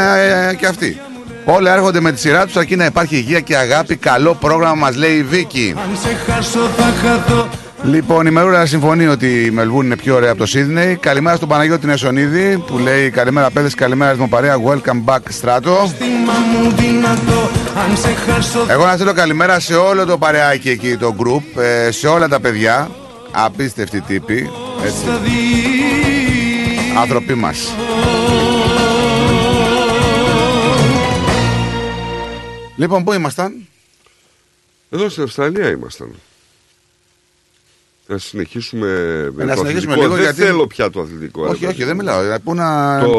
ε, και αυτοί. Όλα έρχονται με τη σειρά τους, αρκεί να υπάρχει υγεία και αγάπη. Καλό πρόγραμμα, μας λέει η Βίκη. Αν σε χάσω θα χαθώ Λοιπόν, η Μερούρα συμφωνεί ότι η Μελβούρν είναι πιο ωραία από το Σίδνεϊ. Καλημέρα στον Παναγιώτη Νεσονίδη που λέει Καλημέρα, παιδε, καλημέρα, δημοπαρέα. Welcome back, στράτο. Στήμα μου δυνατό Αν σε χάσω Εγώ να στείλω καλημέρα σε όλο το παρεάκι εκεί, το group, ε, σε όλα τα παιδιά. Απίστευτοι τύποι. Έτσι. θα δει Άνθρωποι μας. Λοιπόν, πού ήμασταν; Εδώ στην Αυστραλία ήμασταν. Να συνεχίσουμε με Ε, να το συνεχίσουμε αθλητικό. λίγο, Δεν γιατί- θέλω πια το αθλητικό. ρε όχι, παιδί. όχι, δεν μιλάω. Ε, Πού να... Το,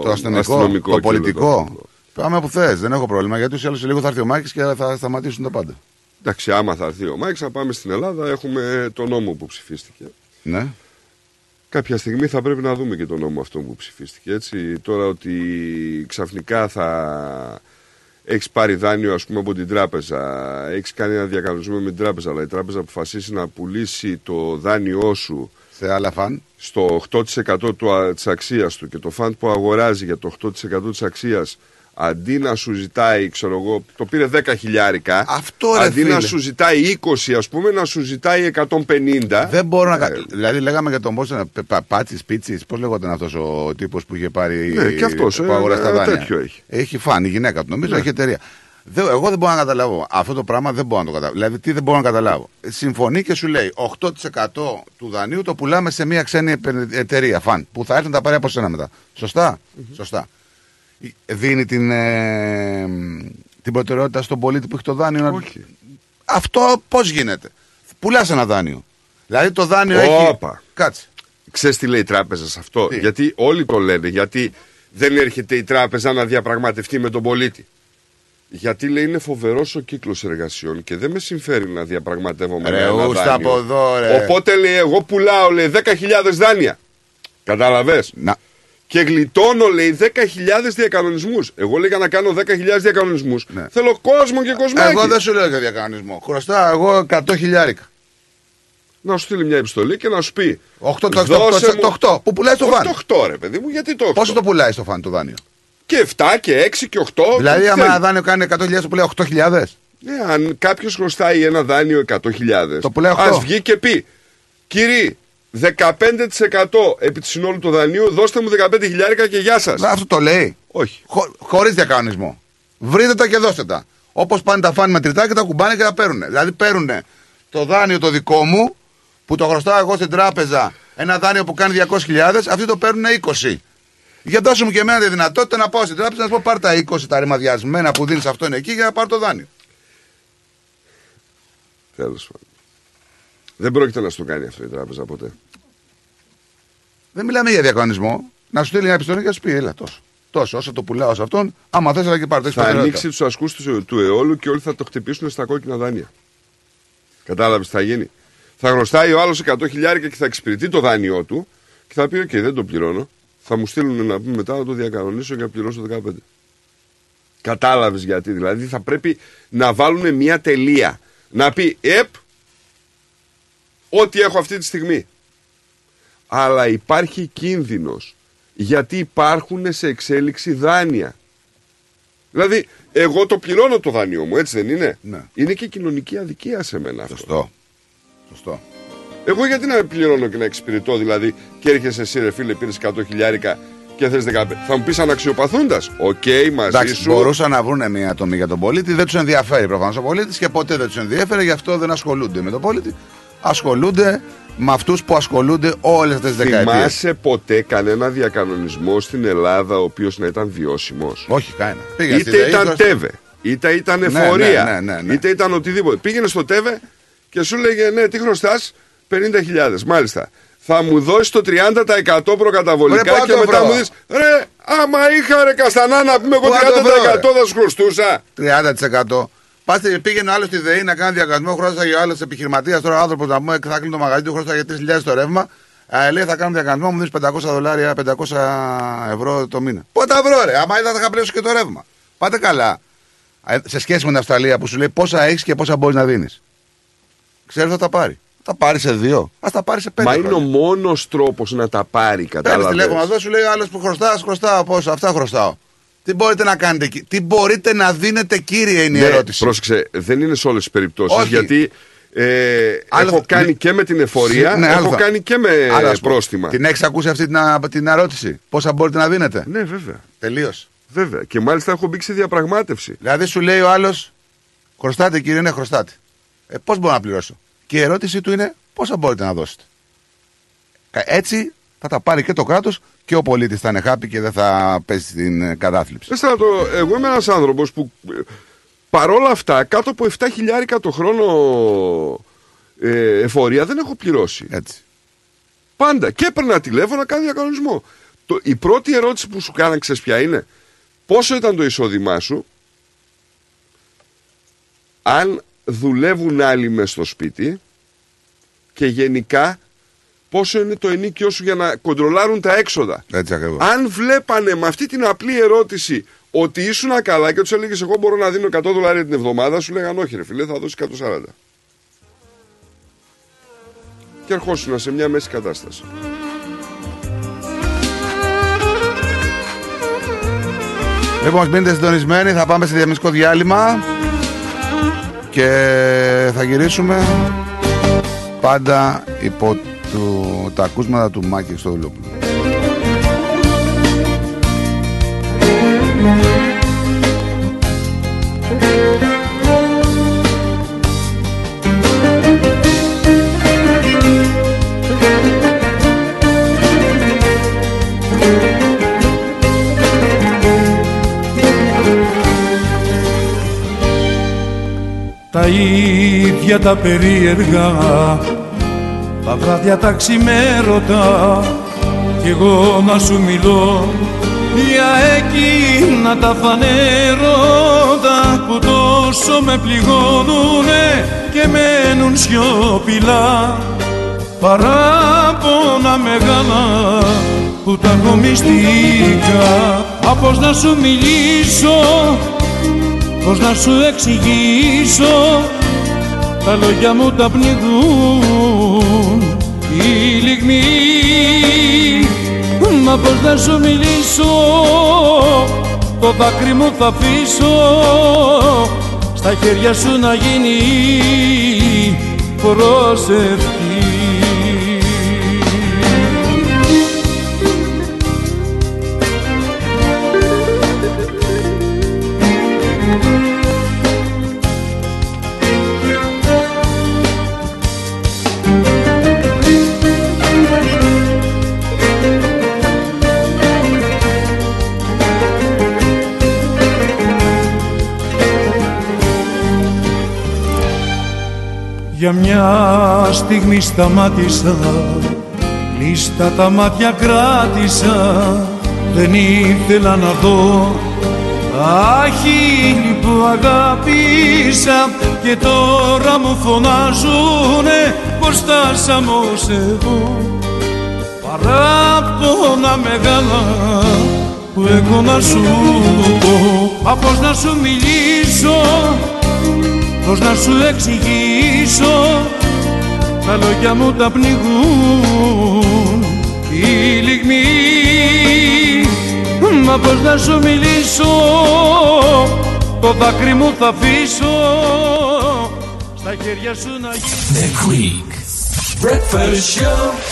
το αστυνομικό, αστυνομικό το και πολιτικό. Πάμε που θες, δεν έχω πρόβλημα. Γιατί ούτως ή άλλως σε λίγο θα έρθει ο Μάκης και θα σταματήσουν τα πάντα. Εντάξει, άμα θα έρθει ο Μάικ, θα πάμε στην Ελλάδα. Έχουμε τον νόμο που ψηφίστηκε. Ναι. Κάποια στιγμή θα πρέπει να δούμε και τον νόμο αυτό που ψηφίστηκε. Έτσι, τώρα ότι ξαφνικά θα έχεις πάρει δάνειο ας πούμε, από την τράπεζα, έχεις κάνει ένα διακανονισμό με την τράπεζα, αλλά η τράπεζα αποφασίσει να πουλήσει το δάνειό σου σε άλλα fund στο 8% του, α- της αξίας του και το fund που αγοράζει για το 8% της αξίας αντί να σου ζητάει, ξέρω εγώ, το πήρε 10 χιλιάρικα. Αυτό ρε αντί να φίλε. σου ζητάει 20, ας πούμε, να σου ζητάει 150. Δεν μπορώ να. Ε, κα- Δηλαδή, λέγαμε για τον Πόσο. Πάτσι, Πίτσι, πώς λέγονταν αυτός ο τύπος που είχε πάρει. Ναι, και αυτός, που ε, αγοράσει τα ε, δάνεια. τέτοιο έχει. Έχει φάνη η γυναίκα του, νομίζω, Ναι. έχει εταιρεία. Δεν, εγώ δεν μπορώ να καταλάβω. Αυτό το πράγμα δεν μπορώ να το καταλάβω. Δηλαδή, τι δεν μπορώ να καταλάβω. Συμφωνεί και σου λέει 8% του δανείου το πουλάμε σε μια ξένη επε- εταιρεία, φαν, που θα έρθει να τα πάρει από σένα μετά. Σωστά; Σωστά. Δίνει την, ε, την προτεραιότητα στον πολίτη που έχει το δάνειο. να- Όχι. Αυτό πώς γίνεται; Πουλάς ένα δάνειο. Δηλαδή το δάνειο έχει. Όπα. Κάτσε. Ξέρεις τι λέει η τράπεζα σε αυτό; Τι; Γιατί όλοι το λένε. Γιατί δεν έρχεται η τράπεζα να διαπραγματευτεί με τον πολίτη. Γιατί λέει είναι φοβερός ο κύκλος εργασιών και δεν με συμφέρει να διαπραγματεύομαι Ρε, με ένα ούστα δάνειο. από εδώ, ρε. Οπότε λέει, εγώ πουλάω λέει 10.000 δάνεια. Κατάλαβες; Να. Και γλιτώνω λέει 10.000 διακανονισμούς. Εγώ λέει για να κάνω 10.000 διακανονισμούς. Θέλω κόσμο και κοσμάκι. Ναι. Εγώ δεν σου λέω για διακανονισμό. Χρωστάω εγώ 100 χιλιάρικα. Να σου στείλει μια επιστολή και να σου πει. 8 το, το, δώσε το, μου- το 8 που πουλάει στο Όχι φαν; το 8 ρε παιδί μου, γιατί το 8. Πόσο το πουλάει στο φαν το δάνειο; Και 7 και 6 και 8. Δηλαδή, και άμα θέλει. ένα δάνειο κάνει 100.000 το πουλάει 8.000. Ναι, αν κάποιος χρωστάει ένα δάνειο 100.000, Το πουλάει 8. ας βγει και πει, κύριε, 15% επί του συνόλου του δανείου, δώστε μου 15 χιλιάρικα και γεια σας. Αυτό το λέει. Όχι. Χω, Χωρίς διακανονισμό. Βρείτε τα και δώστε τα. Όπως πάνε τα φαν μετρητά και τα κουμπάνε και τα παίρνουν. Δηλαδή παίρνουν το δάνειο το δικό μου που το χρωστάω εγώ στην τράπεζα ένα δάνειο που κάνει 200.000, αυτοί το παίρνουν 20. Για δώσε μου και εμένα τη δυνατότητα να πάω στην τράπεζα να σου πω πάρ τα 20 τα ρημαδιασμένα που δίνεις αυτόν εκεί για να πάρω το δάνειο. Τέλος πάντων. Δεν πρόκειται να σου το κάνει αυτό η τράπεζα ποτέ. Δεν μιλάμε για διακανονισμό. Να σου στείλει μια επιστολή και να σου πει: Έλα τόσο. Τόσο, όσο το πουλάω σε αυτόν, άμα θες, έλα και πάρ' το. Θα ανοίξει τους ασκούς του, του Αιόλου και όλοι θα το χτυπήσουν στα κόκκινα δάνεια. Κατάλαβες τι θα γίνει. Θα χρωστάει ο άλλος 100 χιλιάρικα και θα εξυπηρετεί το δάνειό του και θα πει: Οκ, δεν το πληρώνω. Θα μου στείλουν να πούμε μετά να το διακανονίσω και να πληρώσω 15. Κατάλαβες γιατί. Δηλαδή θα πρέπει να βάλουν μια τελεία. Να πει: Επ, ό,τι έχω αυτή τη στιγμή. Αλλά υπάρχει κίνδυνος γιατί υπάρχουν σε εξέλιξη δάνεια. Δηλαδή, εγώ το πληρώνω το δάνειο μου, έτσι δεν είναι; Ναι. Είναι και κοινωνική αδικία σε μένα αυτό. Σωστό. Σωστό. Εγώ γιατί να πληρώνω και να εξυπηρετώ, δηλαδή, και έρχεσαι εσύ, ρε φίλε, πήρες 100 χιλιάρικα και θες 15. Θα μου πεις αναξιοπαθούντας. Οκ, μαζί Εντάξει, σου. μπορούσαν να βρουν μια τομή για τον πολίτη. Δεν τους ενδιαφέρει προφανώς ο πολίτης και ποτέ δεν τους ενδιαφέρει, γι' αυτό δεν ασχολούνται με τον πολίτη. Ασχολούνται με αυτούς που ασχολούνται όλες αυτές τις δεκαετίες. Θυμάσαι ποτέ κανένα διακανονισμό στην Ελλάδα ο οποίος να ήταν βιώσιμος; Όχι, κανένα. Πήγα στη Είτε ΔΕΗ, ήταν τώρα- ΤΕΒΕ, είτε ήταν Ναι, εφορία, ναι, ναι, ναι, ναι. είτε ήταν οτιδήποτε. Πήγαινε στο ΤΕΒΕ και σου λέγε ναι, τι χρωστάς, 50.000. Μάλιστα. θα μου δώσεις το 30% προκαταβολικά Ρε, πού να και το μετά βρω; μου δεις ρε, άμα είχα ρε Καστανά να πούμε εγώ Πού να το βρω, 30% θα σου χρωστούσα. 30%. Πάστε, πήγαινε ο άλλο στη ΔΕΗ να κάνει διακανονισμό, χρώστα ο άλλος επιχειρηματίας τώρα άνθρωπος να πούμε θα κλείνει το μαγαζί του, χρώστα για 3.000 το ρεύμα. Ε, λέει θα κάνω διακανονισμό, μου δίνεις 500 δολάρια, 500 ευρώ το μήνα. Πού τα βρω, ρε, άμα είδα θα είχα πληρώσει και το ρεύμα. Πάτε καλά. Ε, Σε σχέση με την Αυστραλία που σου λέει πόσα έχεις και πόσα μπορείς να δίνεις. Ξέρεις θα τα πάρει. Θα τα πάρει σε δύο, ας τα πάρει σε πέντε. Μα είναι ο μόνος τρόπος να τα πάρει, Παίρνεις κατάλαβες. τηλέφωνο εδώ, σου λέει άλλος που χρωστάς, χρωστάω πόσο, αυτά χρωστάω. Τι μπορείτε να κάνετε εκεί, τι μπορείτε να δίνετε, κύριε, είναι η Ναι, ερώτηση. Πρόσεξε, δεν είναι σε όλες τις περιπτώσεις. Όχι. Γιατί ε, Άλλο έχω θα- κάνει ναι. και με την εφορία, Ναι, άλλο έχω θα- κάνει και με Άρα, ας πω, πρόστιμα. Την έχεις ακούσει αυτή την, α, την ερώτηση; Πόσα μπορείτε να δίνετε; Ναι, βέβαια. Τελείως. Βέβαια. Και μάλιστα έχω μπει σε διαπραγμάτευση. Δηλαδή σου λέει ο άλλος, χρωστάτε κύριε, ναι, χρωστάτε. Ε, Πώς μπορώ να πληρώσω; Και η ερώτηση του είναι πόσα μπορείτε να δώσετε; Κα- Έτσι θα τα πάρει και το κράτος και ο πολίτης θα είναι happy και δεν θα πέσει στην ε, κατάθλιψη. Δεν στρατώ, εγώ είμαι ένας άνθρωπος που ε, παρόλα αυτά κάτω από 7 χιλιάρικα το χρόνο ε, εφορία δεν έχω πληρώσει. Έτσι. Πάντα. Και έπαιρνα τηλέφωνο να κάνω διακανονισμό. Το, η πρώτη ερώτηση που σου κάναν, ξέρεις ποια είναι; Πόσο ήταν το εισόδημά σου, αν δουλεύουν άλλοι μες στο σπίτι και γενικά πόσο είναι το ενίκιο σου για να κοντρολάρουν τα έξοδα. Έτσι ακριβώς. Αν βλέπανε με αυτή την απλή ερώτηση ότι ήσουν καλά και τους έλεγες: Εγώ μπορώ να δίνω 100 δολάρια την εβδομάδα, σου λέγανε Όχι, ρε φίλε, θα δώσει 140. Και ερχόσουν σε μια μέση κατάσταση. Λοιπόν, μείνετε συντονισμένοι, θα πάμε σε διαμιστικό διάλειμμα και θα γυρίσουμε πάντα υπό το, τα ακούσματα του Μάκη στο Δουλόπουλο. Τα ίδια τα περίεργα Τα βράδια τα ξημέρωτα Κι εγώ να σου μιλώ. Για εκείνα τα φανέρωτα Που τόσο με πληγώνουνε Και μένουν σιωπηλά. Παράπονα μεγάλα που τα έχω μυστικά. Α, πώς να σου μιλήσω Πώς να σου εξηγήσω. Τα λόγια μου τα πνιγούν Οι λιγμοί Μα πώς να σου μιλήσω Το δάκρυ μου θα αφήσω. Στα χέρια σου να γίνει προσευχή Για μια στιγμή σταμάτησα Λίστα τα μάτια κράτησα Δεν ήθελα να δω. Τα χείλη που αγάπησα Και τώρα μου φωνάζουνε Πως φτάσαμε ως εδώ Παράπονα μεγάλα που έχω να σου πω Μα πώς να σου μιλήσω Πώς να σου εξηγήσω Τα λόγια μου τα πνιγούν. Οι λιγμοί Μα πώς να σου μιλήσω Το δάκρυ μου θα αφήσω Στα χέρια σου να γίνει The Greek Breakfast Show.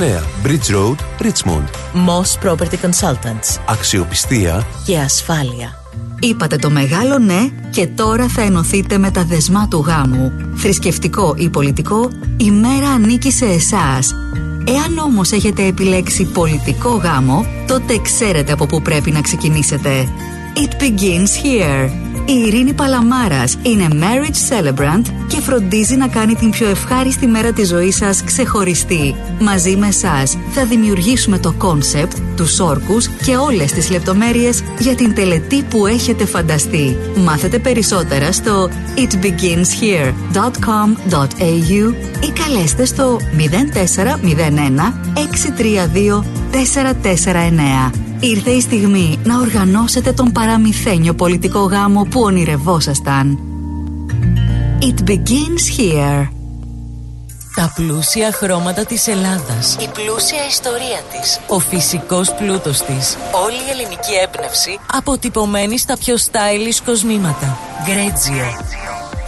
Bridge Road, Richmond. Moss Property Consultants. Αξιοπιστία Και ασφάλεια. Είπατε το μεγάλο ναι και τώρα θα ενωθείτε με τα δεσμά του γάμου. Θρησκευτικό ή πολιτικό, η μέρα ανήκει σε εσάς. Εάν όμως έχετε επιλέξει πολιτικό γάμο, τότε ξέρετε από πού πρέπει να ξεκινήσετε. It begins here. Η Ειρήνη Παλαμάρας είναι marriage celebrant και φροντίζει να κάνει την πιο ευχάριστη μέρα της ζωής σας ξεχωριστή. Μαζί με εσάς θα δημιουργήσουμε το concept, τους όρκους και όλες τις λεπτομέρειες για την τελετή που έχετε φανταστεί. Μάθετε περισσότερα στο itbeginshere.com.au ή καλέστε στο 0401 632 449. Ήρθε η στιγμή να οργανώσετε τον παραμυθένιο πολιτικό γάμο που ονειρευόσασταν. It begins here. Τα πλούσια χρώματα της Ελλάδας. Η πλούσια ιστορία της. Ο φυσικός πλούτος της. Όλη η ελληνική έμπνευση αποτυπωμένη στα πιο stylish κοσμήματα. Γκρέτζιο.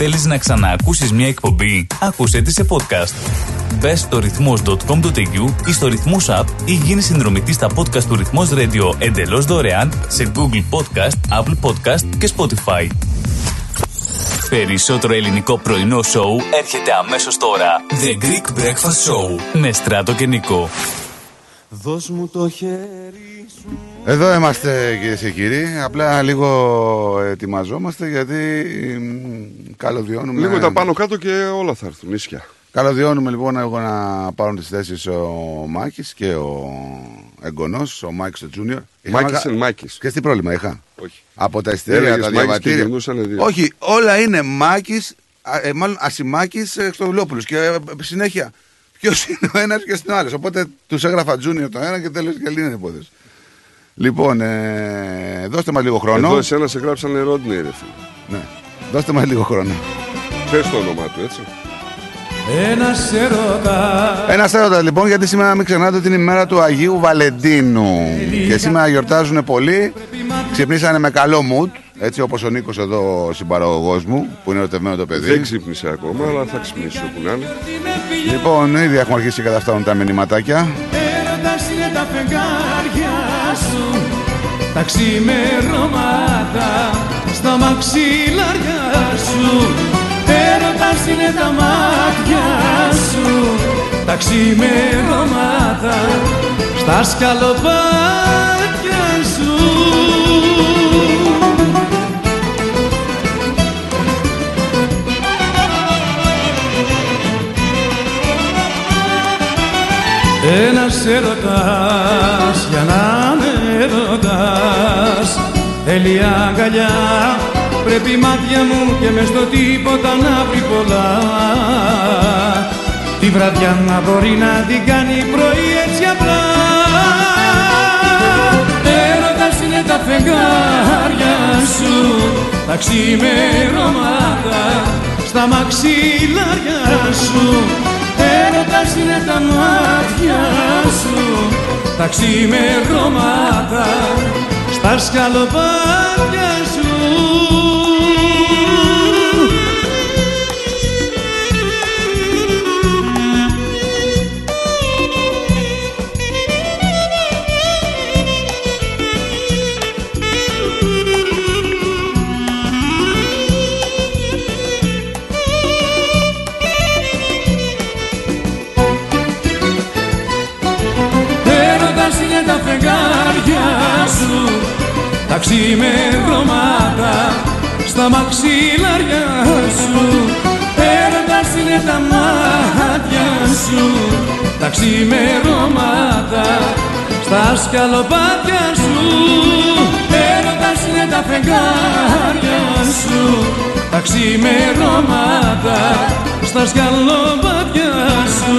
Θέλεις να ξαναακούσεις μια εκπομπή; Άκουσέ τη σε podcast. Μπες στο ρυθμός.com.au ή στο ρυθμός app ή γίνεις συνδρομητής στα podcast του ρυθμός radio εντελώς δωρεάν σε Google Podcast, Apple Podcast και Spotify. Περισσότερο ελληνικό πρωινό σοου έρχεται αμέσως τώρα. The Greek Breakfast Show με Στράτο και Νικό. Δώσ' μου το χέρι σου Εδώ είμαστε κυρίες και κύριοι. Απλά λίγο ετοιμαζόμαστε γιατί μ, καλωδιώνουμε. Λίγο τα πάνω κάτω και όλα θα έρθουν ίσια. Καλωδιώνουμε λοιπόν εγώ να πάρουν τις θέσεις ο Μάκης και ο εγγονός, ο Μάκης ο Τζούνιορ. Μάκης and Μάκης. Και τι πρόβλημα είχα; Όχι. Από τα ειστήρια, Έλεγες τα Μάκης και διαβατήρια. γυρνούσανε δύο. Όχι, όλα είναι Μάκης, ε, μάλλον Ασημάκης Χριστοδουλόπουλο. Και ε, συνέχεια ποιος είναι ο ένας και ο άλλος. Οπότε τους έγραφα Τζούνιορ το ένα και τέλος και άλλη είναι υπόθεση. Λοιπόν, ε, δώστε μας λίγο χρόνο. Εδώ εσένα σε γράψανε Ρόντνεϊ, ρε φίλε. Ναι. Δώστε μας λίγο χρόνο. Πες το όνομά του, έτσι. Ένας έρωτας Ένας έρωτας λοιπόν, γιατί σήμερα μην ξεχνάτε ότι είναι η μέρα του Αγίου Βαλεντίνου. Και σήμερα γιορτάζουν πολλοί. Ξυπνήσανε με καλό mood. Έτσι όπως ο Νίκος εδώ, ο συμπαραγωγός μου, που είναι ερωτευμένο το παιδί. Δεν ξύπνησε ακόμα, αλλά θα ξυπνήσει όπου να είναι. Λοιπόν, ήδη έχουμε αρχίσει και καταφτάνουν τα μηνυματάκια. Έρωτας είναι τα φεγγάρια σου Τα ξημερώματα Στα μαξιλάρια σου Έρωτας είναι τα μάτια σου Τα ξημερώματα Στα σκαλοπάτια Ένας έρωτας για να είναι έρωτας Θέλει αγκαλιά Πρέπει μάτια μου και μες στο τίποτα να βρει πολλά. Τη βραδιά να μπορεί να την κάνει πρωί έτσι απλά. Έρωτας είναι τα φεγγάρια σου τα ξημερώματα στα μαξιλάρια σου. Έρωτας είναι τα μάτια σου τα ξημερώματα στα σκαλοπάτια σου σου. Τα ξημερώματα στα μαξιλάρια σου. Έρωτας είναι τα μάτια σου. Τα ξημερώματα στα σκαλοπάτια σου. Έρωτας είναι τα φεγγάρια σου. Τα ξημερώματα στα σκαλοπάτια σου.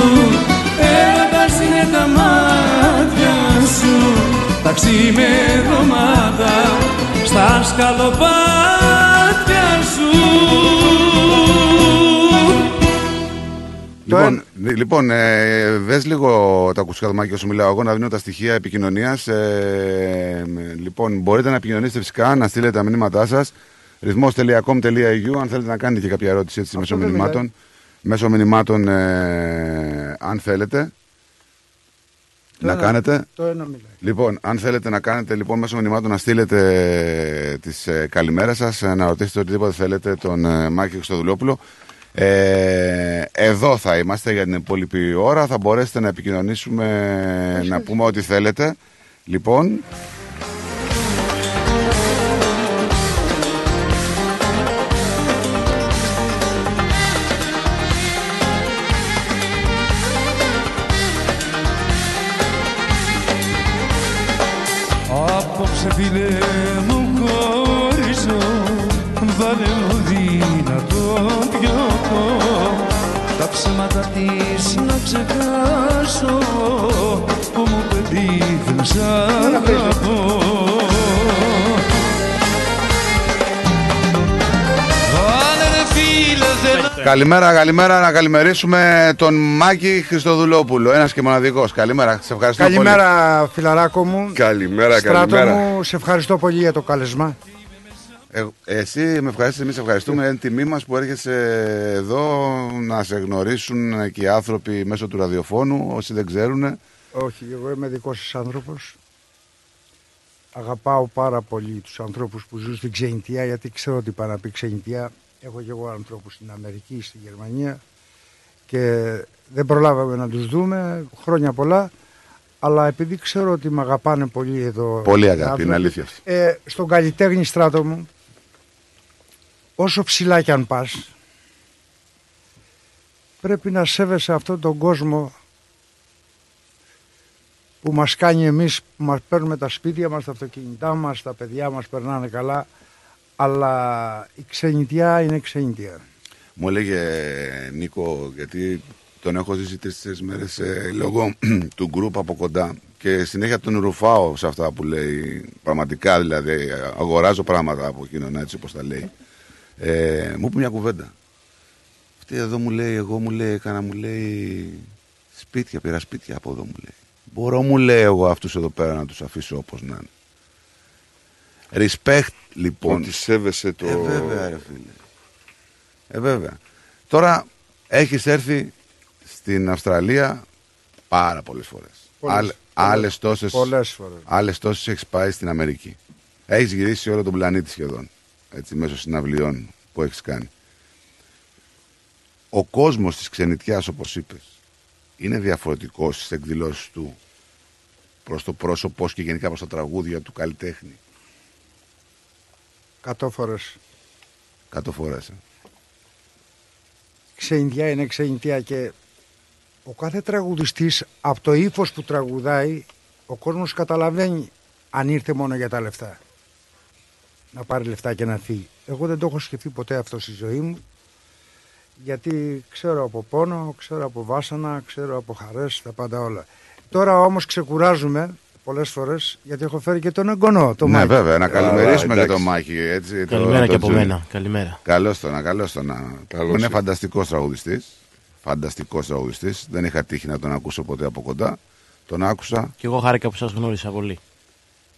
Έρωτας είναι τα μάτια σου τα ξημερώματα στα σκαλοπάτια σου Λοιπόν, λοιπόν ε, δες λίγο τα ακουστικά δωμάτια όσο μιλάω εγώ να δίνω τα στοιχεία επικοινωνίας. Ε, λοιπόν, μπορείτε να επικοινωνήσετε φυσικά, να στείλετε τα μηνύματά σας. ρυθμός.com.au αν θέλετε να κάνετε και κάποια ερώτηση έτσι, μέσω δεν μηνυμάτων. Μέσω μηνυμάτων, ε, αν θέλετε. Το να ένα- κάνετε; Το ένα μιλάει. Λοιπόν, αν θέλετε να κάνετε λοιπόν μέσω μηνυμάτων να στείλετε τις ε, καλημέρα σας, ε, να ρωτήσετε οτιδήποτε θέλετε τον ε, Μάκη Χρυστοδουλόπουλο. Ε, εδώ θα είμαστε για την υπόλοιπη ώρα. Θα μπορέσετε να επικοινωνήσουμε, να πούμε ό,τι θέλετε. Λοιπόν, φίλε μου χωρίζω Βάλε μου δυνατό πιωτό Τα ψέματα της να ξεχάσω Που μου πετύχουν σ' αγαπώ καλημέρα, καλημέρα. Να καλημερίσουμε τον Μάκη Χριστοδουλόπουλο. Ένας και μοναδικός. Καλημέρα. Σε ευχαριστώ πολύ. Καλημέρα, φιλαράκο μου. Καλημέρα, Στράτο καλημέρα. μου, σε ευχαριστώ πολύ για το κάλεσμα. Ε, εσύ με ευχαριστείς, εμείς ευχαριστούμε. Είναι τιμή μας που έρχεσαι εδώ να σε γνωρίσουν και οι άνθρωποι μέσω του ραδιοφώνου, όσοι δεν ξέρουν. Όχι, εγώ είμαι δικός σας άνθρωπος. Αγαπάω πάρα πολύ τους ανθρώπους που ζουν στην ξενιτιά, γιατί ξέρω τι πάει να πει ξενιτιά. Έχω και εγώ ανθρώπους στην Αμερική, στη Γερμανία και δεν προλάβαμε να τους δούμε χρόνια πολλά. Αλλά επειδή ξέρω ότι με αγαπάνε πολύ εδώ. Πολύ οι αγάπη, άνθρωποι, είναι αλήθεια αυτό. Ε, στον καλλιτέχνη στράτο μου, όσο ψηλά κι αν πας, πρέπει να σέβεσαι αυτόν τον κόσμο που μας κάνει εμείς, που μας παίρνουμε τα σπίτια μας, τα αυτοκίνητά μας, τα παιδιά μας περνάνε καλά, αλλά η ξενιτιά είναι ξενιτιά. Μου έλεγε Νίκο, γιατί τον έχω ζήσει τρει-τέσσερι μέρες ε, λόγω (clears throat) του γκρουπ από κοντά και συνέχεια τον ρουφάω σε αυτά που λέει. Πραγματικά δηλαδή, αγοράζω πράγματα από εκείνον έτσι όπως τα λέει. Ε, μου είπε μια κουβέντα. Αυτή εδώ μου λέει, εγώ μου λέει, έκανα μου λέει σπίτια, πήρα σπίτια από εδώ μου λέει. Μπορώ μου λέει εγώ αυτούς εδώ πέρα να τους αφήσω όπως να είναι. Respect λοιπόν. Ότι σέβεσαι το... Ε, βέβαια, ρε φίλε. Ε, βέβαια. Τώρα έχεις έρθει στην Αυστραλία πάρα πολλές φορές. Πολλές, Άλλ- πολλές. άλλες τόσες, Πολλές φορές. άλλες τόσες έχεις πάει στην Αμερική. Έχεις γυρίσει όλο τον πλανήτη σχεδόν. Έτσι, μέσω συναυλιών που έχεις κάνει. Ο κόσμος της ξενιτιάς, όπως είπες, είναι διαφορετικός στις εκδηλώσεις του προς το πρόσωπός και γενικά προς τα τραγούδια του καλλιτέχνη. Κατώ φορές. Κάτω φορές. ε. Ξενιτιά είναι ξενιτιά και ο κάθε τραγουδιστής από το ύφος που τραγουδάει ο κόσμος καταλαβαίνει αν ήρθε μόνο για τα λεφτά. Να πάρει λεφτά και να φύγει. Εγώ δεν το έχω σκεφτεί ποτέ αυτό στη ζωή μου γιατί ξέρω από πόνο, ξέρω από βάσανα, ξέρω από χαρές, τα πάντα όλα. Τώρα όμως ξεκουράζουμε πολλές φορές γιατί έχω φέρει και τον εγγονό. Το ναι, Μάκη. βέβαια, να καλημερίσουμε και εντάξει. το Μάκη. Έτσι, Καλημέρα και από μένα. Καλημέρα. Καλώς το να, καλώς το να. Καλώς είναι ήρθε. φανταστικός τραγουδιστής. Φανταστικός τραγουδιστής. Δεν είχα τύχει να τον ακούσω ποτέ από κοντά. Τον άκουσα. Και εγώ χάρηκα που σας γνώρισα πολύ.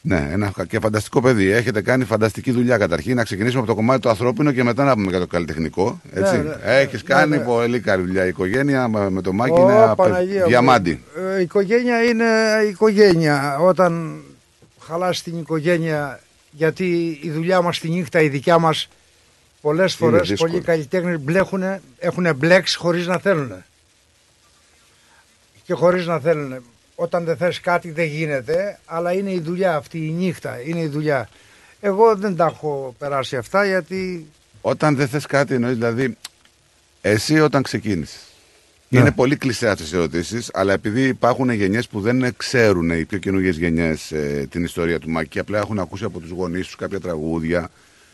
Ναι, ένα και φανταστικό παιδί. Έχετε κάνει φανταστική δουλειά καταρχήν. Να ξεκινήσουμε από το κομμάτι του ανθρώπινου και μετά να πούμε για το καλλιτεχνικό. Έτσι. Ναι, ναι. Έχεις κάνει ναι. πολύ καλή δουλειά. Η οικογένεια με με το Μάκη Ω, είναι απε- Παναγία μου. διαμάντι. Ε, η οικογένεια είναι οικογένεια. Όταν χαλάσει την οικογένεια, γιατί η δουλειά μας τη νύχτα, η δικιά μας, πολλές φορές δύσκολο. πολλοί καλλιτέχνες μπλέχουν, έχουν μπλέξει χωρίς να θέλουν. Και χωρίς να θέλουν. Όταν δεν θες κάτι δεν γίνεται, αλλά είναι η δουλειά αυτή, η νύχτα, είναι η δουλειά. Εγώ δεν τα έχω περάσει αυτά γιατί Όταν δεν θες κάτι, εννοείς δηλαδή. Εσύ όταν ξεκίνησες. Ναι. Είναι πολύ κλεισέ αυτέ οι ερωτήσεις, αλλά επειδή υπάρχουν γενιές που δεν ξέρουν οι πιο καινούργιες γενιές την ιστορία του Μάκη και απλά έχουν ακούσει από τους γονείς τους κάποια τραγούδια.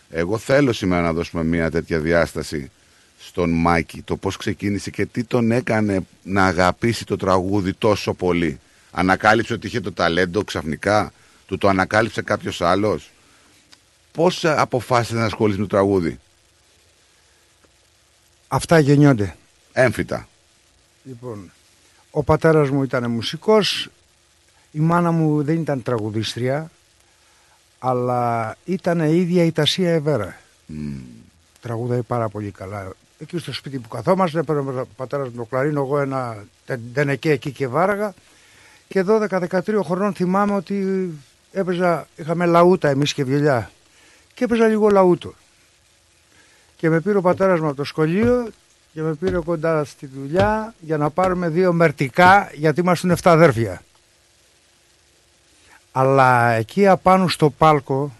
Εγώ θέλω σήμερα να δώσουμε μια τέτοια διάσταση στον Μάκη, το πώς ξεκίνησε και τι τον έκανε να αγαπήσει το τραγούδι τόσο πολύ. Ανακάλυψε ότι είχε το ταλέντο ξαφνικά, του το ανακάλυψε κάποιος άλλος. Πώς ε, αποφάσισε να ασχοληθεί με το τραγούδι; αυτά γεννιόνται. Έμφυτα. Λοιπόν, ο πατέρας μου ήταν μουσικός, η μάνα μου δεν ήταν τραγουδίστρια, αλλά ήταν η ίδια η Τασία Εβέρα. Τραγουδάει πάρα πολύ καλά. Εκεί στο σπίτι που καθόμαστε, έπαιρνε ο πατέρας μου το κλαρίνο, εγώ ένα τενεκέ εκεί και βάραγα. Και 12-13 χρονών θυμάμαι ότι έπαιζα, είχαμε λαούτα εμείς και βιολιά. Και έπαιζα λίγο λαούτο. Και με πήρε ο πατέρας μου από το σχολείο και με πήρε κοντά στη δουλειά για να πάρουμε δύο μερτικά γιατί ήμασταν 7 αδέρφια. Αλλά εκεί απάνω στο πάλκο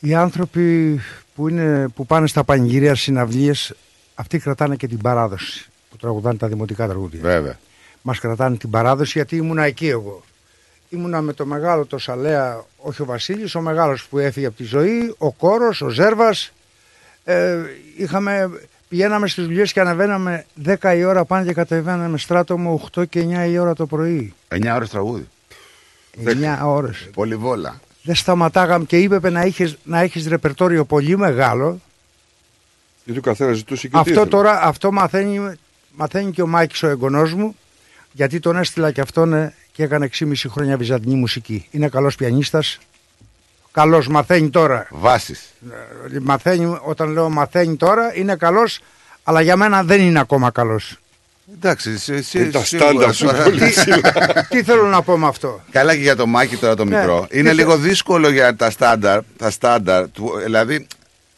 οι άνθρωποι που, είναι, που πάνε στα πανηγυρία συναυλίες αυτοί κρατάνε και την παράδοση που τραγουδάνε τα δημοτικά τραγούδια. Βέβαια. Μας κρατάνε την παράδοση γιατί ήμουνα εκεί εγώ. Ήμουνα με το μεγάλο το Σαλέα, όχι ο Βασίλης, ο μεγάλος που έφυγε από τη ζωή, ο Κόρος, ο Ζέρβας. Ε, είχαμε, πηγαίναμε στις δουλειές και ανεβαίναμε 10 η ώρα πάνω και κατεβαίναμε στράτομο 8 και 9 η ώρα το πρωί. 9 ώρες τραγούδι. 9 ώρες. Πολυβόλα. Δεν σταματάγαμε και είπε να έχεις, να έχεις ρεπερτόριο πολύ μεγάλο. Γιατί ο καθένας ζητούσε και τι Αυτό ήθελε. τώρα, αυτό μαθαίνει, μαθαίνει και ο Μάκης ο εγγονός μου, γιατί τον έστειλα και αυτόν ε, και έκανε 6,5 χρόνια βυζαντινή μουσική. Είναι καλός πιανίστας, καλός μαθαίνει τώρα. Βάσεις. Ε, Μαθαίνει, όταν λέω μαθαίνει τώρα, είναι καλός, αλλά για μένα δεν είναι ακόμα καλός. Εντάξει, εσύ, εσύ, Είναι τα σίγουρα στάνταρ σου τώρα- πολύ ψηλά. Τι θέλω να πω με αυτό; Καλά και για το Μάκη τώρα το Ναι. μικρό. Τι Είναι θε- λίγο δύσκολο για τα στάνταρ. Τα στάνταρ του, δηλαδή,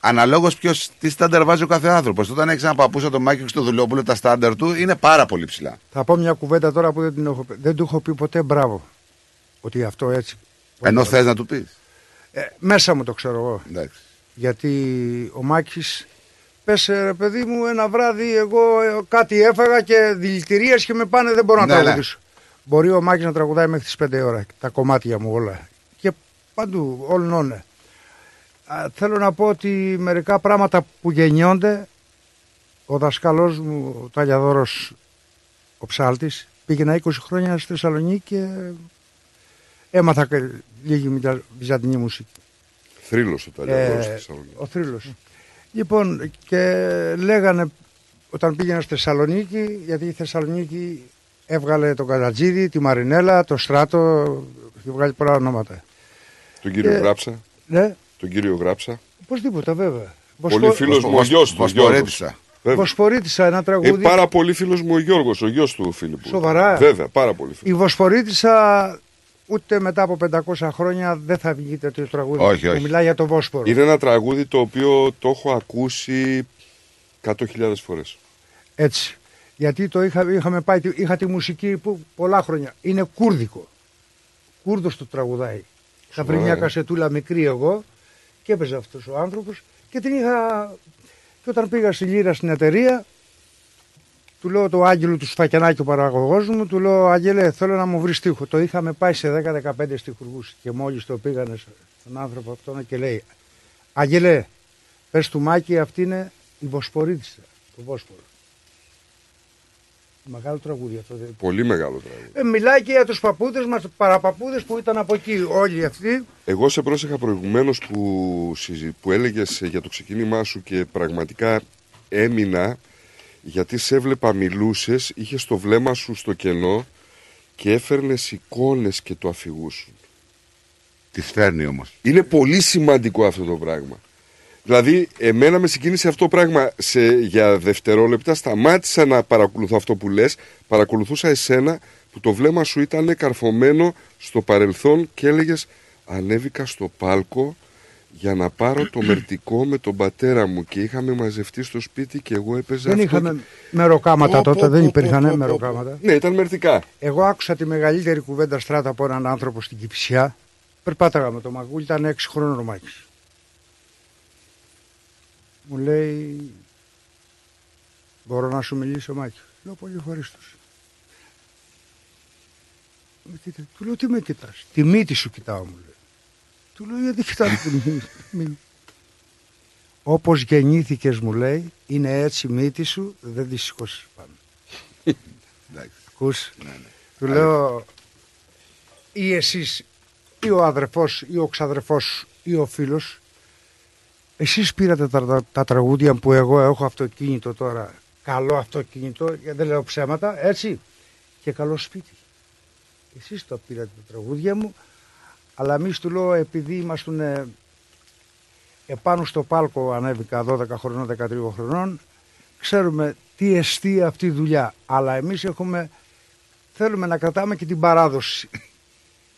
αναλόγως τι στάνταρ βάζει ο κάθε άνθρωπος. Όταν έχεις ένα παππούς σαν το Μάκη στο Δουλόπουλο, τα στάνταρ του είναι πάρα πολύ ψηλά. Θα πω μια κουβέντα τώρα που δεν, την έχω, πει. δεν του έχω πει ποτέ μπράβο. Ότι αυτό έτσι. Ενώ θες να του πεις. Ε, μέσα μου το ξέρω εγώ. Εντάξει. Γιατί ο Μάκης πες ε, ρε παιδί μου ένα βράδυ εγώ ε, κάτι έφαγα και δηλητηρίες και με πάνε δεν μπορώ να Ναι, ναι. τραγουδήσω. Μπορεί ο Μάκης να τραγουδάει μέχρι τις 5 ώρα τα κομμάτια μου όλα. Και παντού, όλων όλων. Α, Θέλω να πω ότι μερικά πράγματα που γεννιόνται ο δασκαλός μου, ο Ταλιαδόρος, ο Ψάλτης, πήγαινα 20 χρόνια στη Θεσσαλονίκη και έμαθα και λίγη μητα- βυζαντινή μουσική. Θρύλος ο Ταλιαδόρος Ε, στη Θεσσαλονίκη. ο θρύλος. Λοιπόν, και λέγανε όταν πήγαινα στη Θεσσαλονίκη, γιατί η Θεσσαλονίκη έβγαλε τον Κατατζίδη, τη Μαρινέλα, το Στράτο, έχει βγάλει πολλά ονόματα. Τον κύριο Ε, Γράψα. Ναι, Τον κύριο Γράψα. οπωσδήποτε βέβαια. Πολύ φίλος μου ο γιος του. Βοσπορέτησα. Γιώργος. Βέβαια. Βοσπορίτησα ένα Ε, τραγούδι. πάρα πολύ φίλος μου ο Γιώργος, ο γιος του Φίλιππου. Σοβαρά. Βέβαια, πάρα πολύ φίλος. Η Βοσπορίτησα ούτε μετά από 500 χρόνια δεν θα βγει τέτοιο τραγούδι. Όχι, που όχι. Μιλάει για το Βόσπορο. Είναι ένα τραγούδι το οποίο το έχω ακούσει 100.000 φορές. Έτσι. Γιατί το είχα, είχαμε πάει, είχα τη μουσική που πολλά χρόνια. Είναι κούρδικο. Κούρδος το τραγουδάει. Θα βρει Σοβαρά, μια ε. κασετούλα μικρή εγώ και έπαιζε αυτός ο άνθρωπος και την είχα... Και όταν πήγα στη Λύρα στην εταιρεία, του λέω το Άγγελο του Σφακιανάκη, ο παραγωγός μου, του λέω Άγγελε θέλω να μου βρεις στίχο. Το είχαμε πάει σε 10-15 στιχουργούς και μόλις το πήγανε στον άνθρωπο αυτόν και λέει Άγγελε, πες του Μάκη αυτή είναι η Βοσπορίτισσα, το Βόσπορο. Μεγάλο τραγούδι αυτό. δεν- Πολύ μεγάλο τραγούδι. Ε, μιλάει και για τους παππούδες μας, παραπαππούδες που ήταν από εκεί όλοι αυτοί. Εγώ σε πρόσεχα προηγουμένως που, συζη- που έλεγες για το ξεκίνημά σου και πραγματικά έμεινα γιατί σε έβλεπα μιλούσες, είχες το βλέμμα σου στο κενό και έφερνες εικόνες και το αφηγούσουν. Τι φέρνει όμως; Είναι πολύ σημαντικό αυτό το πράγμα. Δηλαδή, εμένα με συγκίνησε αυτό το πράγμα. Σε, για δευτερόλεπτα σταμάτησα να παρακολουθώ αυτό που λες, παρακολουθούσα εσένα που το βλέμμα σου ήταν καρφωμένο στο παρελθόν και έλεγες ανέβηκα στο πάλκο για να πάρω το (clears throat) μερτικό με τον πατέρα μου και είχαμε μαζευτεί στο σπίτι και εγώ έπαιζα Δεν αυτό είχαμε και- μεροκάματα Πω, τότε, πω, δεν πω, υπήρχαν πω, πω, μεροκάματα. Ναι, ήταν μερτικά. Εγώ άκουσα τη μεγαλύτερη κουβέντα στράτα από έναν άνθρωπο στην Κυψιά. Περπάταγα με το μαγούλι, ήταν 6 χρόνων ο Μάκης. Μου λέει, μπορώ να σου μιλήσω Μάκη. Λέω πολύ ευχαρίστως. Με κοίτα, του λέω τι με κοιτάς. Τη μύτη σου κοιτάω μου λέει. Του λέω γιατί κοιτάω τη μύτη. μύτη». Όπως γεννήθηκες μου λέει, είναι έτσι η μύτη σου, δεν τη σηκώσεις πάνω. Ακούς; Του λέω ή εσείς ή ο αδερφός ή ο ξαδερφός σου ή ο φίλος εσείς πήρατε τα, τα, τα τραγούδια που εγώ έχω αυτοκίνητο τώρα. Καλό αυτοκίνητο γιατί δεν λέω ψέματα έτσι. Και καλό σπίτι. Εσείς το πήρατε τα τραγούδια μου αλλά εμείς του λέω επειδή ήμασταν ε, επάνω στο πάλκο ανέβηκα 12 χρονών 13 χρονών ξέρουμε τι εστί αυτή η δουλειά. Αλλά εμείς έχουμε θέλουμε να κρατάμε και την παράδοση.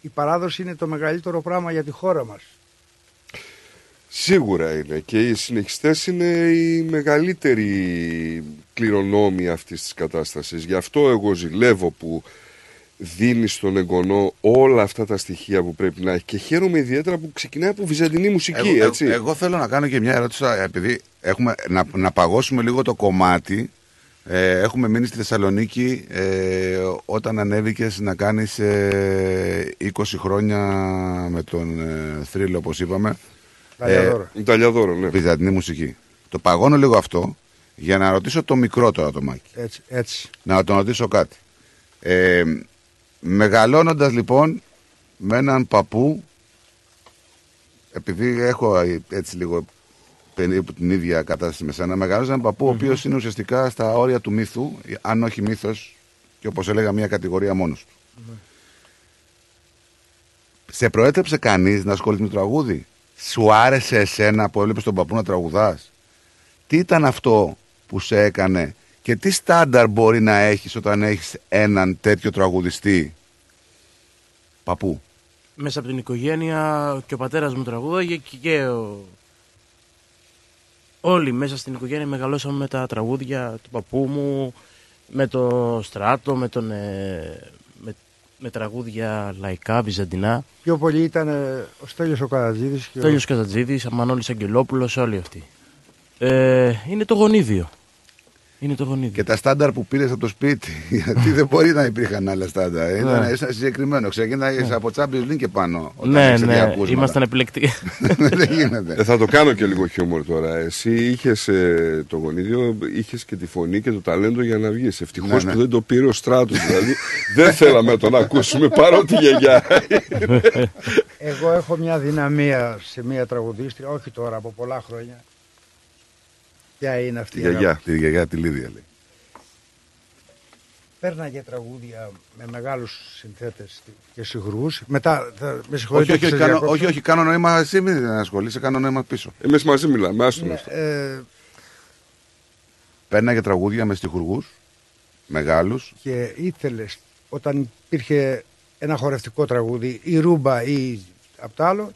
Η παράδοση είναι το μεγαλύτερο πράγμα για τη χώρα μας Σίγουρα είναι και οι συνεχιστές είναι η μεγαλύτερη κληρονόμη αυτής της κατάστασης. Γι' αυτό εγώ ζηλεύω που δίνει στον εγγονό όλα αυτά τα στοιχεία που πρέπει να έχει και χαίρομαι ιδιαίτερα που ξεκινάει από βυζαντινή μουσική, Εγώ, έτσι. εγώ, εγώ θέλω να κάνω και μια ερώτηση, επειδή έχουμε, να, να παγώσουμε λίγο το κομμάτι. Ε, έχουμε μείνει στη Θεσσαλονίκη ε, όταν ανέβηκες να κάνεις ε, 20 χρόνια με τον ε, θρύλο, όπως είπαμε. Ταλιαδόρο. Ταλιαδόρο, ναι. Βυζαντινή μουσική. Το παγώνω λίγο αυτό για να ρωτήσω το μικρό τώρα το Μάκη. έτσι, έτσι. Να τον ρωτήσω κάτι. Ε, μεγαλώνοντας λοιπόν με έναν παππού επειδή έχω ε, έτσι λίγο περίπου την ίδια κατάσταση με σένα, μεγαλώνοντας έναν παππού ο οποίος είναι ουσιαστικά στα όρια του μύθου, αν όχι μύθος και όπως έλεγα μια κατηγορία μόνος του. Σε προέτρεψε κανείς να ασχοληθεί με το τραγούδι; Σου άρεσε εσένα που έβλεπες τον παππού να τραγουδάς; Τι ήταν αυτό που σε έκανε και τι στάνταρ μπορεί να έχεις όταν έχεις έναν τέτοιο τραγουδιστή; Παππού. Μέσα από την οικογένεια και ο πατέρας μου τραγούδαγε και, και ο... Όλοι μέσα στην οικογένεια μεγαλώσαμε με τα τραγούδια του παππού μου, με το στράτο, με, τον, ε, με, με τραγούδια λαϊκά, βυζαντινά. Πιο πολύ ήταν ε, ο Στέλιος ο Καρατζίδης και ο- Τέλειος Καζατζίδης, Μανώλης Αγγελόπουλος, όλοι αυτοί. Ε, είναι το γονίδιο. Είναι το γονίδιο. Και τα στάνταρ που πήρες από το σπίτι. (laughs) Γιατί δεν μπορεί να υπήρχαν άλλα στάνταρ. Ήταν Ναι. ήταν συγκεκριμένο. Ξεκίναγε από Champions League και πάνω. Όταν Ναι, έχεις ναι, διακούσματα. ήμασταν επιλεκτικοί. (laughs) δεν γίνεται. Ε, θα το κάνω και λίγο χιούμορ τώρα. Εσύ είχες το γονίδιο, είχες και τη φωνή και το ταλέντο για να βγεις. Ευτυχώς Ναι, ναι. που δεν το πήρε ο στράτος. δηλαδή (laughs) δεν θέλαμε να τον ακούσουμε παρότι γιαγιά. Εγώ έχω μια δυναμία σε μια τραγουδίστρια, όχι τώρα, από πολλά χρόνια. Ποια είναι αυτή Τη η γιαγιά, αγάπη. τη γιαγιά τη Λίδια λέει. Πέρναγε τραγούδια με μεγάλους συνθέτες και συγχρούς. Μετά, θα, με Όχι, συγχωρείτε όχι, που όχι, σας κάνω, διακόπτω. όχι, όχι, κάνω νόημα. Εσύ μην ασχολείσαι, κάνω νόημα πίσω. Εμείς μαζί μιλάμε, άστον Ναι, αυτό. ε, Πέρναγε τραγούδια με στιχουργούς μεγάλους. και ήθελες όταν υπήρχε ένα χορευτικό τραγούδι ή ρούμπα ή απ' το άλλο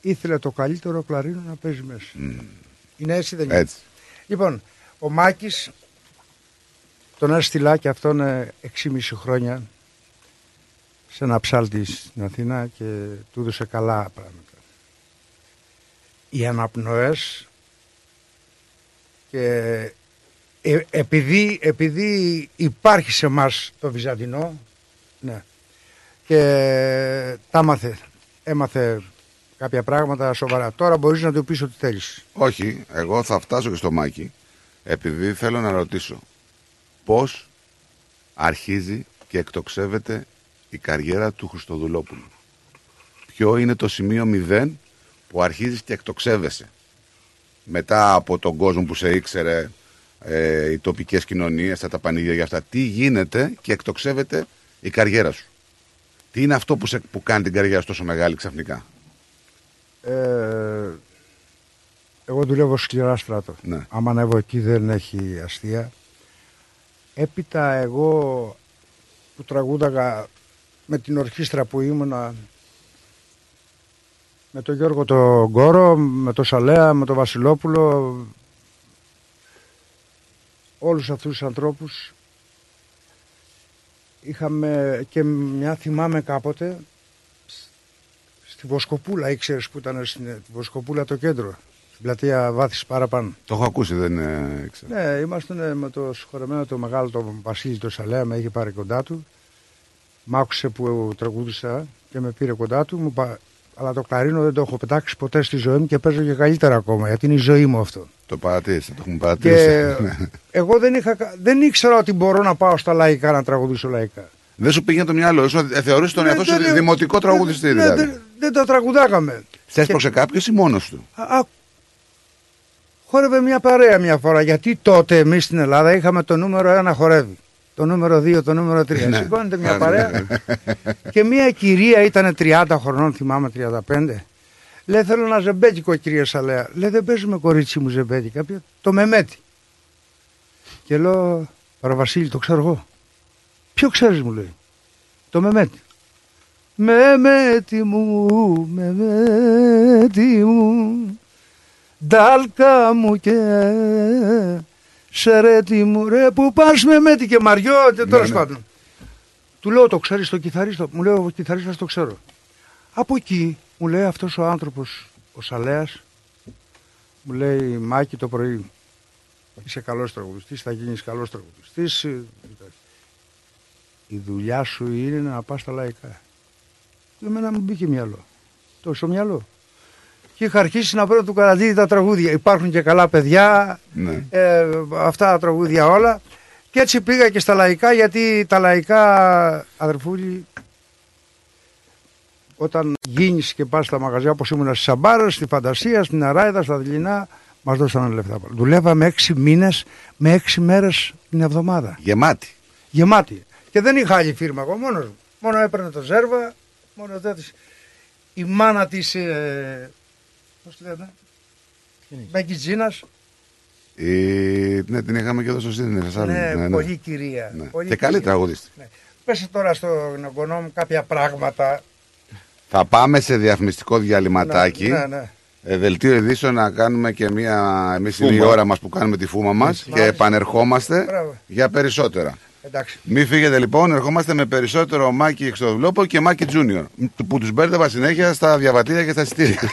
ήθελε το καλύτερο κλαρίνο να παίζει μέσα. Είναι έτσι δεν είναι; Έτσι. Λοιπόν, ο Μάκης τον έστειλα και αυτόν ε, 6,5 χρόνια σε ένα ψάλτη στην Αθήνα και του έδωσε καλά πράγματα. Οι αναπνοές και ε, επειδή, επειδή υπάρχει σε μας το Βυζαντινό ναι, και τα έμαθε, έμαθε κάποια πράγματα σοβαρά. Τώρα μπορείς να του πεις ό,τι θέλεις. Όχι, εγώ θα φτάσω και στο Μάκη επειδή θέλω να ρωτήσω πώς αρχίζει και εκτοξεύεται η καριέρα του Χριστοδουλόπουλου. Ποιο είναι το σημείο 0 που αρχίζεις και εκτοξεύεσαι. Μετά από τον κόσμο που σε ήξερε, ε, οι τοπικές κοινωνίες, τα πανηγύρια για αυτά. Τι γίνεται και εκτοξεύεται η καριέρα σου. Τι είναι αυτό που, σε, που κάνει την καριέρα σου τόσο μεγάλη ξαφνικά; Ε, εγώ δουλεύω σκληρά στράτο. Ναι. Άμα ανέβω εκεί δεν έχει αστεία. Έπειτα εγώ που τραγούδαγα με την ορχήστρα που ήμουνα με τον Γιώργο τον Γκόρο, με τον Σαλέα, με τον Βασιλόπουλο όλους αυτούς τους ανθρώπους είχαμε και μια θυμάμαι κάποτε στη Βοσκοπούλα, ήξερες που ήταν στην Βοσκοπούλα το κέντρο στην πλατεία Βάθης παραπάνω. Το έχω ακούσει, δεν ε, ξέρω. Ναι, ήμασταν με το συγχωρεμένο το μεγάλο το Βασίλη το Σαλέα, με είχε πάρει κοντά του. Μ' άκουσε που τραγούδισα και με πήρε κοντά του. Μου πα... Αλλά το κλαρίνο δεν το έχω πετάξει ποτέ στη ζωή μου και παίζω και καλύτερα ακόμα, γιατί είναι η ζωή μου αυτό. Το παρατήρησα, το έχουμε παρατηρήσει. Και (laughs) εγώ δεν, είχα... δεν ήξερα ότι μπορώ να πάω στα λαϊκά να τραγουδήσω λαϊκά. Δεν σου πήγαινε το μυαλό σου, ε, θεωρείς τον Ναι, εαυτό σου δεν- δημοτικό τραγουδιστή Ναι, δηλαδή. Δεν, δεν τα τραγουδάγαμε. Σε έσπρωξε κάποιος ή μόνος του. Α, α, χόρευε μια παρέα μια φορά. Γιατί τότε εμείς στην Ελλάδα είχαμε το νούμερο 1 χορεύει. Το νούμερο 2, το νούμερο 3. Ναι. Σηκώνεται μια Ναι, παρέα. ναι. και μια κυρία ήταν 30 χρονών, θυμάμαι 35. Λέει θέλω ένα ζεμπέτικο κυρία Σαλέα. Λέει δεν παίζουμε κορίτσι μου ζεμπέτικα. Πει, Το μεμέτι. Και λέω Παραβασίλη το ξέρω εγώ. Ποιο ξέρεις μου λέει. Το μεμέτι. Μεμέτι μου, μεμέτι μου Ντάλκα μου και σερέτι μου ρε που πας με μέτη και μαριό και τέλος ναι. πάντων. Του λέω το ξέρεις το κιθαρίστο. Μου λέει ο κιθαρίστας το ξέρω. Από εκεί μου λέει αυτός ο άνθρωπος ο Σαλέας μου λέει Μάκη το πρωί είσαι καλός τραγουδιστής, θα γίνεις καλός τραγουδιστής. ε, Η δουλειά σου είναι να πας στα λαϊκά. Και εμένα μου μπήκε μυαλό. Το στο μυαλό. Και είχα αρχίσει να βρω του καραντίδι τα τραγούδια. Υπάρχουν και καλά παιδιά, Ναι. ε, αυτά τα τραγούδια όλα. Και έτσι πήγα και στα λαϊκά γιατί τα λαϊκά αδερφούλη όταν γίνεις και πας στα μαγαζιά όπως ήμουν στη Σαμπάρα, στη Φαντασία, στην Αράιδα, στα Δειλινά μας δώσανε λεφτά. Δουλεύαμε έξι μήνες με έξι μέρες την εβδομάδα. Γεμάτη. Γεμάτη. Και δεν είχα άλλη φίρμα εγώ μόνος μου. Μόνο έπαιρνε το ζέρβα, μόνο τέτοις. Η μάνα της, ε, πώς τη λένε, Μπέγκιτζίνας, Η... Ναι, την είχαμε και εδώ στο Σίδνη. Θεσσαλονίκη. ναι, πολύ κυρία. Ναι. Πολύ Και καλή κυρία. τραγουδίστη. Πες τώρα στον εγγονό μου κάποια πράγματα. Θα πάμε σε διαφημιστικό διαλυματάκι. Ναι, ναι. Ε, δελτίο ειδήσεων να κάνουμε και μία. Εμείς είναι η Φούμα. ώρα μας που κάνουμε τη φούμα μας και Μάλιστα. επανερχόμαστε Μπράβο. για περισσότερα. Εντάξει. Μην φύγετε λοιπόν, ερχόμαστε με περισσότερο Μάκη Εξοδουλόπο και Μάκη Τζούνιορ. Που τους μπέρδευα συνέχεια στα διαβατήρια και στα εισιτήρια. (laughs)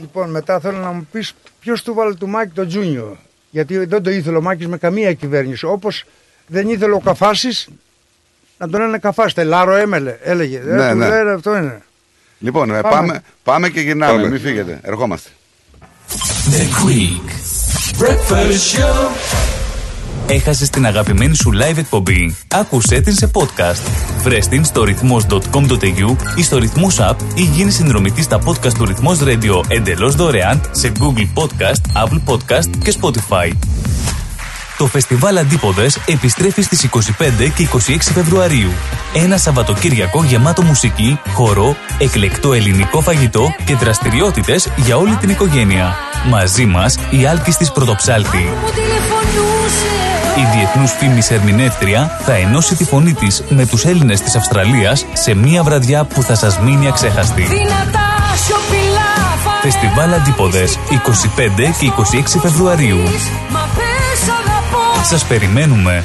Λοιπόν, μετά θέλω να μου πεις ποιος του βάλε του Μάκη το Τζούνιο. Γιατί δεν το ήθελε ο Μάκης με καμία κυβέρνηση. Όπως δεν ήθελε ο Καφάσης να τον λένε Καφάση. Τελάρο έμελε, έλεγε. Ε, Ναι, του ναι. λέει, αυτό είναι. λοιπόν, ε, Πάμε. πάμε. Πάμε, και γυρνάμε. Πάμε. Μην φύγετε. Ερχόμαστε. The Greek Breakfast Show. Έχασες την αγαπημένη σου live εκπομπή. Άκουσέ την σε podcast. Βρες την στο ρυθμός.com.au ή στο ρυθμός app ή γίνει συνδρομητής στα podcast του ρυθμός radio εντελώς δωρεάν σε Google Podcast, Apple Podcast και Spotify. Το φεστιβάλ Αντίποδες επιστρέφει στις 25 και 26 Φεβρουαρίου. Ένα Σαββατοκύριακο γεμάτο μουσική, χορό, εκλεκτό ελληνικό φαγητό και δραστηριότητες για όλη την οικογένεια. Μαζί μας η Άλκης της Πρωτοψάλτη. Η διεθνούς φήμης ερμηνεύτρια θα ενώσει τη φωνή της με τους Έλληνες της Αυστραλίας σε μία βραδιά που θα σας μείνει αξέχαστη. Δυνατά σιωπηλά Φεστιβάλ Αντίποδες 25 και 26 Φεβρουαρίου. Μα πες αγαπώ Σας περιμένουμε.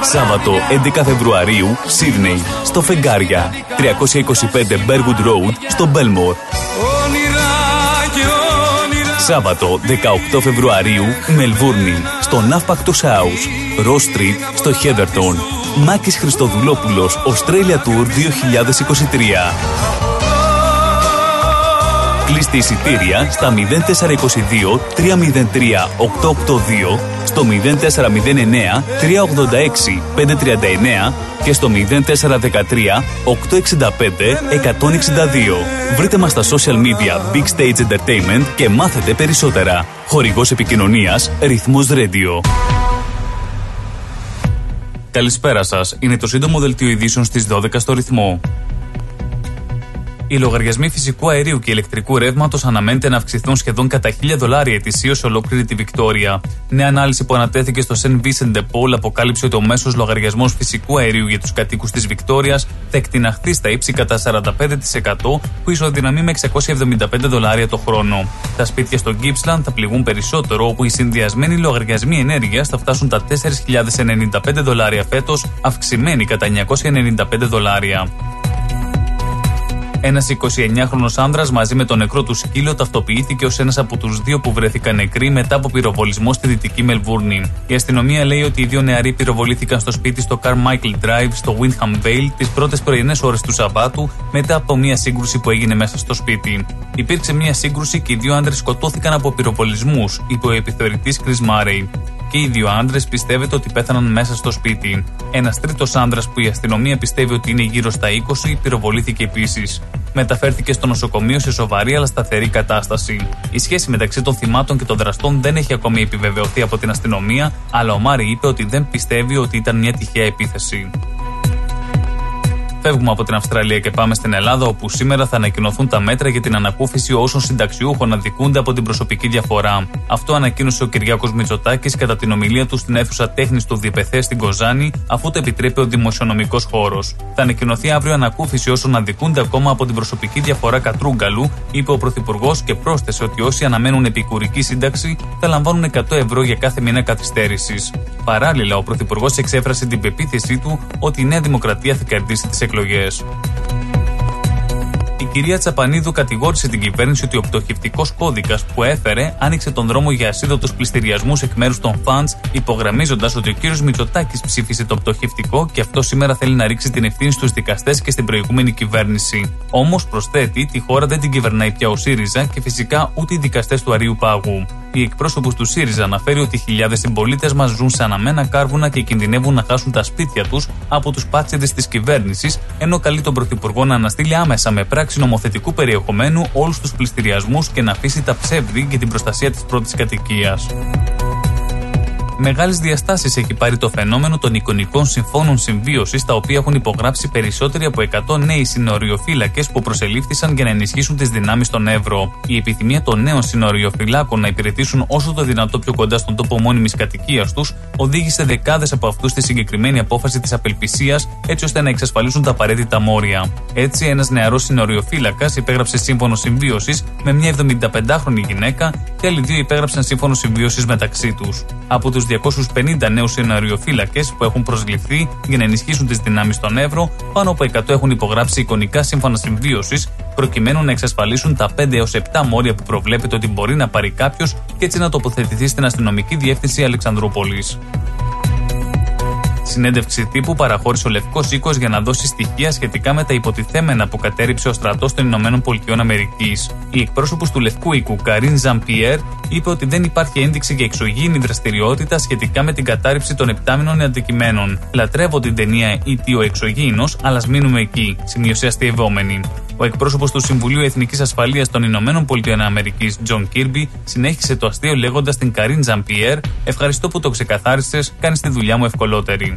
Σάββατο 11 Φεβρουαρίου, Σίδνεϊ, στο Φεγγάρια. 325 Bergwood Road, στο Belmore. Σάββατο 18 Φεβρουαρίου, Μελβούρνη, στο Navpactus House, Ross Street, στο Heatherton. Μάκης Χριστοδουλόπουλος, Australia Tour 2023. Κλείστε εισιτήρια στα 0422 303 882, στο 0409 386 539 και στο 0413 865 162. Βρείτε μας στα social media Big Stage Entertainment και μάθετε περισσότερα. Χορηγός επικοινωνίας Ρυθμός Radio. Καλησπέρα σας. Είναι το σύντομο δελτίο ειδήσεων στις 12 στο ρυθμό. Οι λογαριασμοί φυσικού αερίου και ηλεκτρικού ρεύματος αναμένεται να αυξηθούν σχεδόν κατά 1000 δολάρια ετησίως σε ολόκληρη τη Βικτόρια. Νέα ανάλυση που ανατέθηκε στο St. Vincent de Paul αποκάλυψε ότι ο μέσος λογαριασμός φυσικού αερίου για τους κατοίκους της Βικτόριας θα εκτιναχθεί στα ύψη κατά 45% που ισοδυναμεί με 675 δολάρια το χρόνο. Τα σπίτια στο Gippsland θα πληγούν περισσότερο, όπου οι συνδυασμένοι λογαριασμοί ενέργειας θα φτάσουν τα 4.095 δολάρια φέτος, αυξημένοι κατά 995 δολάρια. Ένας 29χρονο άνδρας μαζί με τον νεκρό του σκύλο ταυτοποιήθηκε ως ένας από τους δύο που βρέθηκαν νεκροί μετά από πυροβολισμό στη δυτική Μελβούρνη. Η αστυνομία λέει ότι οι δύο νεαροί πυροβολήθηκαν στο σπίτι στο Carmichael Drive στο Windham Vale τις πρώτες πρωινές ώρες του Σαββάτου μετά από μια σύγκρουση που έγινε μέσα στο σπίτι. Υπήρξε μια σύγκρουση και οι δύο άντρε σκοτώθηκαν από πυροβολισμούς, είπε ο επιθεωρητής Chris Murray και οι δύο άντρες πιστεύετε ότι πέθαναν μέσα στο σπίτι. Ένας τρίτος άντρας που η αστυνομία πιστεύει ότι είναι γύρω στα 20 πυροβολήθηκε επίσης. Μεταφέρθηκε στο νοσοκομείο σε σοβαρή αλλά σταθερή κατάσταση. Η σχέση μεταξύ των θυμάτων και των δραστών δεν έχει ακόμη επιβεβαιωθεί από την αστυνομία, αλλά ο Μάρι είπε ότι δεν πιστεύει ότι ήταν μια τυχαία επίθεση. Φεύγουμε από την Αυστραλία και πάμε στην Ελλάδα, όπου σήμερα θα ανακοινωθούν τα μέτρα για την ανακούφιση όσων συνταξιούχων αδικούνται από την προσωπική διαφορά. Αυτό ανακοίνωσε ο Κυριάκος Μητσοτάκης κατά την ομιλία του στην αίθουσα τέχνης του Διπεθέ στην Κοζάνη, αφού το επιτρέπει ο δημοσιονομικός χώρος. Θα ανακοινωθεί αύριο ανακούφιση όσων αδικούνται ακόμα από την προσωπική διαφορά Κατρούγκαλου, είπε ο Πρωθυπουργός και πρόσθεσε ότι όσοι αναμένουν επικουρική σύνταξη θα λαμβάνουν 100 ευρώ για κάθε μήνα καθυστέρησης. Παράλληλα, ο Πρωθυπουργός εξέφρασε την πεποίθησή του ότι η Νέα Δημοκρατία θα κερδίσει τις εκλογές. Η κυρία Τσαπανίδου κατηγόρησε την κυβέρνηση ότι ο πτωχευτικός κώδικας που έφερε άνοιξε τον δρόμο για ασίδωτους πληστηριασμούς εκ μέρους των φαντ, υπογραμμίζοντας ότι ο κύριος Μητσοτάκης ψήφισε το πτωχευτικό και αυτό σήμερα θέλει να ρίξει την ευθύνη στους δικαστές και στην προηγούμενη κυβέρνηση. Όμως προσθέτει, τη χώρα δεν την κυβερνάει πια ο ΣΥΡΙΖΑ και φυσικά ούτε οι δικαστές του Αρίου Πάγου. Η εκπρόσωπο του ΣΥΡΙΖΑ αναφέρει ότι χιλιάδες συμπολίτες μας ζουν σε αναμένα κάρβουνα και κινδυνεύουν να χάσουν τα σπίτια τους από τους πάτσεδε της κυβέρνησης, ενώ καλεί τον Πρωθυπουργό να αναστείλει άμεσα με πράξη νομοθετικού περιεχομένου όλους τους πληστηριασμούς και να αφήσει τα ψεύδη για την προστασία της πρώτης κατοικίας. Μεγάλες διαστάσεις έχει πάρει το φαινόμενο των εικονικών συμφώνων συμβίωσης, τα οποία έχουν υπογράψει περισσότεροι από 100 νέοι συνοριοφύλακες που προσελήφθησαν για να ενισχύσουν τις δυνάμεις των Εύρο. Η επιθυμία των νέων συνοριοφυλάκων να υπηρετήσουν όσο το δυνατό πιο κοντά στον τόπο μόνιμης κατοικίας τους οδήγησε δεκάδες από αυτούς στη συγκεκριμένη απόφαση της απελπισίας, έτσι ώστε να εξασφαλίσουν τα απαραίτητα μόρια. Έτσι, ένας νεαρός συνοριοφύλακας υπέγραψε σύμφωνο συμβίωσης με μια 75χρονη γυναίκα και άλλοι δύο υπέγραψαν σύμφωνο συμβίωσης μεταξύ τους. Από τους 250 νέους σεναριοφύλακες που έχουν προσληφθεί για να ενισχύσουν τις δυνάμεις των Εύρο, πάνω από 100 έχουν υπογράψει εικονικά σύμφωνα συμβίωσης, προκειμένου να εξασφαλίσουν τα 5 έως 7 μόρια που προβλέπεται ότι μπορεί να πάρει κάποιος και έτσι να τοποθετηθεί στην αστυνομική διεύθυνση Αλεξανδρούπολης. Συνέντευξη τύπου παραχώρησε ο Λευκός Οίκος για να δώσει στοιχεία σχετικά με τα υποτιθέμενα που κατέριψε ο στρατός των Ηνωμένων Πολιτειών Αμερικής. Η εκπρόσωπος του Λευκού Οίκου, Καρίν Ζαμπιέρ, είπε ότι δεν υπάρχει ένδειξη για εξωγήινη δραστηριότητα σχετικά με την κατάρριψη των ιπτάμενων αντικειμένων. Λατρεύω την ταινία E.T. ο εξωγήινος, αλλά μείνουμε εκεί, σημείωσε αστειευόμενη. Ο εκπρόσωπος του Συμβουλίου Εθνικής Ασφαλείας των Ηνωμένων Πολιτειών Αμερικής, Τζον Κίρμπι, συνέχισε το αστείο λέγοντας στην Καρίν Ζαμπιέρ: Ευχαριστώ που το ξεκαθάρισες, κάνεις τη δουλειά μου ευκολότερη.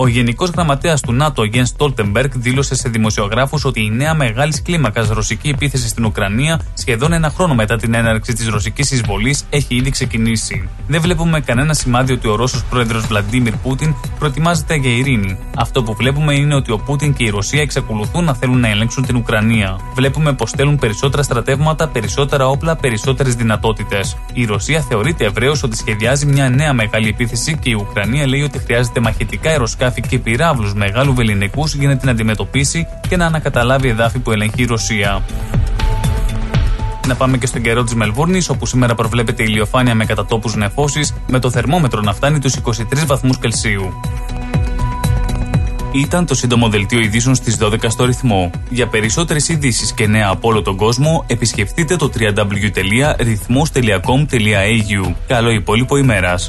Ο Γενικός Γραμματέας του ΝΑΤΟ, Γενς Στόλτεμπεργκ, δήλωσε σε δημοσιογράφους ότι η νέα μεγάλης κλίμακας ρωσική επίθεση στην Ουκρανία, σχεδόν ένα χρόνο μετά την έναρξη της ρωσικής εισβολής, έχει ήδη ξεκινήσει. Δεν βλέπουμε κανένα σημάδι ότι ο Ρώσος πρόεδρος Βλαντίμιρ Πούτιν προετοιμάζεται για ειρήνη. Αυτό που βλέπουμε είναι ότι ο Πούτιν και η Ρωσία εξακολουθούν να θέλουν να ελέγξουν την Ουκρανία. Βλέπουμε πως στέλνουν περισσότερα στρατεύματα, περισσότερα όπλα, περισσότερες δυνατότητες. Η Ρωσία θεωρείται ευρέως ότι σχεδιάζει μια νέα μεγάλη επίθεση και η Ουκρανία λέει ότι χρειάζεται μαχητικά αεροσκάφη και πυράβλου μεγάλου βεληνικού για να την αντιμετωπίσει και να ανακαταλάβει εδάφη που ελεγχεί η Ρωσία. Να πάμε και στον καιρό της Μελβούρνης, όπου σήμερα προβλέπεται ηλιοφάνεια με κατατόπους νεφώσεις, με το θερμόμετρο να φτάνει τους 23 βαθμούς Κελσίου. Ήταν το σύντομο δελτίο ειδήσεων στις 12 στο ρυθμό. Για περισσότερες ειδήσεις και νέα από όλο τον κόσμο, επισκεφτείτε το www.rythmos.com.au. Καλό υπόλοιπο ημέρας.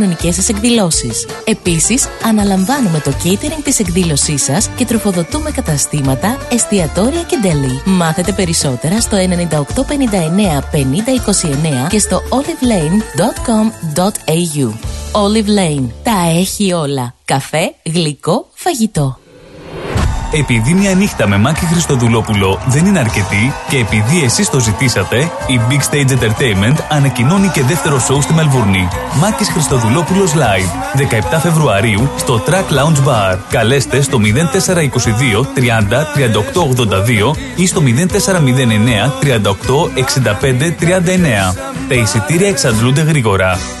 σας εκδηλώσεις. Επίσης, αναλαμβάνουμε το catering της εκδήλωσής σας και τροφοδοτούμε καταστήματα, εστιατόρια και deli. Μάθετε περισσότερα στο 9859 5029 και στο olivelane.com.au. Olive Lane. Τα έχει όλα. Καφέ, γλυκό, φαγητό. Επειδή μια νύχτα με Μάκη Χριστοδουλόπουλο δεν είναι αρκετή και επειδή εσείς το ζητήσατε, η Big Stage Entertainment ανακοινώνει και δεύτερο σοου στη Μελβούρνη. Μάκης Χριστοδουλόπουλος Live, 17 Φεβρουαρίου στο Track Lounge Bar. Καλέστε στο 0422 30 3882 ή στο 0409 38 65 39. Τα εισιτήρια εξαντλούνται γρήγορα.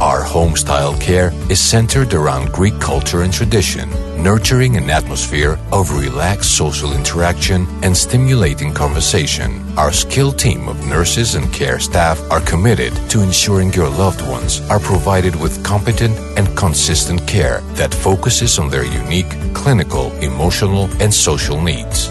Our home style care is centered around Greek culture and tradition, nurturing an atmosphere of relaxed social interaction and stimulating conversation. Our skilled team of nurses and care staff are committed to ensuring your loved ones are provided with competent and consistent care that focuses on their unique clinical, emotional, and social needs.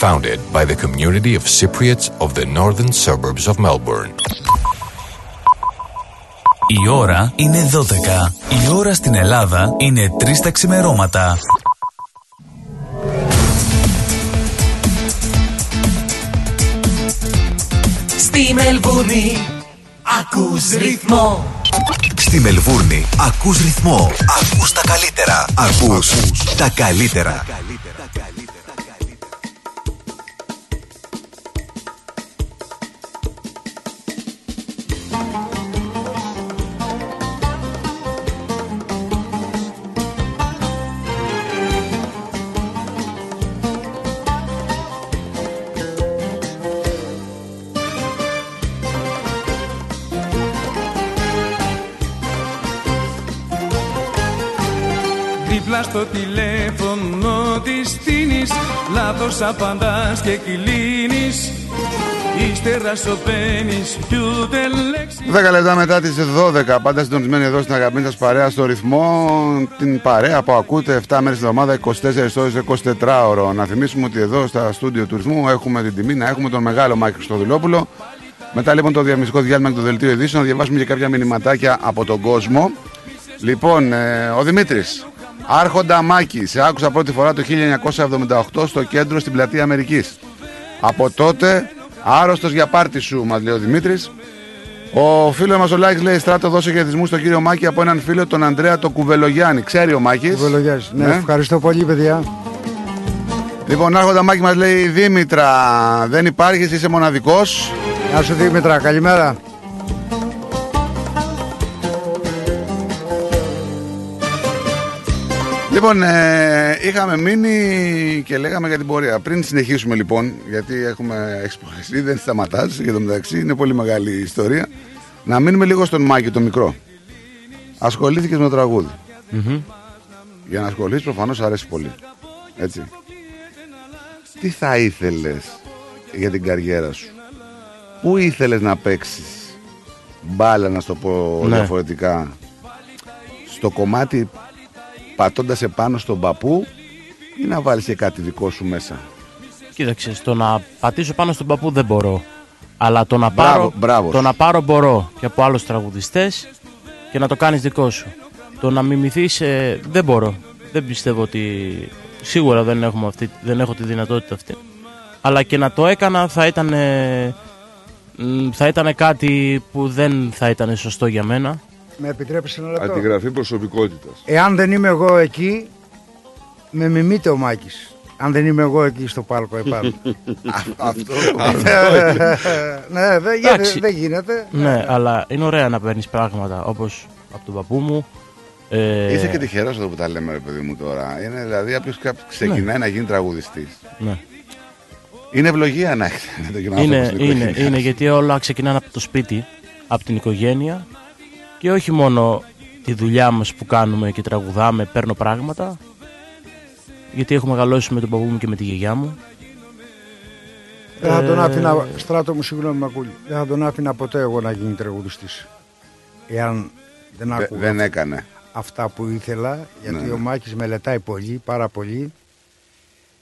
Founded by the community of Cypriots of the northern suburbs of Melbourne. Η ώρα είναι 12. Η ώρα στην Ελλάδα είναι 3 τα ξημερώματα. Στη Μελβούρνη ακούς ρυθμό Στη Μελβούρνη ακούς ρυθμό. Ακούς τα καλύτερα. Ακούς τα καλύτερα. Δίπλα στο τηλέφωνο της στείνεις Λάθος απαντάς και κυλίνεις Ύστερα σωπαίνεις κι ούτε λέξη 10 λεπτά μετά τις 12, πάντα συντονισμένοι εδώ στην αγαπημένη σας παρέα στο ρυθμό. Την παρέα που ακούτε 7 μέρες την εβδομάδα, 24 ώρες, 24 ώρο. Να θυμίσουμε ότι εδώ στα στούντιο του ρυθμού έχουμε την τιμή να έχουμε τον μεγάλο Μάκη Χριστοδουλόπουλο. Μετά λοιπόν το διαμιστικό διάλειμμα και το δελτίο ειδήσεων να διαβάσουμε και κάποια μηνυματάκια από τον κόσμο. Λοιπόν, ε, ο Δημήτρης, Άρχοντα Μάκης, σε άκουσα πρώτη φορά το 1978 στο κέντρο στην πλατεία Αμερικής. Από τότε, άρρωστος για πάρτι σου, μας λέει ο Δημήτρης. Ο φίλος μας ο Λάκης λέει: Στράτο, δώσε χαιρετισμού στον κύριο Μάκη από έναν φίλο, τον Ανδρέα τον Κουβελογιάννη. Ξέρει ο Μάκης. Κουβελογιάννης. Ναι, ευχαριστώ πολύ, παιδιά. Λοιπόν, Άρχοντα Μάκη μας λέει: Δήμητρα, δεν υπάρχεις, είσαι μοναδικός. Γεια σου, Δήμητρα, καλημέρα. Λοιπόν, ε, είχαμε μείνει και λέγαμε για την πορεία. Πριν συνεχίσουμε λοιπόν, γιατί έχουμε εξποχθεί, δεν σταματάς και το μεταξύ είναι πολύ μεγάλη η ιστορία. Να μείνουμε λίγο στον Μάκη, το μικρό. Ασχολήθηκες με το τραγουδι Για να ασχοληθείς, προφανώς αρέσει πολύ. Έτσι. Τι θα ήθελες για την καριέρα σου, Πού ήθελες να παίξεις μπάλα, να στο πω Ναι. διαφορετικά, στο κομμάτι πατώντας επάνω στον παππού ή να βάλεις και κάτι δικό σου μέσα. Κοίταξε, το να πατήσω πάνω στον παππού δεν μπορώ. Αλλά το να Μπράβο, πάρω, μπράβος το σου. να πάρω μπορώ και από άλλους τραγουδιστές και να το κάνεις δικό σου. Το να μιμηθείς ε, δεν μπορώ. Δεν πιστεύω ότι σίγουρα δεν, έχουμε αυτή, δεν έχω τη δυνατότητα αυτή. Αλλά και να το έκανα θα ήταν, ε, μ, θα ήταν κάτι που δεν θα ήταν σωστό για μένα. Με επιτρέπεις ένα λεπτό; Αντιγραφή προσωπικότητας. Εάν δεν είμαι εγώ εκεί, με μιμείται ο Μάκης. Αν δεν είμαι εγώ εκεί στο πάλκο επάνω. (laughs) Αυτό. ναι, δεν γίνεται, Εντάξει. δεν γίνεται. Ναι, αλλά είναι ωραία να παίρνεις πράγματα όπως από τον παππού μου. Ε, Είσαι και τυχερός εδώ που τα λέμε, ρε παιδί μου τώρα. Είναι δηλαδή όποιος κάποιος ξεκινάει να γίνει τραγουδιστής. Ναι. Είναι ευλογία να έχει να το γίνει Είναι, άνθρωπος στην είναι, οικογένεια. είναι γιατί όλα ξεκινάνε από το σπίτι, από την οικογένεια και όχι μόνο τη δουλειά μας που κάνουμε και τραγουδάμε, παίρνω πράγματα γιατί έχω μεγαλώσει με τον παππού μου και με τη γιαγιά μου. Δεν θα τον Ε, άφηνα, στράτο μου, συγγνώμη Μακούλη, δεν θα τον άφηνα ποτέ εγώ να γίνει τραγουδιστής. Εάν δεν Δε- άκουγα δεν έκανε. αυτά που ήθελα, γιατί Ναι, ο ναι. Μάκης μελετάει πολύ, πάρα πολύ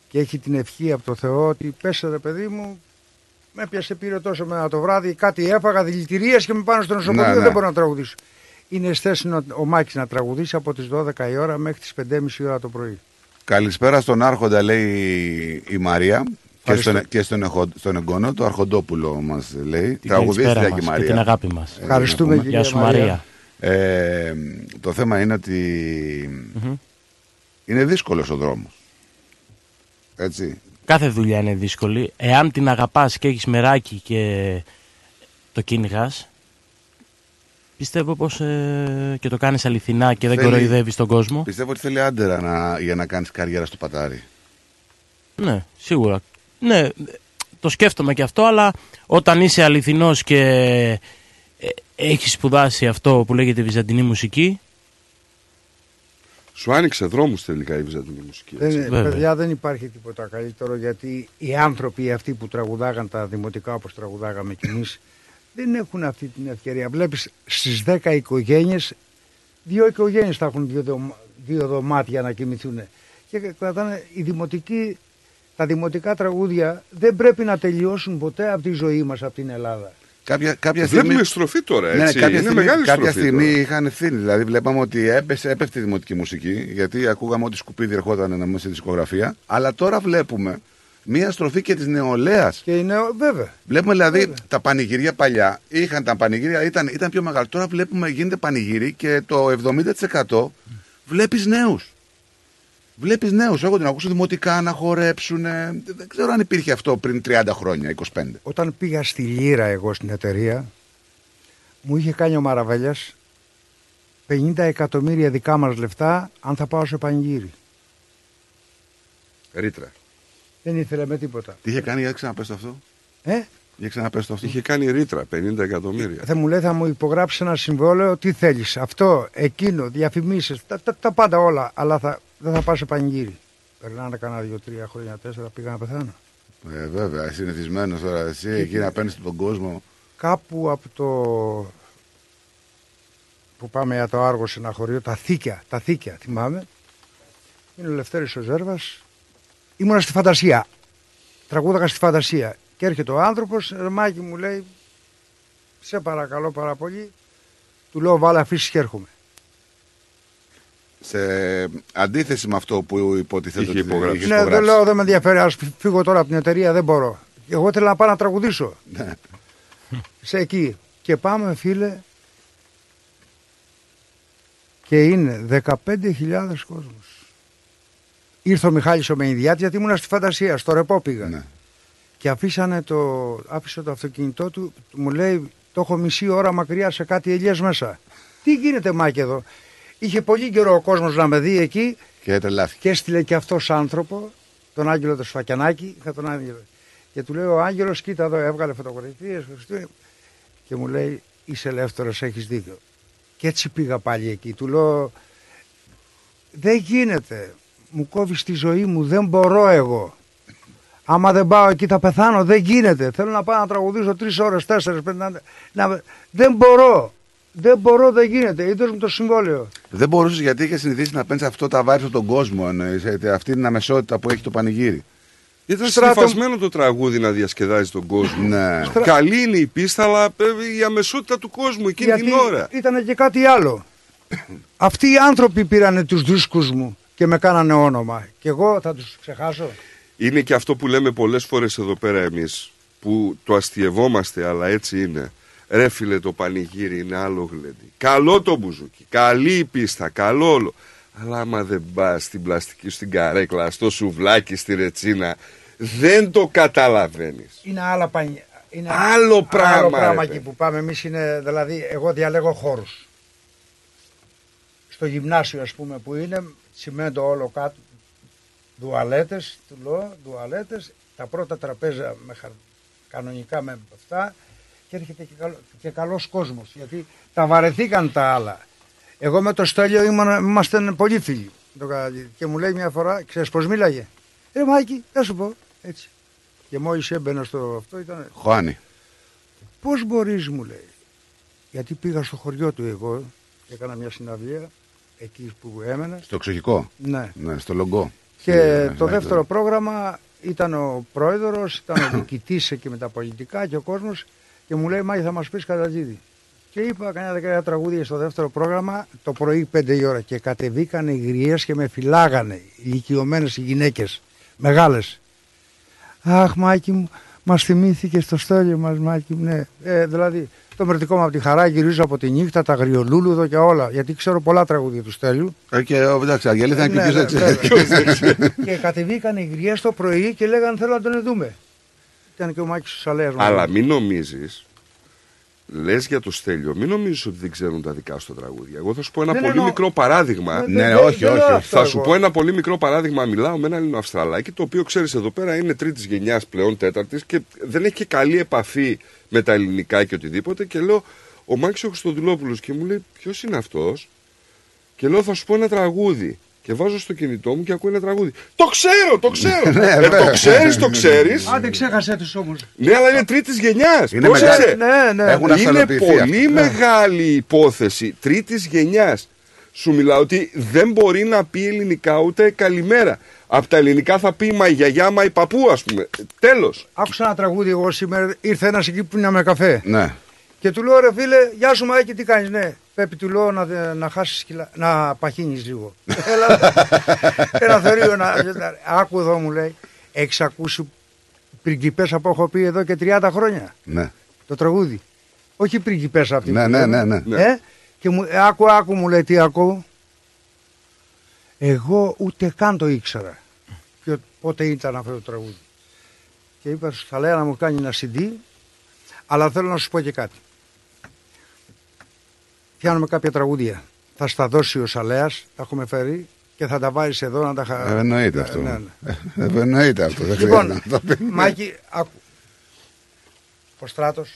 και έχει την ευχή από το Θεό ότι πέσε ρε παιδί μου, με πιάσε πήρε τόσο μένα το βράδυ, κάτι έφαγα, δηλητηρίες και με πάνω στο νοσοκομείο, Ναι, ναι. δεν μπορώ να τραγουδήσω. Είναι στέση ο, ο Μάκης να τραγουδήσει από τις 12 η ώρα μέχρι τις 5.30 η ώρα το πρωί. Καλησπέρα στον Άρχοντα, λέει η Μαρία. Και Ευχαριστώ. στον, και στον, εχο- στον εγγονό του Αρχοντόπουλο μας λέει. Την Τραγουδίστρια καλησπέρα και η μας Μαρία. και την αγάπη μας. Ε, Ευχαριστούμε, να πούμε. κυρία Γεια σου Μαρία. Μαρία. Ε, το θέμα είναι ότι είναι δύσκολος ο δρόμος. Έτσι. Κάθε δουλειά είναι δύσκολη. Εάν την αγαπάς και έχεις μεράκι και το κυνηγάς. πιστεύω πως ε, και το κάνεις αληθινά και δεν Θέλει- κοροϊδεύεις τον κόσμο. Πιστεύω ότι θέλει άντερα να, για να κάνεις καριέρα στο πατάρι. Ναι, σίγουρα. Ναι, το σκέφτομαι και αυτό, αλλά όταν είσαι αληθινός και ε, έχεις σπουδάσει αυτό που λέγεται βυζαντινή μουσική, Σου άνοιξε δρόμους τελικά η βυζαντινή μουσική. Δεν, έτσι. Βέβαια. παιδιά δεν υπάρχει τίποτα καλύτερο γιατί οι άνθρωποι αυτοί που τραγουδάγαν τα δημοτικά όπως τραγουδάγαμε κι εμείς δεν έχουν αυτή την ευκαιρία. Βλέπεις στις 10 οικογένειες, δύο οικογένειες θα έχουν δύο, δωμα- δύο δωμάτια να κοιμηθούν. Και κρατάνε οι δημοτικοί, τα δημοτικά τραγούδια δεν πρέπει να τελειώσουν ποτέ από τη ζωή μας από την Ελλάδα. Κάποια, κάποια Βλέπουμε στιγμή... στροφή τώρα, Ναι, έτσι. κάποια είναι στιγμή, μεγάλη κάποια στροφή στιγμή τώρα. είχαν ευθύνη. Δηλαδή, βλέπαμε ότι έπεσε, έπεφτε η δημοτική μουσική, γιατί ακούγαμε ότι σκουπίδι ερχόταν να μέσα στη δισκογραφία. Αλλά τώρα βλέπουμε μία στροφή και της νεολαίας. Και είναι, βέβαια. Βλέπουμε δηλαδή τα πανηγύρια παλιά. Είχαν τα πανηγύρια, ήταν, ήταν πιο μεγάλο. Τώρα βλέπουμε γίνεται πανηγύρι και το 70% βλέπεις νέους. Βλέπεις νέους. Έχω την ακούσω δημοτικά να χορέψουν. Δεν ξέρω αν υπήρχε αυτό πριν 30 χρόνια, 25. Όταν πήγα στη Λύρα εγώ στην εταιρεία, μου είχε κάνει ο Μαραβέλιας 50 εκατομμύρια δικά μας λεφτά αν θα πάω σε πανηγύρι. Ρήτρα. Δεν ήθελε με τίποτα. Τι είχε κάνει, για ξαναπες το αυτό. Ε, Για ξαναπες το αυτό. Είχε κάνει ρήτρα 50 εκατομμύρια. θα μου λέει θα μου υπογράψει ένα συμβόλαιο, τι θέλεις, αυτό, εκείνο, διαφημίσεις, τα, τα, τα πάντα όλα, αλλά θα, δεν θα πάω σε πανηγύρι. Περνάνε κανένα δύο-τρία χρόνια, τέσσερα, πήγα να πεθάνω. Ε, βέβαια, συνηθισμένος τώρα εσύ εκεί να παίρνεις τον κόσμο. Κάπου από το που πάμε για το Άργο σε ένα χωριό, τα Θήκια, τα Θήκια θυμάμαι. Είναι ο Λευτέρης ο Ζέρβας. Ήμουνα στη φαντασία. Τραγούδαγα στη φαντασία. Και έρχεται ο άνθρωπος, ρε Μάκη μου λέει, σε παρακαλώ πάρα πολύ. Του λέω βάλε αφήσεις και έρχομαι. Σε αντίθεση με αυτό που υποτιθέται Είχε ότι υπογράψει. είχες Ναι, δεν υπογράψει. λέω, δεν με ενδιαφέρει, ας φύγω τώρα από την εταιρεία, δεν μπορώ. Εγώ ήθελα να πάω να τραγουδήσω. Ναι. σε εκεί. Και πάμε φίλε και είναι 15.000 κόσμος. Ήρθε ο Μιχάλης ο Μεϊδιάτης γιατί ήμουν στη φαντασία, στο ρεπό πήγα. Και αφήσανε το, άφησε το αυτοκίνητό του, μου λέει το έχω μισή ώρα μακριά σε κάτι ελιές μέσα. Τι γίνεται Μάκη εδώ; Είχε πολύ καιρό ο κόσμος να με δει εκεί Και τρελάθηκε. και έστειλε και αυτός άνθρωπο, τον Άγγελο το Σφακιανάκη, είχα τον Άγγελο. Και του λέει ο Άγγελος, κοίτα εδώ, έβγαλε φωτογραφίες Χριστούγεννα. και μου λέει είσαι ελεύθερος, έχεις δίκιο. Και έτσι πήγα πάλι εκεί. Του λέω δεν γίνεται. Μου κόβεις τη ζωή μου, δεν μπορώ εγώ. Άμα δεν πάω εκεί θα πεθάνω, δεν γίνεται. Θέλω να πάω να τραγουδήσω τρεις ώρες, τέσσερι, πέντε. Να... να- Δεν μπορώ. Δεν μπορώ, δεν γίνεται. Είδε μου το συμβόλαιο. Δεν μπορούσες γιατί είχες συνηθίσει να παίρνεις αυτό τα βάρη από τον κόσμο. Εννοείς, ε, αυτή την αμεσότητα που έχει το πανηγύρι. Ήταν Στράτο- συνηθισμένο το τραγούδι να διασκεδάζει τον κόσμο. Ναι. Καλή είναι η πίστα, αλλά ε, η αμεσότητα του κόσμου εκείνη Γιατί την ώρα. ήταν και κάτι άλλο. Αυτοί οι άνθρωποι πήρανε τους δίσκους μου και με κάνανε όνομα. Και εγώ θα τους ξεχάσω. Είναι και αυτό που λέμε πολλές φορές εδώ πέρα εμείς, που το αστειευόμαστε, αλλά έτσι είναι. Ρε φίλε το πανηγύρι είναι άλλο γλέντι. Καλό το μπουζούκι, καλή η πίστα, καλό όλο. Αλλά άμα δεν πας στην πλαστική, στην καρέκλα, στο σουβλάκι, στη ρετσίνα, δεν το καταλαβαίνεις. Είναι άλλα πανι... Είναι Άλλο πράγμα, Άλλο ρε πράγμα παιδί. εκεί που πάμε εμείς είναι, δηλαδή, εγώ διαλέγω χώρους. Στο γυμνάσιο ας πούμε που είναι, τσιμέντο όλο κάτω, δουαλέτες, του λέω, δουαλέτες, τα πρώτα τραπέζια με χαρ... κανονικά με αυτά και έρχεται και, καλός, και καλός κόσμος, γιατί τα βαρεθήκαν τα άλλα. Εγώ με το Στέλιο ήμουν, ήμασταν πολύ φίλοι. Το Καραγίδη. Και μου λέει μια φορά, ξέρεις πώς μίλαγε; Ε, Μάκη, θα σου πω, έτσι. Και μόλις έμπαινα στο αυτό ήταν Χωάνι. Πώς μπορείς μου λέει. Γιατί πήγα στο χωριό του εγώ και έκανα μια συναυλία εκεί που έμενα. Στο εξοχικό; Ναι. ναι στο λογκό. Και Ναι, το ναι, δεύτερο πρόγραμμα ήταν ο πρόεδρος, ήταν ο διοικητής εκεί με τα πολιτικά και ο κόσμος και μου λέει Μάγη θα μας πεις κατατζίδι. Και είπα κανένα δεκαετία τραγούδια στο δεύτερο πρόγραμμα το πρωί 5 η ώρα και κατεβήκανε οι γριές και με φυλάγανε ηλικιωμένες οι γυναίκες, μεγάλες. Αχ Μάκη μου, μας θυμήθηκε στο στέλιο μας Μάκη μου, ναι. Ε, δηλαδή το μερτικό μου από τη χαρά γυρίζω από τη νύχτα, τα γριολούλουδο και όλα. Γιατί ξέρω πολλά τραγούδια του Στέλιου. Ε, Και ο- εντάξει, η αλήθεια είναι και Ναι, ποιος ναι, δεν ξέρει. βέβαια. και κατεβήκαν οι γριές το πρωί και λέγανε θέλω να τον δούμε. Ήταν και ο Μάκης ο Σαλέας. μαζί. Αλλά μην νομίζεις, λες για το Στέλιο, μην νομίζεις ότι δεν ξέρουν τα δικά σου τα τραγούδια. Εγώ θα σου πω ένα Δεν πολύ εννοώ- μικρό παράδειγμα. Δεν- Ναι, δεν- όχι, δεν όχι, λέω όχι. αυτό Θα σου εγώ. πω ένα πολύ μικρό παράδειγμα. Μιλάω με ένα Ελληνοαυστραλάκι, το οποίο ξέρεις εδώ πέρα είναι τρίτης γενιάς πλέον, τέταρτης και δεν έχει και καλή επαφή με τα ελληνικά και οτιδήποτε. Και λέω, ο Μάκης ο Χριστοδουλόπουλος και μου λέει, ποιος είναι αυτός; Και λέω, θα σου πω ένα τραγούδι. Και βάζω στο κινητό μου και ακούω ένα τραγούδι. Το ξέρω, το ξέρω. (laughs) Ναι, ε, βέβαια. το ξέρεις, το ξέρεις. Άντε ξέχασέ τους όμως. Ναι, αλλά είναι τρίτης γενιάς. Είναι μεγάλη- Ναι, ναι. Έχουν Είναι αυθαλοποιηθεί πολύ αυτοί. Ναι. μεγάλη υπόθεση τρίτης γενιάς. Σου μιλάω ότι δεν μπορεί να πει ελληνικά ούτε καλημέρα. Από τα ελληνικά θα πει μα η γιαγιά, μα η παππού, ας πούμε. Τέλος. Άκουσα ένα τραγούδι εγώ σήμερα, ήρθε ένας εκεί που είναι με καφέ. Ναι. Και του λέω ρε φίλε, γεια σου Μάκη, τι κάνεις, ναι. Πρέπει του λέω να, να χάσεις κιλά, να παχύνεις λίγο. (laughs) Έλα, ένα θερίο να... Άκου εδώ μου λέει, έχεις ακούσει πριγκιπέσα που έχω πει εδώ και 30 χρόνια. Ναι. Το τραγούδι. Όχι πριγκιπέσα αυτή. Ναι, που ναι, λέμε. ναι, ναι. Ε; Και μου, ε, άκου, άκου μου λέει τι ακούω. Εγώ ούτε καν το ήξερα. Και πότε ήταν αυτό το τραγούδι. Και είπα στους Θαλέα να μου κάνει ένα CD, αλλά θέλω να σου πω και κάτι. Πιάνουμε κάποια τραγούδια. Θα στα δώσει ο Σαλέας, τα έχουμε φέρει και θα τα βάλεις εδώ να τα χα... Ε, Εννοείται αυτό. Ναι, ναι. Ε, Εννοείται αυτό. Δεν Λοιπόν, χρειάζεται να το πει. Μάκη, άκου. Ο Στράτος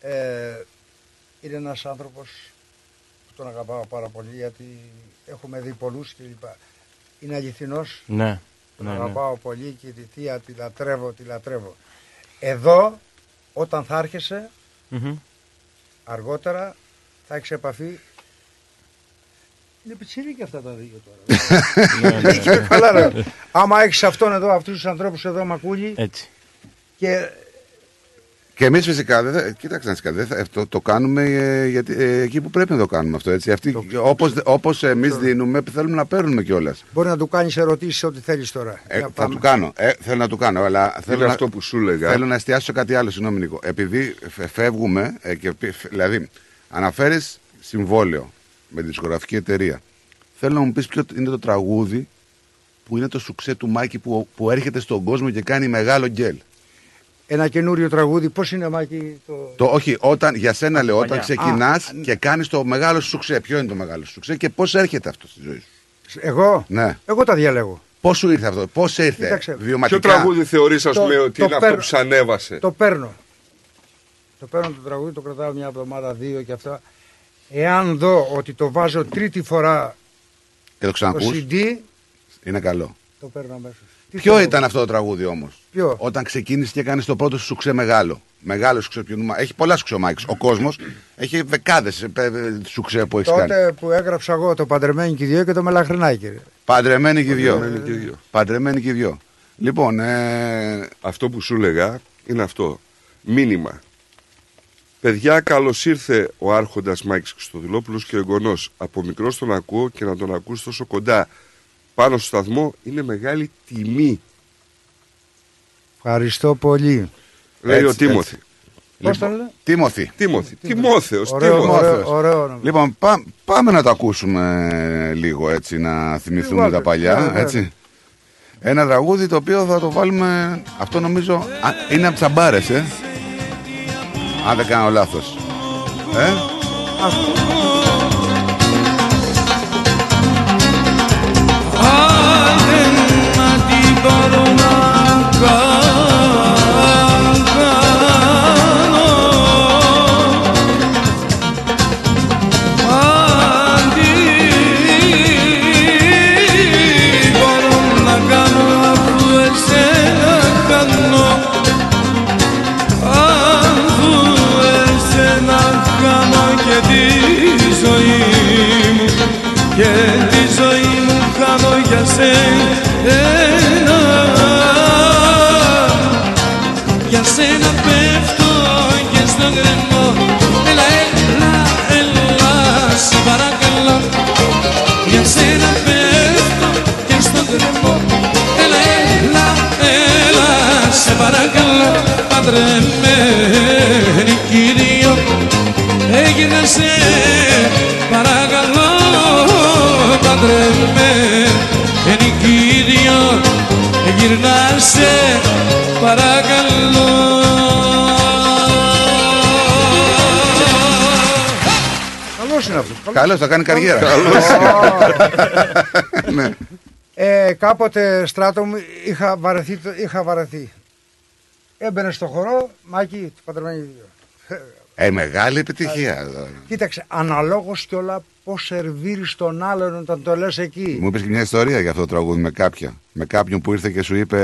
ε, είναι ένας άνθρωπος που τον αγαπάω πάρα πολύ γιατί έχουμε δει πολλούς κλπ. Είναι αληθινός, Ναι. τον ναι, ναι. αγαπάω πολύ και τη θεία τη λατρεύω, τη λατρεύω. Εδώ, όταν θα έρχεσαι, Μμμ. Αργότερα θα έχεις επαφή είναι πιτσιρίκια αυτά τα δύο τώρα. (laughs) Ναι, ναι. Και καλά, ρε. Άμα έχεις αυτόν εδώ, αυτούς τους ανθρώπους εδώ, Μακούλη, Έτσι. και Και εμείς φυσικά, δεν θα, κοίταξε να δεις κάτι, δεν θα- το, το κάνουμε ε, γιατί, ε, εκεί που πρέπει να το κάνουμε αυτό. Έτσι. Αυτοί, όπως, όπως εμείς δίνουμε, θέλουμε να παίρνουμε κιόλας. Μπορεί να του κάνεις ερωτήσεις ό,τι θέλεις τώρα. Ε, Για θα πάμε. του κάνω. Ε, θέλω να του κάνω. Αλλά θέλω Είναι να, αυτό που σου έλεγα. Θέλω να εστιάσω σε κάτι άλλο, συγγνώμη Νίκο. Επειδή φε- φεύγουμε, ε, και, πι- φ- δηλαδή, αναφέρεις συμβόλαιο με τη δισκογραφική εταιρεία. Θέλω να μου πεις ποιο είναι το τραγούδι που είναι το σουξέ του Μάκη που, που έρχεται στον κόσμο και κάνει μεγάλο γκέλ. Ένα καινούριο τραγούδι, πώς είναι Μάκη το. Το, όχι, όταν, για σένα λέω, όταν παλιά. ξεκινάς Α, και κάνεις το μεγάλο σου σουξέ. Ποιο είναι το μεγάλο σου σουξέ και πώς έρχεται αυτό στη ζωή σου; Εγώ, Ναι. εγώ τα διαλέγω. Πώς σου ήρθε αυτό, πώς ήρθε, Κοίταξε. βιωματικά; Ποιο τραγούδι θεωρείς ας Το- πούμε ότι το είναι αυτό παίρνω. που σ' ανέβασε; Το παίρνω. Το παίρνω το τραγούδι, το κρατάω μια εβδομάδα, δύο και αυτά. Εάν δω ότι το βάζω τρίτη φορά Και το το ξανακούς, CD, είναι καλό. το παίρνω αμέσως. Ποιο ήταν αυτό το τραγούδι όμως; Ποιο; Όταν ξεκίνησε και κάνεις το πρώτο σου σουξέ μεγάλο. Μεγάλο σουξέ. ποιο νου- Έχει πολλά σουξέ ο Μάικς. Ο κόσμος έχει δεκάδες σουξέ που έχεις κάνει. Τότε που έγραψα εγώ το Παντρεμένοι και οι δυο και το Μελαχρινάκι. ρε. Παντρεμένοι και οι δυο. Παντρεμένοι και οι δυο. Παντρεμένοι και οι δυο. Λοιπόν, ε, Αυτό που σου έλεγα είναι αυτό. Μήνυμα. Παιδιά, καλώς ήρθε ο Άρχοντας Μάικς Χρυστοδηλόπουλο και ο εγγονό. Από μικρό τον ακούω και να τον ακούς τόσο κοντά πάνω στο σταθμό είναι μεγάλη τιμή. Ευχαριστώ πολύ. Λέει Έτσι, ο Τίμωθη. Πώς το λένε; Τίμωθη. Τίμωθη. Τιμόθεος. Ωραίο, Τίμωθη. ωραίο, ωραίο όνομα. Λοιπόν, πά- πάμε να το ακούσουμε λίγο έτσι, να θυμηθούμε Βάλτε. τα παλιά. Ναι, ναι. έτσι. Ένα τραγούδι το οποίο θα το βάλουμε, αυτό νομίζω, α, είναι από τις αμπάρες, ε. Αν δεν κάνω λάθος. Ε, Άντε είναι αυτό. καλώς, θα κάνει καριέρα. (laughs) ναι. Ε, κάποτε στράτο μου είχα βαρεθεί. το- Είχα βαρεθεί. Έμπαινε στο χορό, Μάκη, παντρεμένοι οι δυο. Ε, μεγάλη επιτυχία. Κοίταξε, αναλόγως και όλα πώς σερβίρεις τον άλλον όταν το λες εκεί. Μου είπες και μια ιστορία για αυτό το τραγούδι με κάποια. Με κάποιον που ήρθε και σου είπε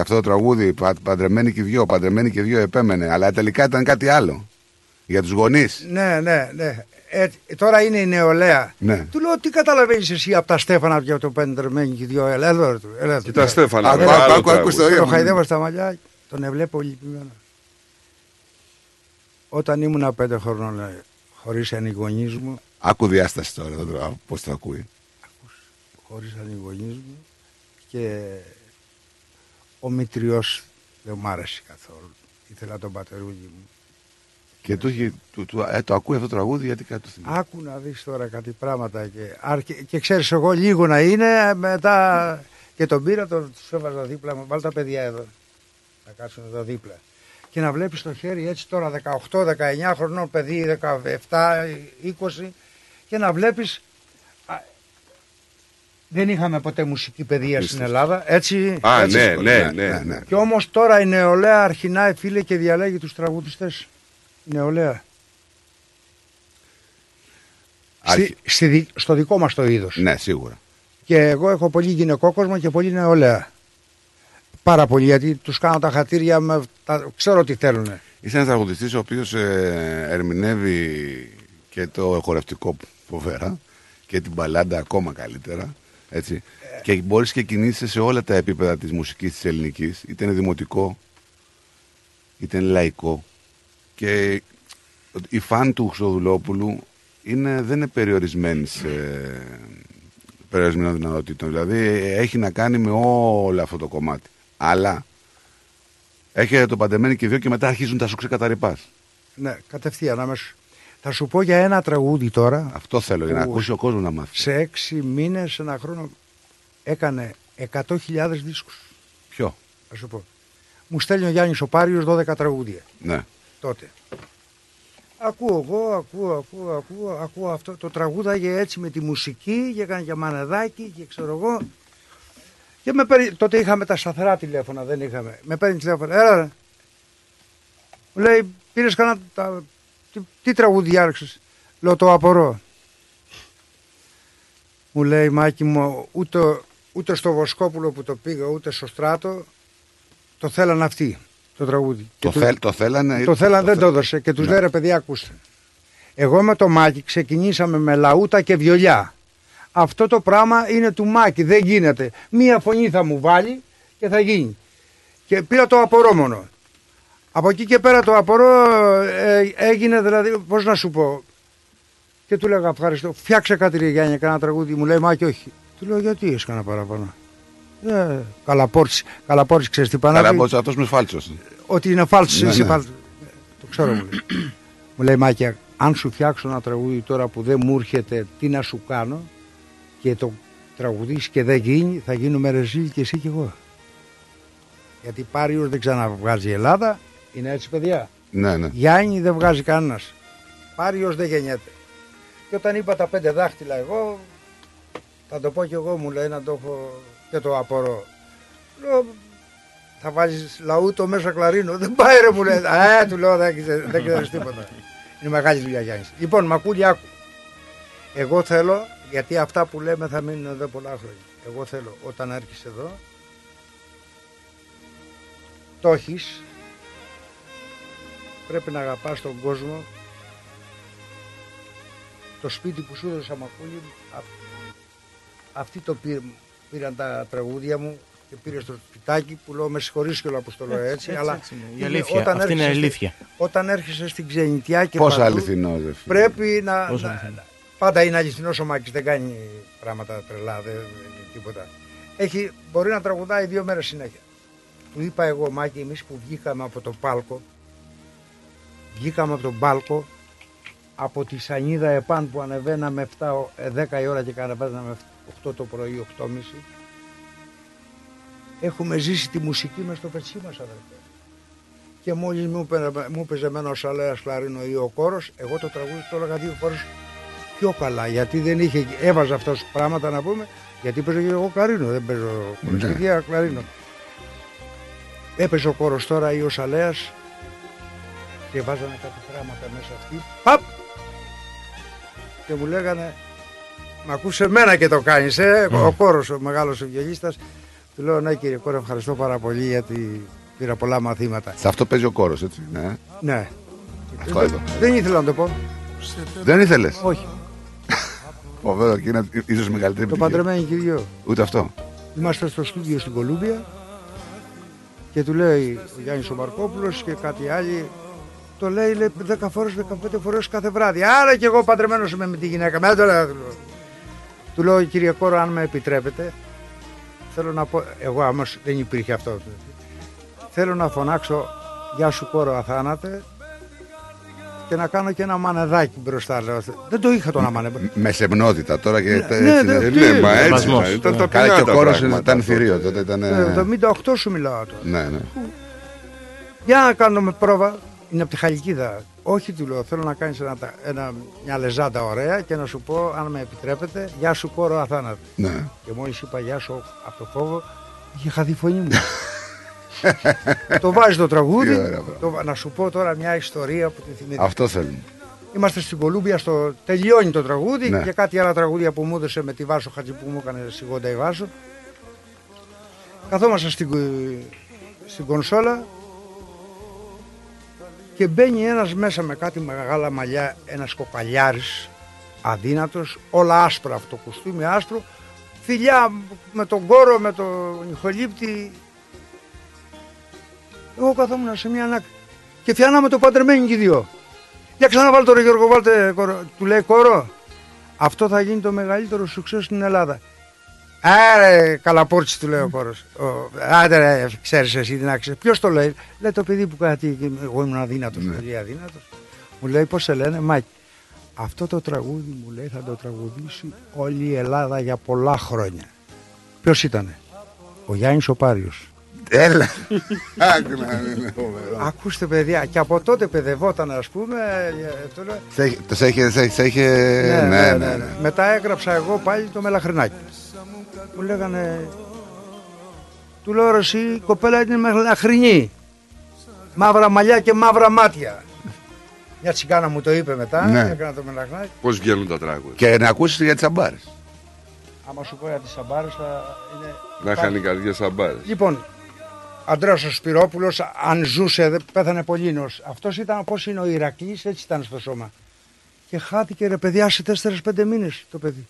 αυτό το τραγούδι, πα- παντρεμένοι και οι δυο, παντρεμένοι και οι δυο επέμενε. Αλλά τελικά ήταν κάτι άλλο. Για τους γονείς. Ναι, ναι, ναι. Ε, τώρα είναι η νεολαία. Ναι. Του λέω τι καταλαβαίνεις εσύ από τα Στέφανα για το πέντερμένι και οι δυο. Έλα εδώ, του. Έλα εδώ. Κοίτα, Στέφανα, Άκου, άλλο άκου, άκου, τραγούδι. άκου ιστορία. Το χαϊδεύω στα μαλλιά, τον εβλέπω λυπημένο. Όταν ήμουν πέντε χρονών, λέει, χωρίς οι γονείς μου, Άκου διάσταση τώρα, τώρα πώς το ακούει. χωρίς οι γονείς μου και ο Μητριός δεν μ' άρεσε καθόλου. Ήθελα τον πατερούλι μου. Και του, είχε- του, του- ε, το ακούει αυτό το τραγούδι γιατί κάτι του θυμίζει. Άκου να δεις τώρα κάτι πράγματα και, άρκε- και ξέρεις εγώ λίγο να είναι μετά και τον πήρα, τον τους έβαζα δίπλα μου, βάλει τα παιδιά εδώ, να κάτσουν εδώ δίπλα. Και να βλέπεις το χέρι έτσι τώρα 18-19 χρονών παιδί, 17-20 και να βλέπεις α, δεν είχαμε ποτέ μουσική παιδεία στην Πίστευτο. Ελλάδα, έτσι. Α, έτσι. ναι, ναι, ναι, ναι. Και όμως τώρα η νεολαία αρχινάει φίλε και διαλέγει τους τραγουδιστές. Η νεολαία. Στη, στη δι- στο δικό μας το είδος. Ναι, σίγουρα. Και εγώ έχω πολύ γυναικόκοσμο και πολύ νεολαία. Πάρα πολύ γιατί τους κάνω τα χατήρια, με, τα, ξέρω τι θέλουν. Είσαι ένας τραγουδιστής ο οποίος ερμηνεύει και το χορευτικό φοβερά και την μπαλάντα ακόμα καλύτερα. Έτσι. Και μπορείς και κινείσαι σε όλα τα επίπεδα της μουσικής της ελληνικής, είτε είναι δημοτικό, είτε είναι λαϊκό, Και η φαν του Χρυσοδουλόπουλου είναι, δεν είναι περιορισμένη σε περιορισμένων δυνατοτήτων. Δηλαδή έχει να κάνει με όλο αυτό το κομμάτι. Αλλά έχει το παντεμένοι και δύο και μετά αρχίζουν τα σου ξεκαταρρυπάς. Ναι, κατευθείαν αμέσως. Θα σου πω για ένα τραγούδι τώρα. Αυτό θέλω, για να που ακούσει ο κόσμος να μάθει. Σε έξι μήνες, ένα χρόνο, έκανε 100.000 δίσκους. Ποιο; Θα σου πω. Μου στέλνει ο Γιάννης ο Πάριος 12 τραγούδια. Ναι. Τότε. Ακούω εγώ, ακούω, ακούω, ακούω, ακούω αυτό. Το τραγούδαγε έτσι με τη μουσική και έκανε και μανεδάκι και ξέρω εγώ. Και με παίρνει, τότε είχαμε τα σταθερά τηλέφωνα, δεν είχαμε. Με παίρνει τηλέφωνο, έλα ρε. Μου λέει, πήρες κανένα, τα, τι, τι τραγούδι άρεξες. Λέω, το απορώ. Μου λέει, Μάκη μου, ούτε, ούτε στο Βοσκόπουλο που το πήγα, ούτε στο Στράτο, το θέλαν αυτοί, το τραγούδι. Το, Και θέλ, το θέλανε. το θέλαν, δεν θε- το έδωσε και τους Ναι. λέει ρε παιδιά ακούστε. Εγώ με το Μάκη ξεκινήσαμε με λαούτα και βιολιά. Αυτό το πράγμα είναι του Μάκη, δεν γίνεται. Μία φωνή θα μου βάλει και θα γίνει. Και πήρα το απορώ μόνο. Από εκεί και πέρα το απορώ ε, έγινε δηλαδή, πώς να σου πω. Και του λέγα ευχαριστώ, φτιάξε κάτι ρε Γιάννη, κάνα τραγούδι. Μου λέει Μάκη όχι. Του λέω γιατί έχεις κανένα παραπάνω. Ε, καλαπόρτσι, καλαπόρτσι ξέρεις τι πάνε. να Καλά, πει. πως αυτός με φάλτσος. Ότι είναι φάλτσο, Ναι, εσύ ναι. φάλτσο. Το ξέρω μου λέει. (clears throat) μου λέει Μάκια, αν σου φτιάξω ένα τραγούδι τώρα που δεν μου έρχεται, τι να σου κάνω και το τραγουδίσεις και δεν γίνει, θα γίνουμε ρεζίλ και εσύ και εγώ. Γιατί Πάριος δεν ξαναβγάζει η Ελλάδα, είναι έτσι παιδιά. Ναι, ναι. Γιάννη δεν βγάζει κανένας. Πάριος δεν γεννιέται. Και όταν είπα τα πέντε δάχτυλα εγώ, θα το πω κι εγώ μου λέει να το έχω και το απορώ. Λέω, θα βάζεις λαούτο μέσα κλαρίνο. Δεν πάει ρε μου λέει. Ε, του λέω δεν, ξέρεις- δεν ξέρεις τίποτα. Είναι μεγάλη δουλειά Γιάννης. Λοιπόν, Μακούλη άκου. Εγώ θέλω, γιατί αυτά που λέμε θα μείνουν εδώ πολλά χρόνια. Εγώ θέλω όταν έρχεσαι εδώ, το έχεις, πρέπει να αγαπάς τον κόσμο, το σπίτι που σου έδωσα Μακούλη, α- αυτοί το πήρ- πήραν τα τραγούδια μου και πήρε στο σπιτάκι που λέω με συγχωρείς κιόλα που το λέω έτσι, Έτσι, έτσι, αλλά έτσι είναι. Η είναι αλήθεια. όταν Αυτή είναι έρχεσαι στη- αλήθεια. Όταν έρχεσαι στην ξενιτιά και Πόσο παντού, αληθινό, ρε φίλε. Πρέπει να, Πόσο να- αληθινό. Πάντα είναι αληθινός ο Μάκης, δεν κάνει πράγματα τρελά, δεν δεν- τίποτα. Έχει, μπορεί να τραγουδάει δύο μέρες συνέχεια. Του είπα εγώ, Μάκη, εμείς που βγήκαμε από το πάλκο, βγήκαμε από τον πάλκο, από τη Σανίδα Επάν που ανεβαίναμε 7, ο- ε, 10 η ώρα και ανεβαίναμε 8 το πρωί, 8.30. Έχουμε ζήσει τη μουσική μας στο πετσί μας, αδερφέ. Και μόλις μου, πε- μου έπαιζε εμένα ο Σαλέας Κλαρίνο ή ο κόρος, εγώ το τραγούδι το έλεγα δύο φορές πιο καλά. Γιατί δεν είχε, έβαζα αυτός πράγματα να πούμε, γιατί παίζω και εγώ κλαρίνο, δεν παίζω κοροσκιδία, κλαρίνο. Έπαιζε ο κόρος τώρα ή ο Σαλέας και βάζανε κάτι πράγματα μέσα αυτοί. Παπ! Και μου λέγανε, Μ' ακούσε εμένα και το κάνεις, ε, ο κόρος, ο μεγάλος ο βιολίστας. Του λέω, ναι κύριε κόρο, ευχαριστώ πάρα πολύ γιατί πήρα πολλά μαθήματα. Σε αυτό παίζει ο κόρος, έτσι. Ναι. Ναι. Αυτό Δεν- εδώ. Δεν ήθελα να το πω. Δεν ήθελες; Όχι. Φοβερό και είναι ίσως μεγαλύτερη Το επιτυχία. παντρεμένοι και οι δυο. Ούτε αυτό. Είμαστε στο στούντιο στην Κολούμπια και του λέει ο Γιάννης ο Μαρκόπουλος και κάτι άλλοι το λέει, λέει 10 φορές, 15 φορές κάθε βράδυ. Άρα και εγώ παντρεμένος είμαι με τη γυναίκα. Με το λέω. Του λέω. Του λέω κύριε Κόρο αν με επιτρέπετε θέλω να πω, εγώ όμως δεν υπήρχε αυτό. Θέλω να φωνάξω Γεια σου Κόρο αθάνατε και να κάνω και ένα μανεδάκι μπροστά. Λέω. Δεν το είχα το ένα μανεδάκι. Με σεμνότητα τώρα και. Ναι, έτσι, ναι, ναι. ναι, ναι, μα έτσι Σεβασμός. ήταν, ήταν Ναι. ταπεινά Καλά και τα ο κόρος πράγματα ήταν τότε. θηρίο τότε. Ήταν, Ε, 78 σου μιλάω τώρα. ναι, ναι. Για να κάνουμε πρόβα. Είναι από τη Χαλκίδα. Όχι, του λέω, θέλω να κάνεις ένα, τα- ένα, μια λεζάντα ωραία και να σου πω, αν με επιτρέπετε, γεια σου κόρο αθάνατο. ναι. Και μόλις είπα γεια σου από το φόβο, είχε χαθεί η φωνή μου. (laughs) το βάζεις το τραγούδι. Τι ωραία, το, να σου πω τώρα μια ιστορία που την θυμήθηκα. Αυτό θέλουμε. Είμαστε στην Κολούμπια, στο... τελειώνει το τραγούδι Ναι. και κάτι άλλα τραγούδια που μου έδωσε με τη Βάσο Χατζη που μου έκανε σιγόντα η Βάσο. Καθόμαστε στην, κο- στην κονσόλα και μπαίνει ένας μέσα με κάτι μεγάλα μαλλιά, ένας κοκαλιάρης αδύνατος, όλα άσπρα αυτό το κουστούμι άσπρο, φιλιά με τον κόρο, με τον νυχολίπτη. Εγώ καθόμουν σε μια ανάκρη. Και φτιάναμε το παντρεμένοι και οι δύο. Για ξαναβάλτε τώρα Γιώργο, βάλτε κορο. Του λέει κορό. Αυτό θα γίνει το μεγαλύτερο σουξέ στην Ελλάδα. Άρε, καλαπόρτσι του λέει ο κόρος. Ο- Άντε ρε, ξέρεις εσύ τι να ξέρεις. Ποιος το λέει; Λέει το παιδί που κάτι, εγώ ήμουν αδύνατος, πολύ αδύνατος. Μου λέει πώς σε λένε, Μάκη. Αυτό το τραγούδι μου λέει θα το τραγουδήσει όλη η Ελλάδα για πολλά χρόνια. Ποιος ήτανε; Ο Γιάννης ο Πάριος. Έλα. Άκου να είναι φοβερό. Ακούστε παιδιά, και από τότε παιδευόταν ας πούμε. ε, το λέω, Σε έχει- Σε είχε. σε είχε- σε είχε- ναι, Ναι, ναι, ναι, ναι, ναι. Μετά έγραψα εγώ πάλι το μελαχρινάκι. Μου λέγανε. Του λέω ρε εσύ η κοπέλα είναι μελαχρινή. Μαύρα μαλλιά και μαύρα μάτια. Μια τσιγκάνα μου το είπε μετά. Ναι. Έκανα το μελαχρινάκι. Πώς βγαίνουν τα τράγουδα. Και να ακούσεις για τις αμπάρες. Άμα σου πω για τις σαμπάρες θα είναι... Να χάνει καρδιά σαν μπάρες. Λοιπόν, Αντρέας ο Σπυρόπουλος, αν ζούσε, δεν πέθανε πολύ νος. Αυτός ήταν πώς είναι ο Ηρακλής, έτσι ήταν στο σώμα. Και χάθηκε ρε παιδιά σε 4-5 μήνες το παιδί.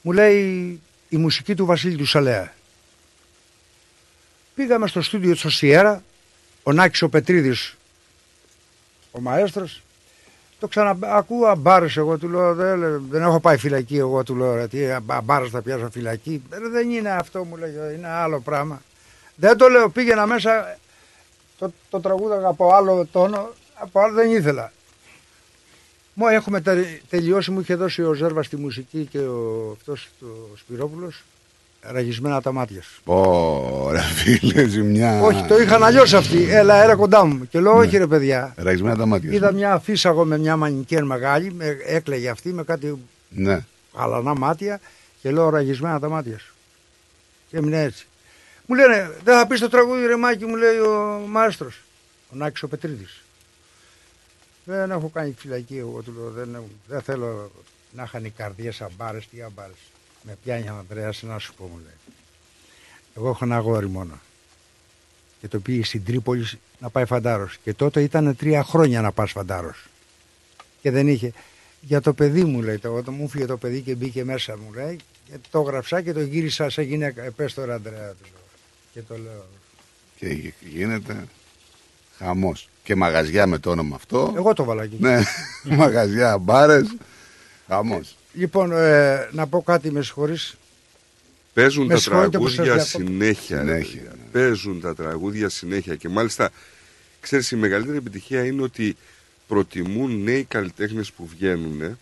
Μου λέει η μουσική του Βασίλη του Σαλέα. Πήγαμε στο στούντιο του Σιέρα, ο Νάκης ο Πετρίδης, ο μαέστρος, το ξανακούω αμπάρες εγώ του λέω δεν, δεν έχω πάει φυλακή εγώ του λέω ρε, τι αμπάρες θα πιάσω φυλακή «Ρε, δεν είναι αυτό μου λέει είναι άλλο πράγμα δεν το λέω πήγαινα μέσα το, το τραγούδαγα από άλλο τόνο από άλλο δεν ήθελα μου έχουμε τε- τελειώσει μου είχε δώσει ο Ζέρβας τη μουσική και ο, αυτός ο Σπυρόπουλος ραγισμένα τα μάτια σου Ωραία, φίλε, ζημιά. όχι το είχαν αλλιώς αυτοί έλα έλα κοντά μου και λέω όχι ρε παιδιά Ραγισμένα τα μάτια. σου. Είδα μια αφίσα εγώ με μια μανικέν μεγάλη, με, έκλαιγε αυτή με κάτι Ναι. αλανά μάτια και λέω ραγισμένα τα μάτια σου. Και έμεινε έτσι. Μου λένε, δεν θα πεις το τραγούδι ρε Μάκη, μου λέει ο μάστρος, ο Νάκης ο Πετρίδης. Δεν έχω κάνει φυλακή εγώ, του λέω, δεν, έχω- δεν θέλω να χάνει καρδιές αμπάρες, τι αμπάρες. Με πιάνει ο Ανδρέας να σου πω, μου λέει. Εγώ έχω ένα αγόρι μόνο. Και το πήγε στην Τρίπολη να πάει φαντάρος. Και τότε ήταν τρία χρόνια να πας φαντάρος. Και δεν είχε. Για το παιδί μου λέει, το, όταν μου φύγε το παιδί και μπήκε μέσα μου λέει, και το έγραψα και το γύρισα σε γυναίκα. Ε, πες τώρα Ανδρέα, του λέω. Και το λέω. Και γίνεται χαμός. Και μαγαζιά με το όνομα αυτό. Εγώ το βάλα εκεί. Ναι, (laughs) μαγαζιά, μπάρες. Χαμό. Λοιπόν, ε, να πω κάτι, με συγχωρείς. Παίζουν Με τα συγχωρείτε που σας τραγούδια διακόπτω. συνέχεια. ρε Συνέχεια, παιδιά. Παίζουν τα τραγούδια συνέχεια. Και μάλιστα, ξέρεις, η μεγαλύτερη επιτυχία είναι ότι προτιμούν νέοι καλλιτέχνες που βγαίνουν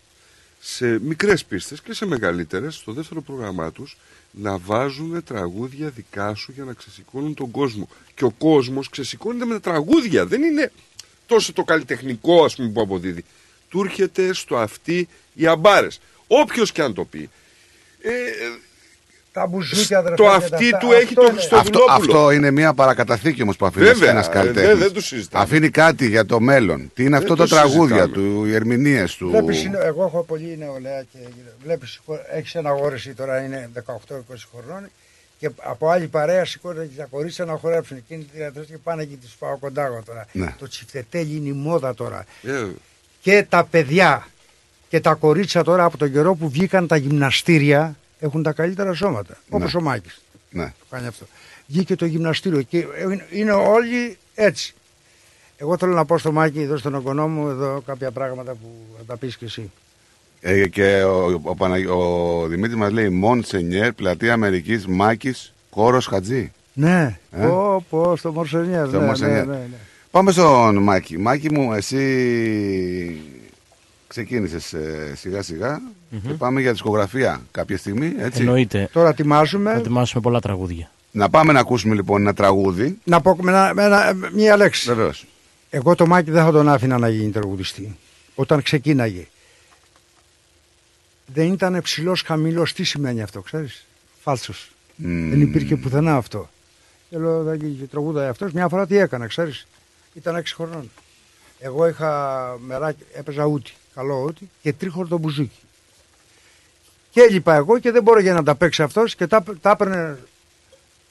σε μικρές πίστες και σε μεγαλύτερες, στο δεύτερο πρόγραμμά τους, να βάζουν τραγούδια δικά σου για να ξεσηκώνουν τον κόσμο. Και ο κόσμος ξεσηκώνεται με τα τραγούδια. Δεν είναι τόσο το καλλιτεχνικό, ας πούμε, που αποδίδει. Του έρχεται στο αυτή οι αμπάρες. Όποιος και αν το πει. Ε, Τα μπουζούκια, το αδερφέ, και τα αυτή αυτά. του έχει Αυτό το είναι. Αυτό, Χριστοδουλόπουλο. αυτό είναι μια παρακαταθήκη όμως που αφήνει Βέβαια, ένας ε, καλλιτέχνης. δεν- δεν το συζητάμε. Αφήνει κάτι για το μέλλον. Τι είναι αυτό Δεν το το τραγούδια συζητάμε. του, οι ερμηνείες του. Βλέπεις, είναι- εγώ έχω πολύ νεολαία και βλέπεις, έχεις ένα αγόρι εσύ τώρα είναι 18-20 χρονών και από άλλη παρέα σηκώνονται και τα κορίτσια να χορέψουν. Εκείνοι οι τηλεθεατές και πάνε και τις πάω κοντά εγώ τώρα. Ναι. Το τσιφτετέλι είναι η μόδα τώρα. Ε, Και τα παιδιά και τα κορίτσια τώρα από τον καιρό που βγήκαν τα γυμναστήρια έχουν τα καλύτερα σώματα. Όπως ο Μάκης. Ναι. Το κάνει αυτό. Βγήκε το γυμναστήριο και είναι- είναι όλοι έτσι. Εγώ θέλω να πω στο Μάκη εδώ στον ογκονό μου εδώ κάποια πράγματα που θα τα πεις και εσύ. Ε, και ο, ο, Παναγ... ο Δημήτρης μας λέει Μονσενιέρ, πλατεία Αμερικής, Μάκης, κόρο Χατζή. Ναι, Ε; πω, πω, στο Μορσενιέρ. Στο ναι, Μορσενιέρ. ναι, ναι, ναι. Πάμε στον Μάκη. Μάκη μου, εσύ ξεκίνησες σιγά σιγά και πάμε για δισκογραφία κάποια στιγμή. Έτσι. Εννοείται. Τώρα ετοιμάζουμε. Θα ετοιμάσουμε πολλά τραγούδια. Να πάμε να ακούσουμε λοιπόν ένα τραγούδι. Να πω με, ένα- με ένα- μία λέξη. Βεβαίως. Εγώ το Μάκη δεν θα τον άφηνα να γίνει τραγουδιστή. Όταν ξεκίναγε. Δεν ήταν ψηλός χαμηλός. Τι σημαίνει αυτό, ξέρεις; Φάλσος. Δεν υπήρχε πουθενά αυτό. Και λέω, δεν γίνει τραγούδα αυτός. Μια φορά τι έκανα, ξέρεις; Ήταν 6 χρονών. Εγώ είχα μεράκι, έπαιζα ούτι, καλό ούτι και τρίχωρο το μπουζούκι. Και έλειπα εγώ και δεν μπορώ να τα παίξει αυτός και τα, τα έπαιρνε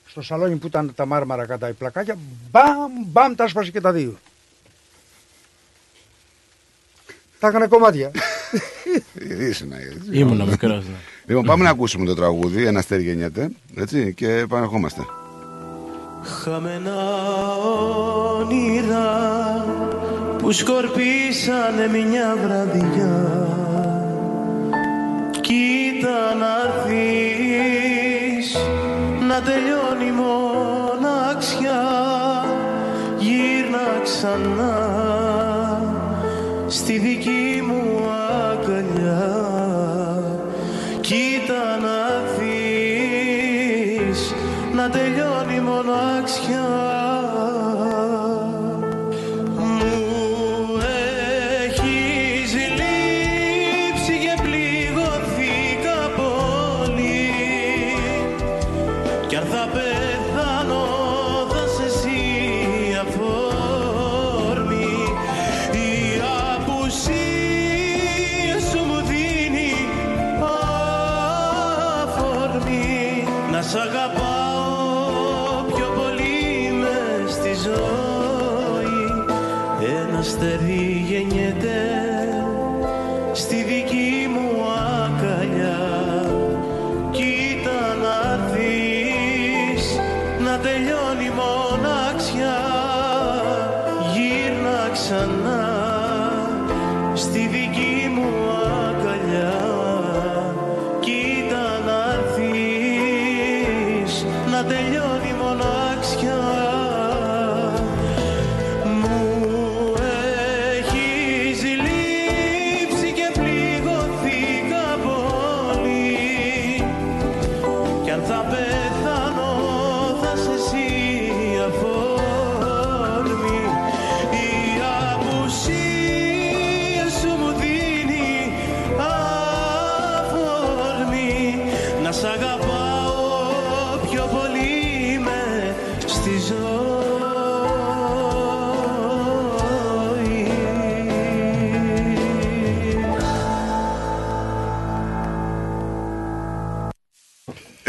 στο σαλόνι που ήταν τα μάρμαρα κατά οι πλακάκια. Μπαμ, μπαμ, τα έσπασε και τα δύο. Τα έκανε κομμάτια. (laughs) Ήσουν, έτσι. Ήμουνα μικρός. Ναι. Λοιπόν, πάμε να ακούσουμε το τραγούδι. Ένα αστέρι γεννιέται. Έτσι, και επανερχόμαστε. Χαμένα όνειρα που σκορπίσανε μια βραδιά. Κοίτα να έρθεις να τελειώνει η μοναξιά. Γύρνα ξανά στη δική μου αγκαλιά. Κοίτα να δεις να τελειώνει η μοναξιά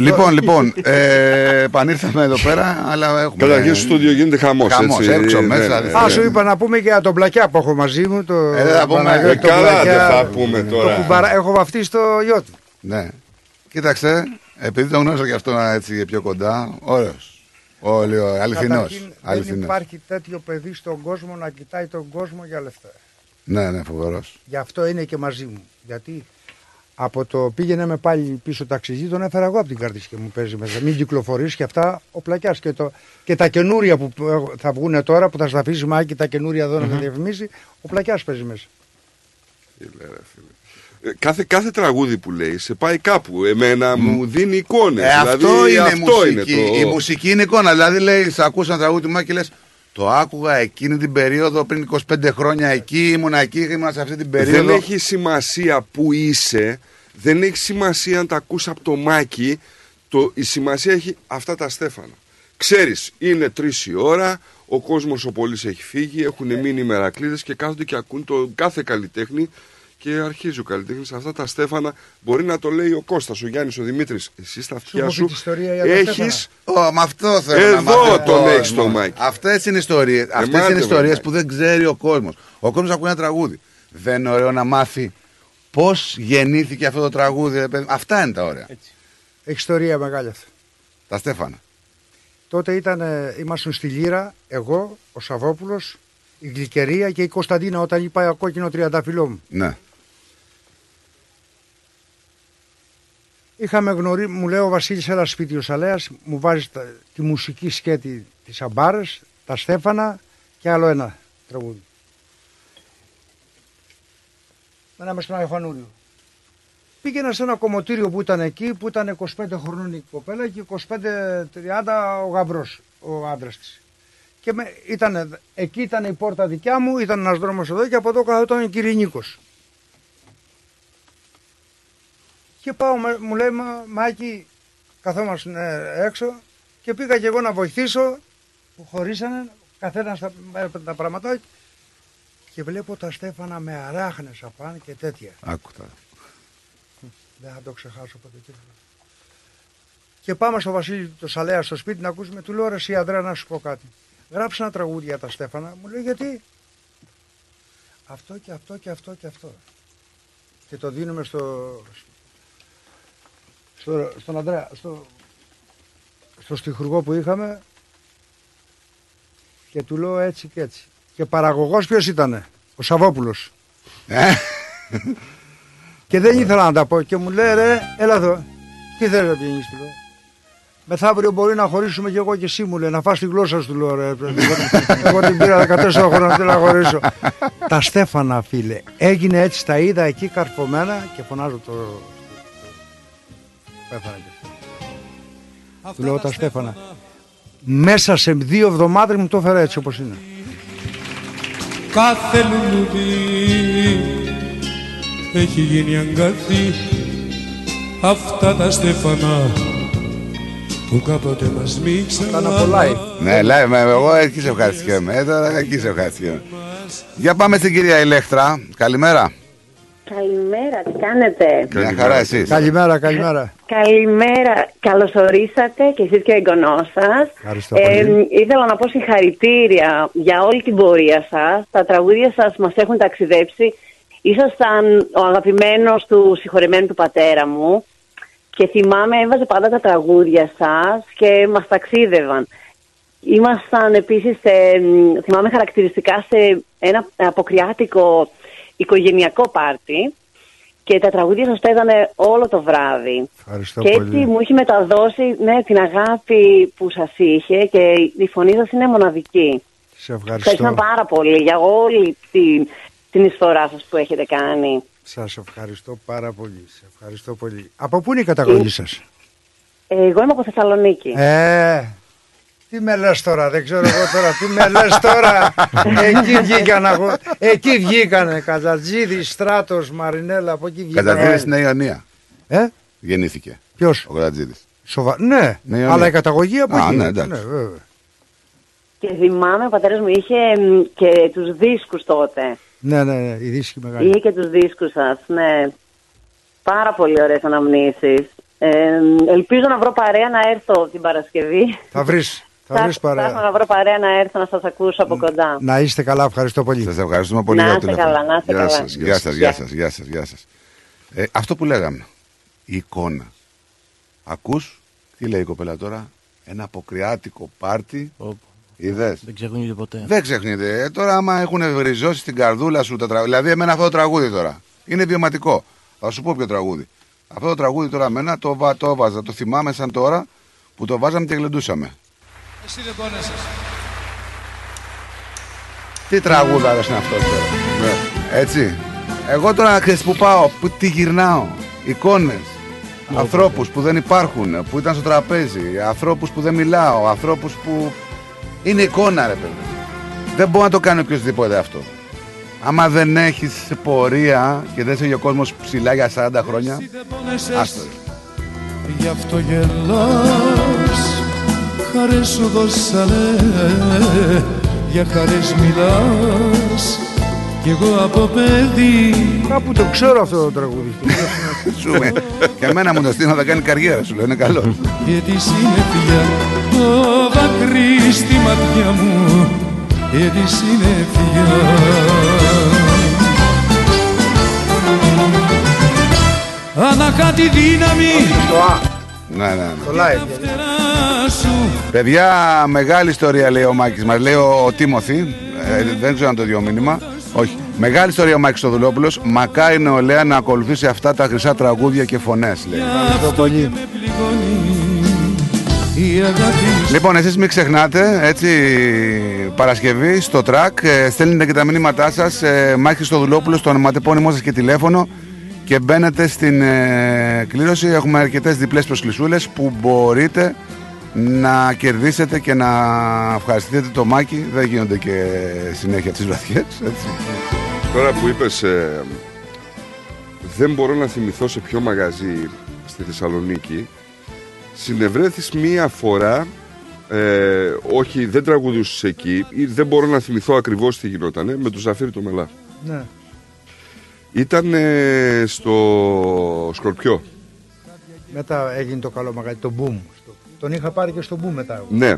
Λοιπόν, λοιπόν, ε, επανήρθαμε εδώ πέρα, αλλά έχουμε. Καταρχήν στο στούντιο γίνεται χαμός, Χαμός, έτσι. έξω, Ναι, μέσα. ναι. Α, σου είπα να πούμε και για τον πλακιά που έχω μαζί μου. Το Ε, δεν θα πούμε. Παναγιώτη, Ε, τον καλά, Πλακιά, δεν θα πούμε το τώρα. κουμπάρα- έχω βαφτίσει το γιο του. Ναι. Κοίταξε, επειδή τον γνώρισα και αυτό έτσι πιο κοντά, ωραίος. Όλοι, αληθινός. Καταρχήν, Δεν αληθινός. υπάρχει τέτοιο παιδί στον κόσμο να κοιτάει τον κόσμο για λεφτά. Ναι, ναι, φοβερός. Γι' αυτό είναι και μαζί μου. Γιατί από το πήγαινε με πάλι πίσω ταξιδί, τον έφερα εγώ από την κάρτης και μου παίζει μέσα. Μην κυκλοφορείς και αυτά ο πλακιάς. Και, το, και τα καινούρια που που θα βγουν τώρα, που θα στα αφήσει μάκι, τα καινούρια εδώ να τα διαφημίσει, ο πλακιάς παίζει μέσα. Φίλε, ρε, φίλε. Ε, Κάθε, κάθε τραγούδι που λέει σε πάει κάπου. Εμένα μου δίνει εικόνες. Ε, αυτό δηλαδή, είναι αυτό μουσική. είναι το... Η μουσική είναι εικόνα. Δηλαδή, λέει, σ' ακούς ένα τραγούδι του Μάκη και λες, το άκουγα εκείνη την περίοδο πριν 25 χρόνια εκεί, ήμουνα εκεί, ήμουνα σε αυτή την περίοδο. Δεν έχει σημασία που είσαι, δεν έχει σημασία αν τα ακούς από το μάκι, το, η σημασία έχει αυτά τα στέφανα. Ξέρεις, είναι τρεις η ώρα, ο κόσμος ο πολύς έχει φύγει, έχουν μείνει οι μερακλείδες και κάθονται και ακούν το κάθε καλλιτέχνη και αρχίζει ο καλλιτέχνης αυτά τα στέφανα μπορεί να το λέει ο Κώστας, ο Γιάννης, ο Δημήτρης εσύ στα αυτιά πω σου την ιστορία για τα έχεις Ω, με αυτό θέλω να εδώ μάθει ο τον κόσμος. έχεις το μάκι Αυτές είναι ιστορίες, αυτές μάται, είναι ιστορίες βέβαια. που δεν ξέρει ο κόσμος. Ο κόσμος ακούει ένα τραγούδι. Δεν είναι ωραίο να μάθει πώς γεννήθηκε αυτό το τραγούδι. ρε παιδί. Αυτά είναι τα ωραία. Έχει ιστορία μεγάλη αυτή. Τα Στέφανα. Τότε ήταν, ε, ήμασταν στη Λύρα, εγώ, ο Σαββόπουλος, η Γλυκερία και η Κωνσταντίνα όταν είπα κόκκινο τριανταφυλλό μου. Ναι. Είχαμε γνωρίσει, μου λέει ο Βασίλης ένας σπίτι ο Σαλέας, μου βάζει τα- τη μουσική σκέτη της Αμπάρες, τα Στέφανα και άλλο ένα τραγούδι. Μέναμε στον Αϊχανούριο. Πήγαινα σε ένα κομμωτήριο που ήταν εκεί, που ήταν 25 χρονών η κοπέλα και 25-30 ο γαμπρός, ο άντρας της. Και με, ήταν, εκεί ήταν η πόρτα δικιά μου, ήταν ένας δρόμος εδώ και από εδώ καθόταν ο Κυρινίκος. Και πάω, με- μου λέει, «Μα- Μάκη, καθόμαστε ε, έξω και πήγα και εγώ να βοηθήσω που χωρίσανε, καθένας τα, έπαιρνε τα πράγματα και βλέπω τα Στέφανα με αράχνες απάνω και τέτοια. Άκουτα. Δεν θα το ξεχάσω ποτέ τίποτα. Και πάμε στο Βασίλη το Σαλέα στο σπίτι να ακούσουμε. Του λέω ρε εσύ Ανδρέα να σου πω κάτι. Γράψε ένα τραγούδι για τα Στέφανα. Μου λέει γιατί; Αυτό και αυτό και αυτό και αυτό. Και το δίνουμε στο, στο, στον Ανδρέα, στο, στο στιχουργό που είχαμε Και του λέω έτσι και έτσι. Και παραγωγός ποιος ήτανε, ο Σαββόπουλος. και δεν ήθελα να τα πω και μου λέει ρε, έλα εδώ. Τι θέλεις να πηγαίνεις του λέω. Μεθαύριο μπορεί να χωρίσουμε κι εγώ και εσύ μου λέει, να φας τη γλώσσα σου του λέω ρε. Εγώ, εγώ την πήρα 14 χρόνια θέλω να χωρίσω. τα Στέφανα φίλε, έγινε έτσι, τα είδα εκεί καρφωμένα και φωνάζω το... Πέθανε και αυτό. Του λέω τα Στέφανα. Μέσα σε δύο εβδομάδες μου το έφερα έτσι όπως είναι. Κάθε λουλούδι έχει γίνει αγκάθι αυτά τα στέφανα που κάποτε μας μίξαν Ναι, live, με- εγώ εκεί σε ευχαριστιέμαι. Ε, τώρα εκεί σε ευχαριστιέμαι. Για πάμε στην κυρία Ηλέκτρα. Καλημέρα. Καλημέρα, τι κάνετε; Μια χαρά εσείς. Καλημέρα, καλημέρα. Καλημέρα, καλωσορίσατε και εσείς και ο εγγονός σας. Ευχαριστώ πολύ. Ε, ήθελα να πω συγχαρητήρια για όλη την πορεία σας. Τα τραγούδια σας μας έχουν ταξιδέψει. Ήσασταν ο αγαπημένος του συγχωρεμένου του πατέρα μου και θυμάμαι έβαζε πάντα τα τραγούδια σας και μας ταξίδευαν. Ήμασταν επίσης, σε, μ, θυμάμαι χαρακτηριστικά, σε ένα αποκριάτικο οικογενειακό πάρτι και τα τραγούδια σας παίζανε όλο το βράδυ. Ευχαριστώ και έτσι πολύ. μου έχει μεταδώσει ναι, την αγάπη που σας είχε και η φωνή σας είναι μοναδική. Σε ευχαριστώ. Ευχαριστώ πάρα πολύ για όλη την, την εισφορά σας που έχετε κάνει. Σας ευχαριστώ πάρα πολύ. Σε ευχαριστώ πολύ. Από πού είναι η καταγωγή σας; Εγώ είμαι από Θεσσαλονίκη. Ε, τι με λες τώρα, δεν ξέρω εγώ τώρα, τι με λες τώρα. εκεί βγήκαν, αγω- εκεί βγήκανε, Καζατζίδη, Στράτος, Μαρινέλα, από εκεί βγήκαν. Κατατήρηση στην Ιωνία. Ε, Γεννήθηκε. ποιος, Ο Γρατζίδης. Σοβα... ναι, Ναι, Ιωνία. αλλά η καταγωγή από Α, εκεί. ναι, εντάξει. Ε, Και θυμάμαι ο πατέρας μου είχε μ, και τους δίσκους τότε. Ναι, ναι, ναι, η δίσκη μεγάλη. Είχε και τους δίσκους σας, ναι. Πάρα πολύ ωραίες αναμνήσεις. Ε, ελπίζω να βρω παρέα να έρθω την Παρασκευή. Θα βρεις, θα βρεις Ψάχνω παρέα. να βρω παρέα να έρθω να σας ακούσω από κοντά. Να είστε καλά, ευχαριστώ πολύ. Σας ευχαριστούμε πολύ Να για το είστε τηλέφωνο. καλά, να είστε Γεια καλά. σας, γεια σας, γεια σας, γεια σας, γεια σας. Ε, αυτό που λέγαμε, η εικόνα. Ακούς, τι λέει η κοπέλα τώρα, ένα αποκριάτικο πάρτι, είδες; Δεν ξεχνιούνται ποτέ. Δεν ξεχνιέται. Ε, τώρα, άμα έχουν βριζώσει στην καρδούλα σου τα τραγούδια. Δηλαδή, εμένα αυτό το τραγούδι τώρα είναι βιωματικό. Θα σου πω ποιο τραγούδι. Αυτό το τραγούδι τώρα, εμένα το, βα- το βάζα. Το θυμάμαι σαν τώρα που το βάζαμε και γλεντούσαμε. Εσύ δεν πόνεσες. Τι τραγούδαρες είναι αυτό τώρα. Ναι. Έτσι. Εγώ τώρα ξέρεις που πάω, που τι γυρνάω. Εικόνες. Ανθρώπους που δεν υπάρχουν, που ήταν στο τραπέζι. Ανθρώπους που δεν μιλάω. Ανθρώπους που. Είναι εικόνα, ρε παιδί. Δεν μπορεί να το κάνει οποιοδήποτε αυτό. Άμα δεν έχεις πορεία και δεν είσαι ο κόσμος ψηλά για 40 χρόνια. Άστο. ρε. Γι' αυτό γελάς Χαρές σου δώσανε Για χαρές μιλάς Κι εγώ από παιδί Κάπου το ξέρω αυτό το τραγούδι. Σου με. Και εμένα μου το στείλω να θα κάνει καριέρα σου, λέω είναι καλό. Και τη συννεφιά Το δάκρυ στη ματιά μου Και τη συννεφιά Αναχά τη δύναμη Ναι, ναι, ναι. Το live. Σου Παιδιά, μεγάλη ιστορία λέει ο Μάκης μας. Λέει ο, ο Τίμωθη, ε, δεν ξέρω αν το δει ο μήνυμα. Όχι. Μεγάλη ιστορία ο Μάκης Στοδουλόπουλος. Μακάρι νεολαία να ακολουθήσει αυτά τα χρυσά τραγούδια και φωνές, λέει. Ευχαριστώ πολύ. Η αγάπη Λοιπόν, εσείς μην ξεχνάτε, έτσι, Παρασκευή στο τρακ, ε, στέλνετε και τα μηνύματά σας, ε, Μάκης Στοδουλόπουλος, το ονοματεπώνυμό σας και τηλέφωνο και μπαίνετε στην ε, κλήρωση. Έχουμε αρκετές διπλές προσκλησούλες που μπορείτε να κερδίσετε και να ευχαριστηθείτε το Μάκη. Δεν γίνονται και συνέχεια τις βαθιές, έτσι. Τώρα που είπες ε, δεν μπορώ να θυμηθώ σε ποιο μαγαζί στη Θεσσαλονίκη συνευρέθης μία φορά ε, όχι δεν τραγουδούσες εκεί ή δεν μπορώ να θυμηθώ ακριβώς τι γινότανε με τον Ζαφύρι το Μελά Ναι. ήταν ε, στο Σκορπιό Μετά έγινε το καλό μαγαζί, το boom. Στο- Τον είχα πάρει και στο boom μετά. εγώ. ναι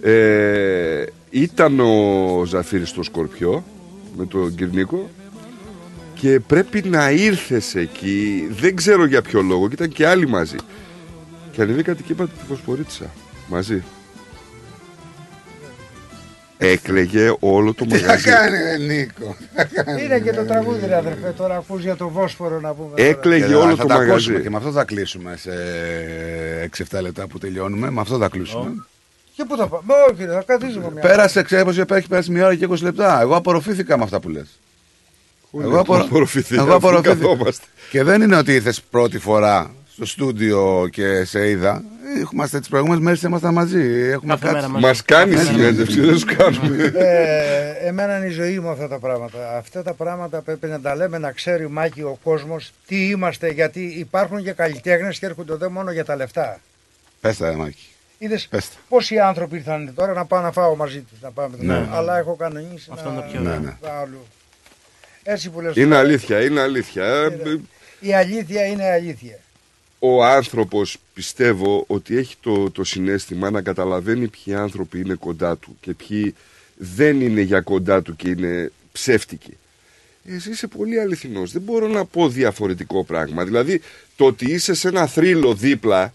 ε, ήταν ο Ζαφύρης στο Σκορπιό με τον Κυρνίκο και πρέπει να ήρθες εκεί δεν ξέρω για ποιο λόγο και ήταν και άλλοι μαζί και ανεβήκατε και είπατε τη Φωσφορίτσα μαζί Έκλαιγε όλο το Τι θα μαγαζί. κάνει, ρε Νίκο. τι θα κάνει, Είναι και το ρε, τραγούδι, ρε αδερφέ. Τώρα ακούς για το Βόσπορο να πούμε. Έκλαιγε Και όλο θα το τα μαγαζί. ακούσουμε Και με αυτό θα κλείσουμε σε 6-7 λεπτά που τελειώνουμε. Με αυτό θα κλείσουμε. Και πού θα πάμε. Όχι, ρε, θα καθίσουμε μια. Πέρασε, ξέρω πως έχει περάσει μια ώρα και 20 λεπτά. Εγώ απορροφήθηκα με αυτά που λες. Εγώ απορροφηθήκα, εγώ αφού απορροφήθηκα. καθόμαστε. Και δεν είναι ότι ήρθες πρώτη φορά στο στούντιο και σε είδα. Είμαστε τις προηγούμενες μέρες ήμασταν μαζί. Έχουμε Κάθε μέρα κάτσει. μαζί. Μας κάνει Ναι, ναι. συνέντευξη, δεν σου κάνουμε. Ε, εμένα είναι η ζωή μου αυτά τα πράγματα. Αυτά τα πράγματα πρέπει να τα λέμε, να ξέρει Μάκη ο κόσμος τι είμαστε, γιατί υπάρχουν και καλλιτέχνες και έρχονται εδώ μόνο για τα λεφτά. Πες τα, ρε, Μάκη. Είδες Πες τα. πόσοι άνθρωποι ήρθαν τώρα να πάω να φάω μαζί τους, να πάμε Ναι. ναι. αλλά έχω κανονίσει Αυτό να... είναι το πιο Ναι, ωραίο. ναι. Αλλού. Έτσι που λες Είναι τώρα, αλήθεια, είναι αλήθεια. Ε, η αλήθεια είναι αλήθεια. Ο άνθρωπος πιστεύω ότι έχει το, το συνέστημα να καταλαβαίνει ποιοι άνθρωποι είναι κοντά του και ποιοι δεν είναι για κοντά του και είναι ψεύτικοι. Εσύ είσαι πολύ αληθινός. Δεν μπορώ να πω διαφορετικό πράγμα. Δηλαδή το ότι είσαι σε ένα θρύλο δίπλα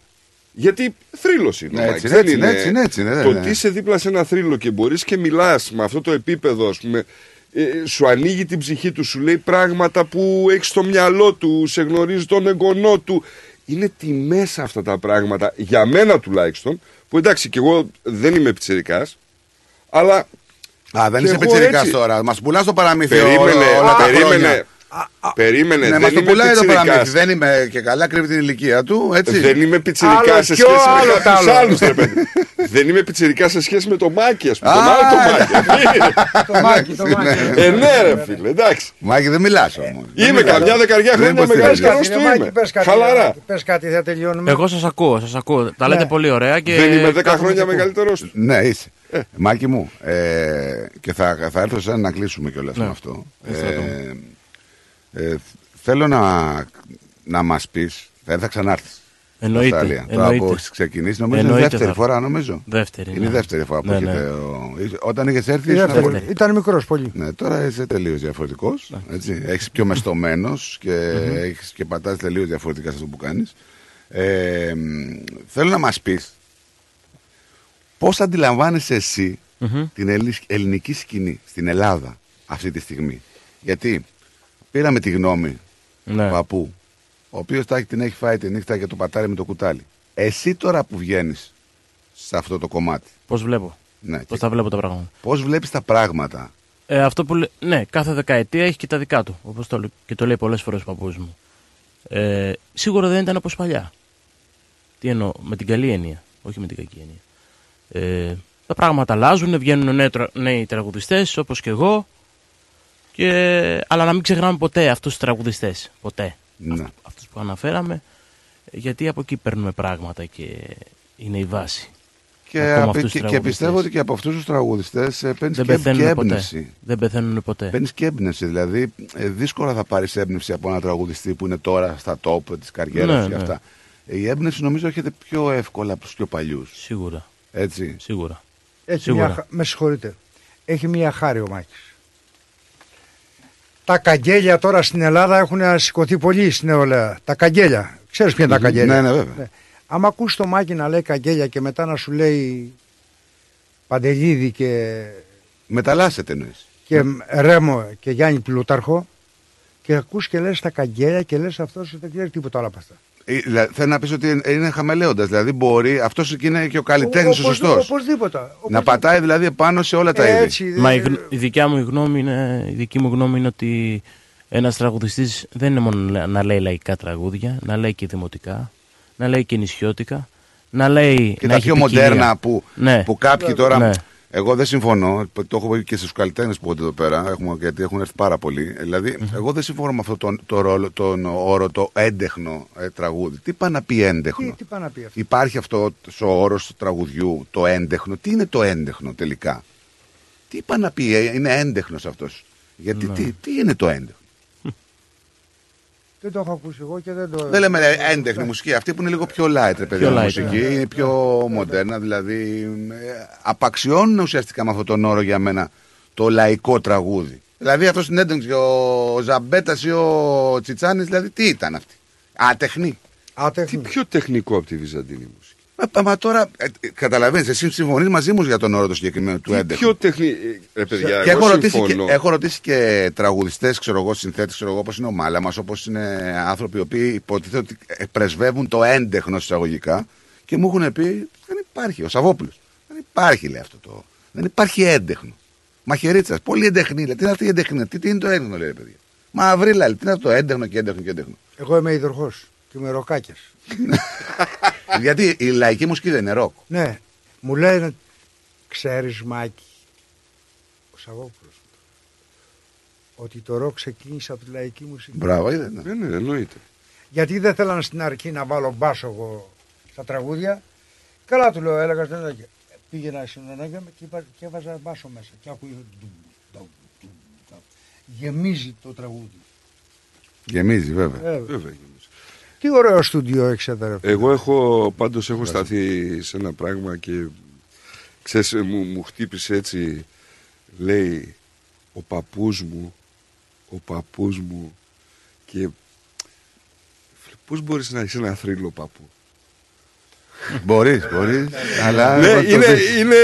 γιατί θρύλος είναι. Ναι, ο έτσι Μάικ, είναι, δεν έτσι είναι, έτσι είναι, έτσι είναι, Το ναι, ότι ναι. είσαι δίπλα σε ένα θρύλο και μπορείς και μιλάς με αυτό το επίπεδο, ας πούμε, ε, σου ανοίγει την ψυχή του, σου λέει πράγματα που έχεις στο μυαλό του, σε γνωρίζει τον εγγονό του. Είναι τιμές αυτά τα πράγματα, για μένα τουλάχιστον, που εντάξει και εγώ δεν είμαι πιτσιρικάς, αλλά Α, δεν Και είσαι εγώ πιτσιρικάς έτσι. τώρα. Μας πουλάς το παραμύθι περίμενε, όλα τα χρόνια. Περίμενε, περίμενε, Ναι, μας δεν το είμαι πουλάει το παραμύθι. πιτσιρικάς. Δεν είμαι και καλά, κρύβει την ηλικία του. Έτσι. Δεν είμαι πιτσιρικάς Άλλο σε πιο σχέση με άλλος κάποιους τ' άλλο. άλλους, ρε παιδί. (laughs) Δεν είμαι πιτσιρικάς σε σχέση με το Μάκη, ας πούμε. Α, Τον άλλο (laughs) το Μάκη. το Μάκη, το Μάκη. Ε, ναι, ρε φίλε, εντάξει. Μάκη, δεν μιλάς όμως. Είμαι καμιά δεκαριά χρόνια Δεν μεγάλος υποστηρίζω. καιρός Ρε του Μάκη, είμαι. πες κάτι, Χαλαρά. Μάκη, Πες κάτι, θα τελειώνουμε. Εγώ σας ακούω, σας ακούω. Τα λέτε Ναι. πολύ ωραία και. Δεν είμαι 10 κάθομαι χρόνια και ακούω. μεγαλύτερος του. Ναι, είσαι. Μάκη μου, ε, και θα, θα έρθω σε ένα να κλείσουμε κιόλας Ναι. με αυτό. Ευχαριστώ. Ε, ε, θέλω να, να μας πεις, δεν θα ξανάρθεις. Εννοείται, Τώρα εννοείται. που έχεις ξεκινήσει, νομίζω είναι Εννοείται δεύτερη θα φορά, νομίζω. Δεύτερη, Είναι η ναι. δεύτερη φορά που Ναι, ναι. έχετε. ο- Όταν είχες έρθει, Η ήσουν δεύτερη. πολύ- Ήταν μικρός πολύ. Ναι, τώρα είσαι τελείως διαφορετικός. Έχεις πιο μεστομένος και, έχεις και πατάς τελείως διαφορετικά σε αυτό που κάνεις. Ε, μ, θέλω να μας πεις πώς αντιλαμβάνεσαι εσύ Μμμ. την ελλη- ελληνική σκηνή στην Ελλάδα αυτή τη στιγμή. Γιατί πήραμε τη γνώμη Ναι. του παππού, ο οποίος την έχει φάει τη νύχτα και το πατάρι με το κουτάλι. Εσύ τώρα που βγαίνεις σε αυτό το κομμάτι, Πώς βλέπω. ναι, Πώς τα βλέπω τα πράγματα. πώς βλέπεις τα πράγματα; Ε, αυτό που λέ- ναι, κάθε δεκαετία έχει και τα δικά του. Όπως το, λέ- και το λέει πολλές φορές ο παππούς μου. Ε, σίγουρα δεν ήταν όπως παλιά. Τι εννοώ, με την καλή έννοια, όχι με την κακή έννοια. Ε, τα πράγματα αλλάζουν, βγαίνουν νέοι, τρα- νέοι τραγουδιστές όπως και εγώ. Και, αλλά να μην ξεχνάμε ποτέ αυτούς τους τραγουδιστές. Ποτέ. Ναι. Αυτούς που αναφέραμε. Γιατί από εκεί παίρνουμε πράγματα και είναι η βάση. Και, Ακόμα απ' αυτούς εκεί- τους και τραγουδιστές. πιστεύω ότι και από αυτούς τους τραγουδιστές παίρνεις Δεν και, και πεθαίνουν ποτέ. έμπνευση. Δεν πεθαίνουν ποτέ. Παίρνεις και έμπνευση. Δηλαδή, ε, δύσκολα θα πάρεις έμπνευση από ένα τραγουδιστή που είναι τώρα στα top της καριέρας Ναι, και ναι. αυτά. Ε, Η έμπνευση νομίζω έρχεται πιο εύκολα από τους πιο παλιούς. Σίγουρα. Έτσι. Σίγουρα. Έχει Σίγουρα. μια, χα- με συγχωρείτε. Έχει μια χάρη ο Μάκης. Τα καγγέλια τώρα στην Ελλάδα έχουν σηκωθεί πολύ στην νεολαία. Τα καγγέλια. Ξέρεις ποια είναι τα Μμμ. καγγέλια; Ναι, ναι, βέβαια. Άμα ακούς το Μάκη να λέει καγγέλια και μετά να σου λέει Παντελίδη και, Μεταλλάσσεται εννοείς. και Ρέμο και Γιάννη Πλούταρχο και ακούς και λες τα καγγέλια και λες αυτός δεν ξέρει τίποτα άλλο από αυτά. Θέλω να πεις ότι είναι χαμελέοντας. Δηλαδή, μπορεί. Αυτός είναι και ο καλλιτέχνης ο Οπωσδήποτε, σωστός. Οπωσδήποτε. Να πατάει δηλαδή επάνω σε όλα τα είδη. Έτσι, Μα η, γνω- η δικιά μου γνώμη είναι, η δική μου γνώμη είναι ότι ένας τραγουδιστής δεν είναι μόνο να- να λέει λαϊκά τραγούδια, να λέει και δημοτικά, να λέει και νησιώτικα, να λέει Και να τα έχει πιο ποικιλία. μοντέρνα που, Ναι. που κάποιοι τώρα. Ναι. Εγώ δεν συμφωνώ. Το έχω πει και στους καλλιτέχνες που έρχονται εδώ πέρα, έχουμε, γιατί έχουν έρθει πάρα πολλοί. Δηλαδή, εγώ δεν συμφωνώ με αυτό τον, το ρόλο, τον όρο, το έντεχνο ε, τραγούδι. Τι πάει να πει έντεχνο; Τι, τι πάει να πει αυτό; Υπάρχει αυτό ο όρο του τραγουδιού, το έντεχνο. Τι είναι το έντεχνο τελικά; Τι πάει να πει, ε, είναι έντεχνος αυτός; Γιατί Ναι. τι, τι είναι το έντεχνο; Δεν το έχω ακούσει εγώ και δεν το... Δεν λέμε ε, έντεχνη μουσική, αυτή που είναι λίγο πιο light, ρε παιδιά, Πιο light, μουσική, ναι. είναι πιο μοντέρνα, δηλαδή ε, απαξιώνουν ουσιαστικά με αυτόν τον όρο για μένα το λαϊκό τραγούδι. Δηλαδή αυτός στην έντεξη, ο Ζαμπέτας ή ο Τσιτσάνης, δηλαδή τι ήταν αυτή. Ατεχνή. Τι πιο τεχνικό από τη Βυζαντινή μουσική. Μα, μα τώρα, ε, καταλαβαίνεις, εσύ συμφωνείς μαζί μου για τον όρο το συγκεκριμένο του Τι 11. πιο τεχνή. Ε, παιδιά, Και εγώ έχω ρωτήσει, και, συμφωνώ. έχω ρωτήσει και τραγουδιστές, ξέρω εγώ, συνθέτες, ξέρω εγώ, όπως είναι ο Μάλαμα, όπως είναι άνθρωποι οι οποίοι υποτίθεται ότι ε, πρεσβεύουν το έντεχνο εισαγωγικά και μου έχουν πει δεν υπάρχει. Ο Σαββόπουλος. Δεν υπάρχει, λέει αυτό το. Δεν υπάρχει έντεχνο. Μαχαιρίτσα, πολύ εντεχνή. Λέει, τι είναι αυτή η εντεχνή, τι, τι είναι το έντεχνο, λέει ρε παιδιά. Μαυρίλα, λέει, τι είναι αυτό το έντεχνο και έντεχνο και έντεχνο. Εγώ είμαι υδροχός και είμαι ροκάκιας. (laughs) Γιατί η λαϊκή μουσική δεν είναι ροκ. Ναι, μου λένε, ξέρεις Μάκη, ο Σαββόπουλος, ότι το ροκ ξεκίνησε από τη λαϊκή μουσική. Μπράβο, είδε. Ναι, ναι, εννοείται. Γιατί δεν θέλανε στην αρχή να βάλω μπάσο εγώ στα τραγούδια. Καλά του λέω, έλεγα στην Ελλάδα. Πήγαινα στην Ελλάδα και, είπα, και έβαζα μπάσο μέσα. Και άκουγε. ντουμ, ντουμ, ντουμ, ντουμ. Γεμίζει το τραγούδι. Γεμίζει, βέβαια. Ε, Βέβαια. Τι ωραίο στούντιο έχεις εδώ. ρε. Εγώ έχω πάντως έχω σταθεί σε ένα πράγμα και ξέρεις μου, μου χτύπησε έτσι λέει ο παππούς μου ο παππούς μου και πώς μπορείς να έχει ένα θρύλο παππού; Μπορείς, μπορείς. αλλά. ναι, το είναι, δεις. είναι,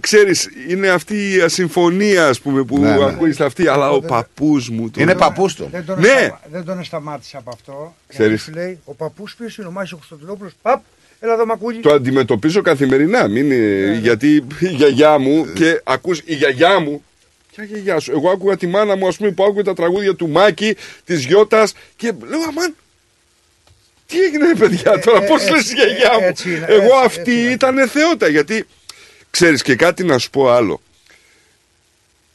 ξέρεις, είναι αυτή η ασυμφωνία ας πούμε, που Ναι, ναι. ακούγεται αυτή, αλλά ο παππούς μου... το- Είναι παππούς του. Δεν τον, Ναι. σταμα- δεν τον σταμάτησε από αυτό. Ξέρεις. Γιατί σου λέει, ο παππούς ποιος είναι ο Μάχης ο Κωνσταντινόπουλος. Παπ, έλα εδώ μακούλι. Το αντιμετωπίζω καθημερινά. Μην, είναι- Γιατί η γιαγιά μου και ακούς η γιαγιά μου. Ποια γιαγιά σου. Εγώ άκουγα τη μάνα μου, ας πούμε, που άκουγε τα τραγούδια του Μάκη, της Γιώτας και λέω Αμάν. Τι έγινε, ρε παιδιά, τώρα, ε, πώ έτσι, λε η γιαγιά ε, μου. έτσι είναι, Εγώ έτσι, αυτή έτσι είναι. ήταν θεότητα. Γιατί ξέρει και κάτι να σου πω άλλο.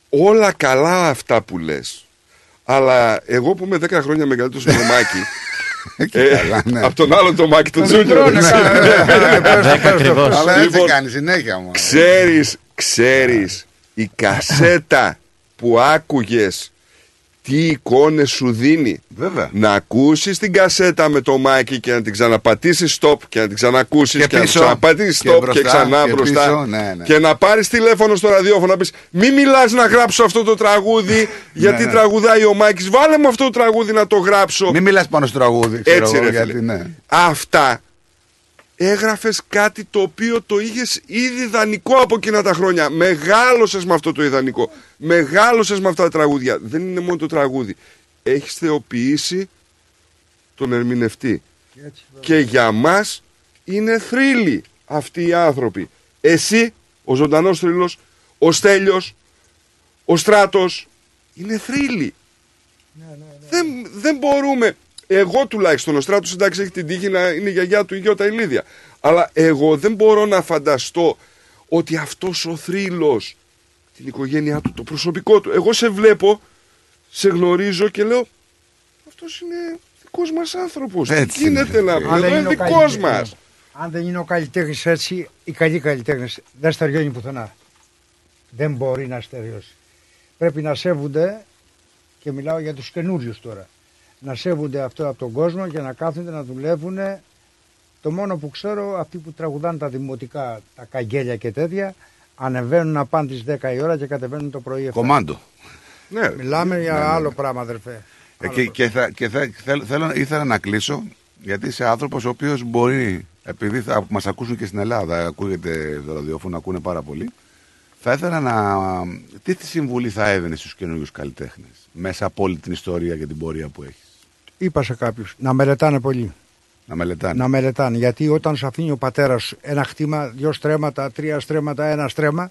Όλα καλά αυτά που λε. Αλλά εγώ που είμαι 10 χρόνια μεγαλύτερο από το Μάκη. Και καλά, ναι. Από τον άλλο το Μάκη, τον Τζούνιο. Ναι, Δέκα ακριβώς. Αλλά έτσι Λοιπόν, κάνει συνέχεια μου. Ξέρεις, ξέρεις, η κασέτα που άκουγες τι εικόνες σου δίνει. Βέβαια. Να ακούσεις την κασέτα με το μάκι και να την ξαναπατήσεις stop και να την ξανακούσεις Και και, να την πίσω. ξαναπατήσεις Και stop και, μπροστά, ξανά και μπροστά. πίσω, ναι, ναι. Και να πάρεις τηλέφωνο στο ραδιόφωνο να πεις μη μιλάς να γράψω αυτό το τραγούδι γιατί ναι. τραγουδάει ο Μάκης. Βάλε μου αυτό το τραγούδι να το γράψω. Μην μιλάς πάνω στο τραγούδι. Ξέρω Έτσι εγώ, ρε γιατί, φίλε. ναι. Αυτά έγραφες κάτι το οποίο το είχες ήδη ιδανικό από εκείνα τα χρόνια. Μεγάλωσες με αυτό το ιδανικό. Μεγάλωσες με αυτά τα τραγούδια. Δεν είναι μόνο το τραγούδι. Έχεις θεοποιήσει τον ερμηνευτή. Και για μας είναι θρύλοι αυτοί οι άνθρωποι. Εσύ, ο ζωντανός θρύλος, ο Στέλιος, ο Στράτος, είναι θρύλοι. Δεν, δεν μπορούμε. Εγώ τουλάχιστον, ο Στράτος εντάξει έχει την τύχη να είναι η γιαγιά του η Γιώτα η Λίδια. Αλλά εγώ δεν μπορώ να φανταστώ ότι αυτός ο θρύλος, την οικογένειά του, το προσωπικό του, εγώ σε βλέπω, σε γνωρίζω και λέω, αυτός είναι δικός μας άνθρωπος. Τι Έτσι γίνεται είναι. να Αν πει, δεν εδώ είναι είναι ο δικός καλλιτέχνης. μας. Αν δεν είναι ο καλλιτέχνης έτσι, οι καλοί καλλιτέχνες δεν στεριώνει πουθενά. Δεν μπορεί να στεριώσει. Πρέπει να σέβονται, και μιλάω για τους καινούριους τώρα, να σέβονται αυτό από τον κόσμο και να κάθονται να δουλεύουν. Το μόνο που ξέρω, αυτοί που τραγουδάνε τα δημοτικά, τα καγγέλια και τέτοια, ανεβαίνουν να πάνε τις 10 η ώρα και κατεβαίνουν το πρωί. 7. Κομάντο. Ναι, Μιλάμε για Ναι, ναι, ναι. άλλο πράγμα, αδερφέ. Ε, και, και, θα, και θα, θέλ- θέλω, ήθελα να κλείσω γιατί είσαι άνθρωπος ο οποίος μπορεί, επειδή θα μας ακούσουν και στην Ελλάδα, ακούγεται το ραδιόφωνο, ακούνε πάρα πολύ. Θα ήθελα να. Τι τη συμβουλή θα έδινε στους καινούριους καλλιτέχνες μέσα από όλη την ιστορία και την πορεία που έχεις; Είπα σε κάποιους να μελετάνε πολύ. Να μελετάνε. Να μελετάνε. Γιατί όταν σου αφήνει ο πατέρας ένα χτήμα, δύο στρέμματα, τρία στρέμματα, ένα στρέμμα,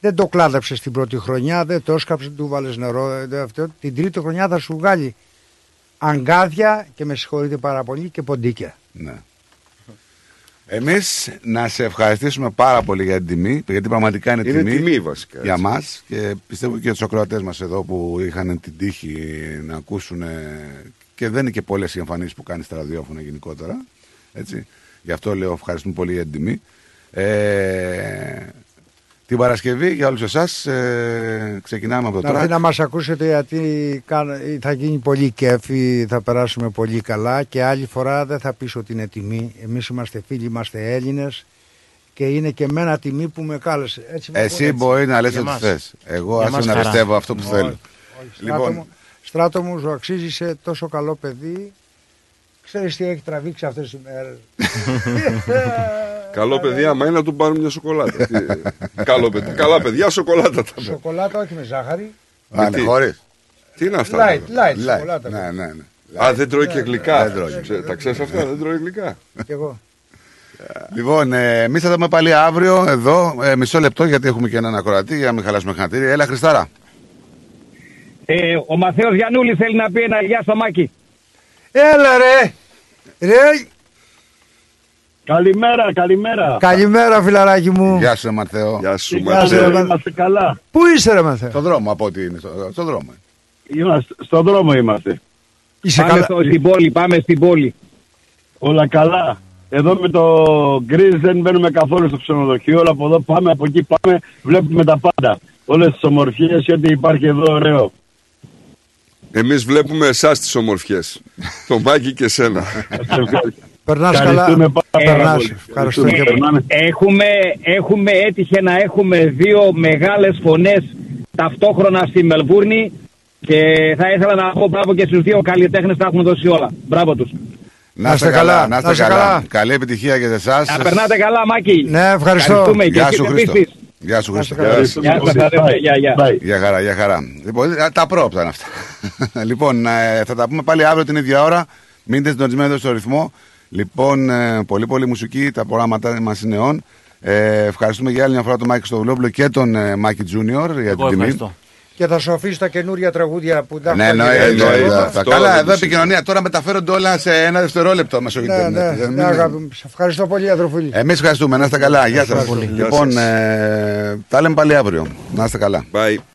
δεν το κλάδεψες την πρώτη χρονιά, δεν το έσκαψες, του βάλες νερό. ε, δεν αυτό. Την τρίτη χρονιά θα σου βγάλει αγκάδια και με συγχωρείτε πάρα πολύ και ποντίκια. Ναι. Εμείς να σε ευχαριστήσουμε πάρα πολύ για την τιμή, γιατί πραγματικά είναι, Είναι τιμή βασικά, για έτσι. μας και πιστεύω και για του ακροατές μας εδώ που είχαν την τύχη να ακούσουν. Και δεν είναι και πολλές οι εμφανίσεις που κάνεις στα ραδιόφωνα γενικότερα. Έτσι. Γι' αυτό λέω ευχαριστούμε πολύ για την τιμή. Ε, την Παρασκευή για όλους εσάς ε, ξεκινάμε από το Να έρθει τρακ. να μας ακούσετε γιατί κάνα- θα γίνει πολύ κέφι, θα περάσουμε πολύ καλά και άλλη φορά δεν θα πεις ότι είναι τιμή. Εμείς είμαστε φίλοι, είμαστε Έλληνες και είναι και εμένα τιμή που με κάλεσες. Έτσι, με Εσύ ακούνε, μπορεί να λες Για ό,τι μας. θες. Εγώ Για άσε μας να χαρά. πιστεύω αυτό που Όχι, θέλω. όχι. Στράτο, Λοιπόν, μου, στράτο μου, σου αξίζει, είσαι τόσο καλό παιδί. Ξέρεις τι έχει τραβήξει αυτές τις μέρες. (laughs) Καλό παιδί, άμα είναι να του πάρουν μια σοκολάτα. Τι- Καλό παιδί. Καλά παιδιά, σοκολάτα τα πέρα. Σοκολάτα όχι με ζάχαρη. Α, ναι, χωρίς. Τι είναι αυτά. Light, light, Light. σοκολάτα. Ναι, ναι, ναι. Α, δεν τρώει και γλυκά. Δεν τρώει. Ξέ- Τα ξέρεις αυτά, δεν τρώει γλυκά; Κι εγώ. Λοιπόν, ε, εμείς θα τα πούμε πάλι αύριο εδώ. Ε, μισό λεπτό γιατί έχουμε και έναν ακροατή για να μην χαλάσουμε χατήρι. Έλα, Χριστάρα. Ε, ο Μαθαίος Γιαννούλης θέλει να πει ένα γεια στο Μάκη. Έλα ρε. Ρε. Καλημέρα, καλημέρα. Καλημέρα φιλαράκι μου. Γεια σου, Μαρθέο. Γεια σου, Γεια σου, Είμαστε καλά. Πού είσαι ρε Μαθαίο; Στον δρόμο από ό,τι είναι. στο- Στον δρόμο. Είμαστε, στον δρόμο είμαστε. Είσαι πάμε καλά. στο- στην πόλη, πάμε στην πόλη. Όλα καλά. Εδώ με το γκρίζ δεν μπαίνουμε καθόλου στο ξενοδοχείο. Όλα από εδώ πάμε, από εκεί πάμε. Βλέπουμε τα πάντα. Όλες τις ομορφιές και ό,τι υπάρχει εδώ ωραίο. Εμείς βλέπουμε εσάς τις ομορφιές. το Μάκη και σένα. Περνάς καλά. Ευχαριστούμε πάρα Περνάς. πολύ. Ευχαριστούμε και Περνάμε. Έχουμε, έχουμε έτυχε να έχουμε δύο μεγάλες φωνές ταυτόχρονα στη Μελβούρνη και θα ήθελα να πω μπράβο και στους δύο καλλιτέχνες τα έχουν δώσει όλα. Μπράβο τους. Να είστε καλά, να είστε καλά. Καλή επιτυχία για εσάς. Να περνάτε καλά, Μάκη. Ναι, ευχαριστώ. Ευχαριστούμε. Γεια Και σου, εσείς Χρήστο. επίσης. Γεια σου, Χρήστο. καλά. Γεια σας, αδερφέ. Γεια, γεια. Bye. Για χαρά, για χαρά. Λοιπόν, ε, τα πρόπτα είναι αυτά. (laughs) λοιπόν, ε, θα τα πούμε πάλι αύριο την ίδια ώρα. Μείνετε συντονισμένοι εδώ στο ρυθμό. Λοιπόν, ε, πολύ πολύ μουσική, τα προγράμματα μας είναι on. Ε, ευχαριστούμε για άλλη μια φορά τον Μάκη Στοβουλόπουλο και τον ε, Μάκη Τζούνιορ για την Εγώ τιμή. Ευχαριστώ. Και θα σου αφήσω τα καινούρια τραγούδια που τα Ναι, έχω εννοείται. γυρίσει. εννοείται αυτό αυτά. δεν Καλά, το εδώ συζητώ. επικοινωνία. Τώρα μεταφέρονται όλα σε ένα δευτερόλεπτο μέσω Ναι, ίντερνετ. ναι, Δεν ναι, είναι- αγάπη μου. Σε ευχαριστώ πολύ, αδερφούλη. Εμείς ευχαριστούμε. Να είστε καλά. Γεια σας. Γεια Λοιπόν, σας. ε, τα λέμε πάλι αύριο. Να είστε καλά. Bye.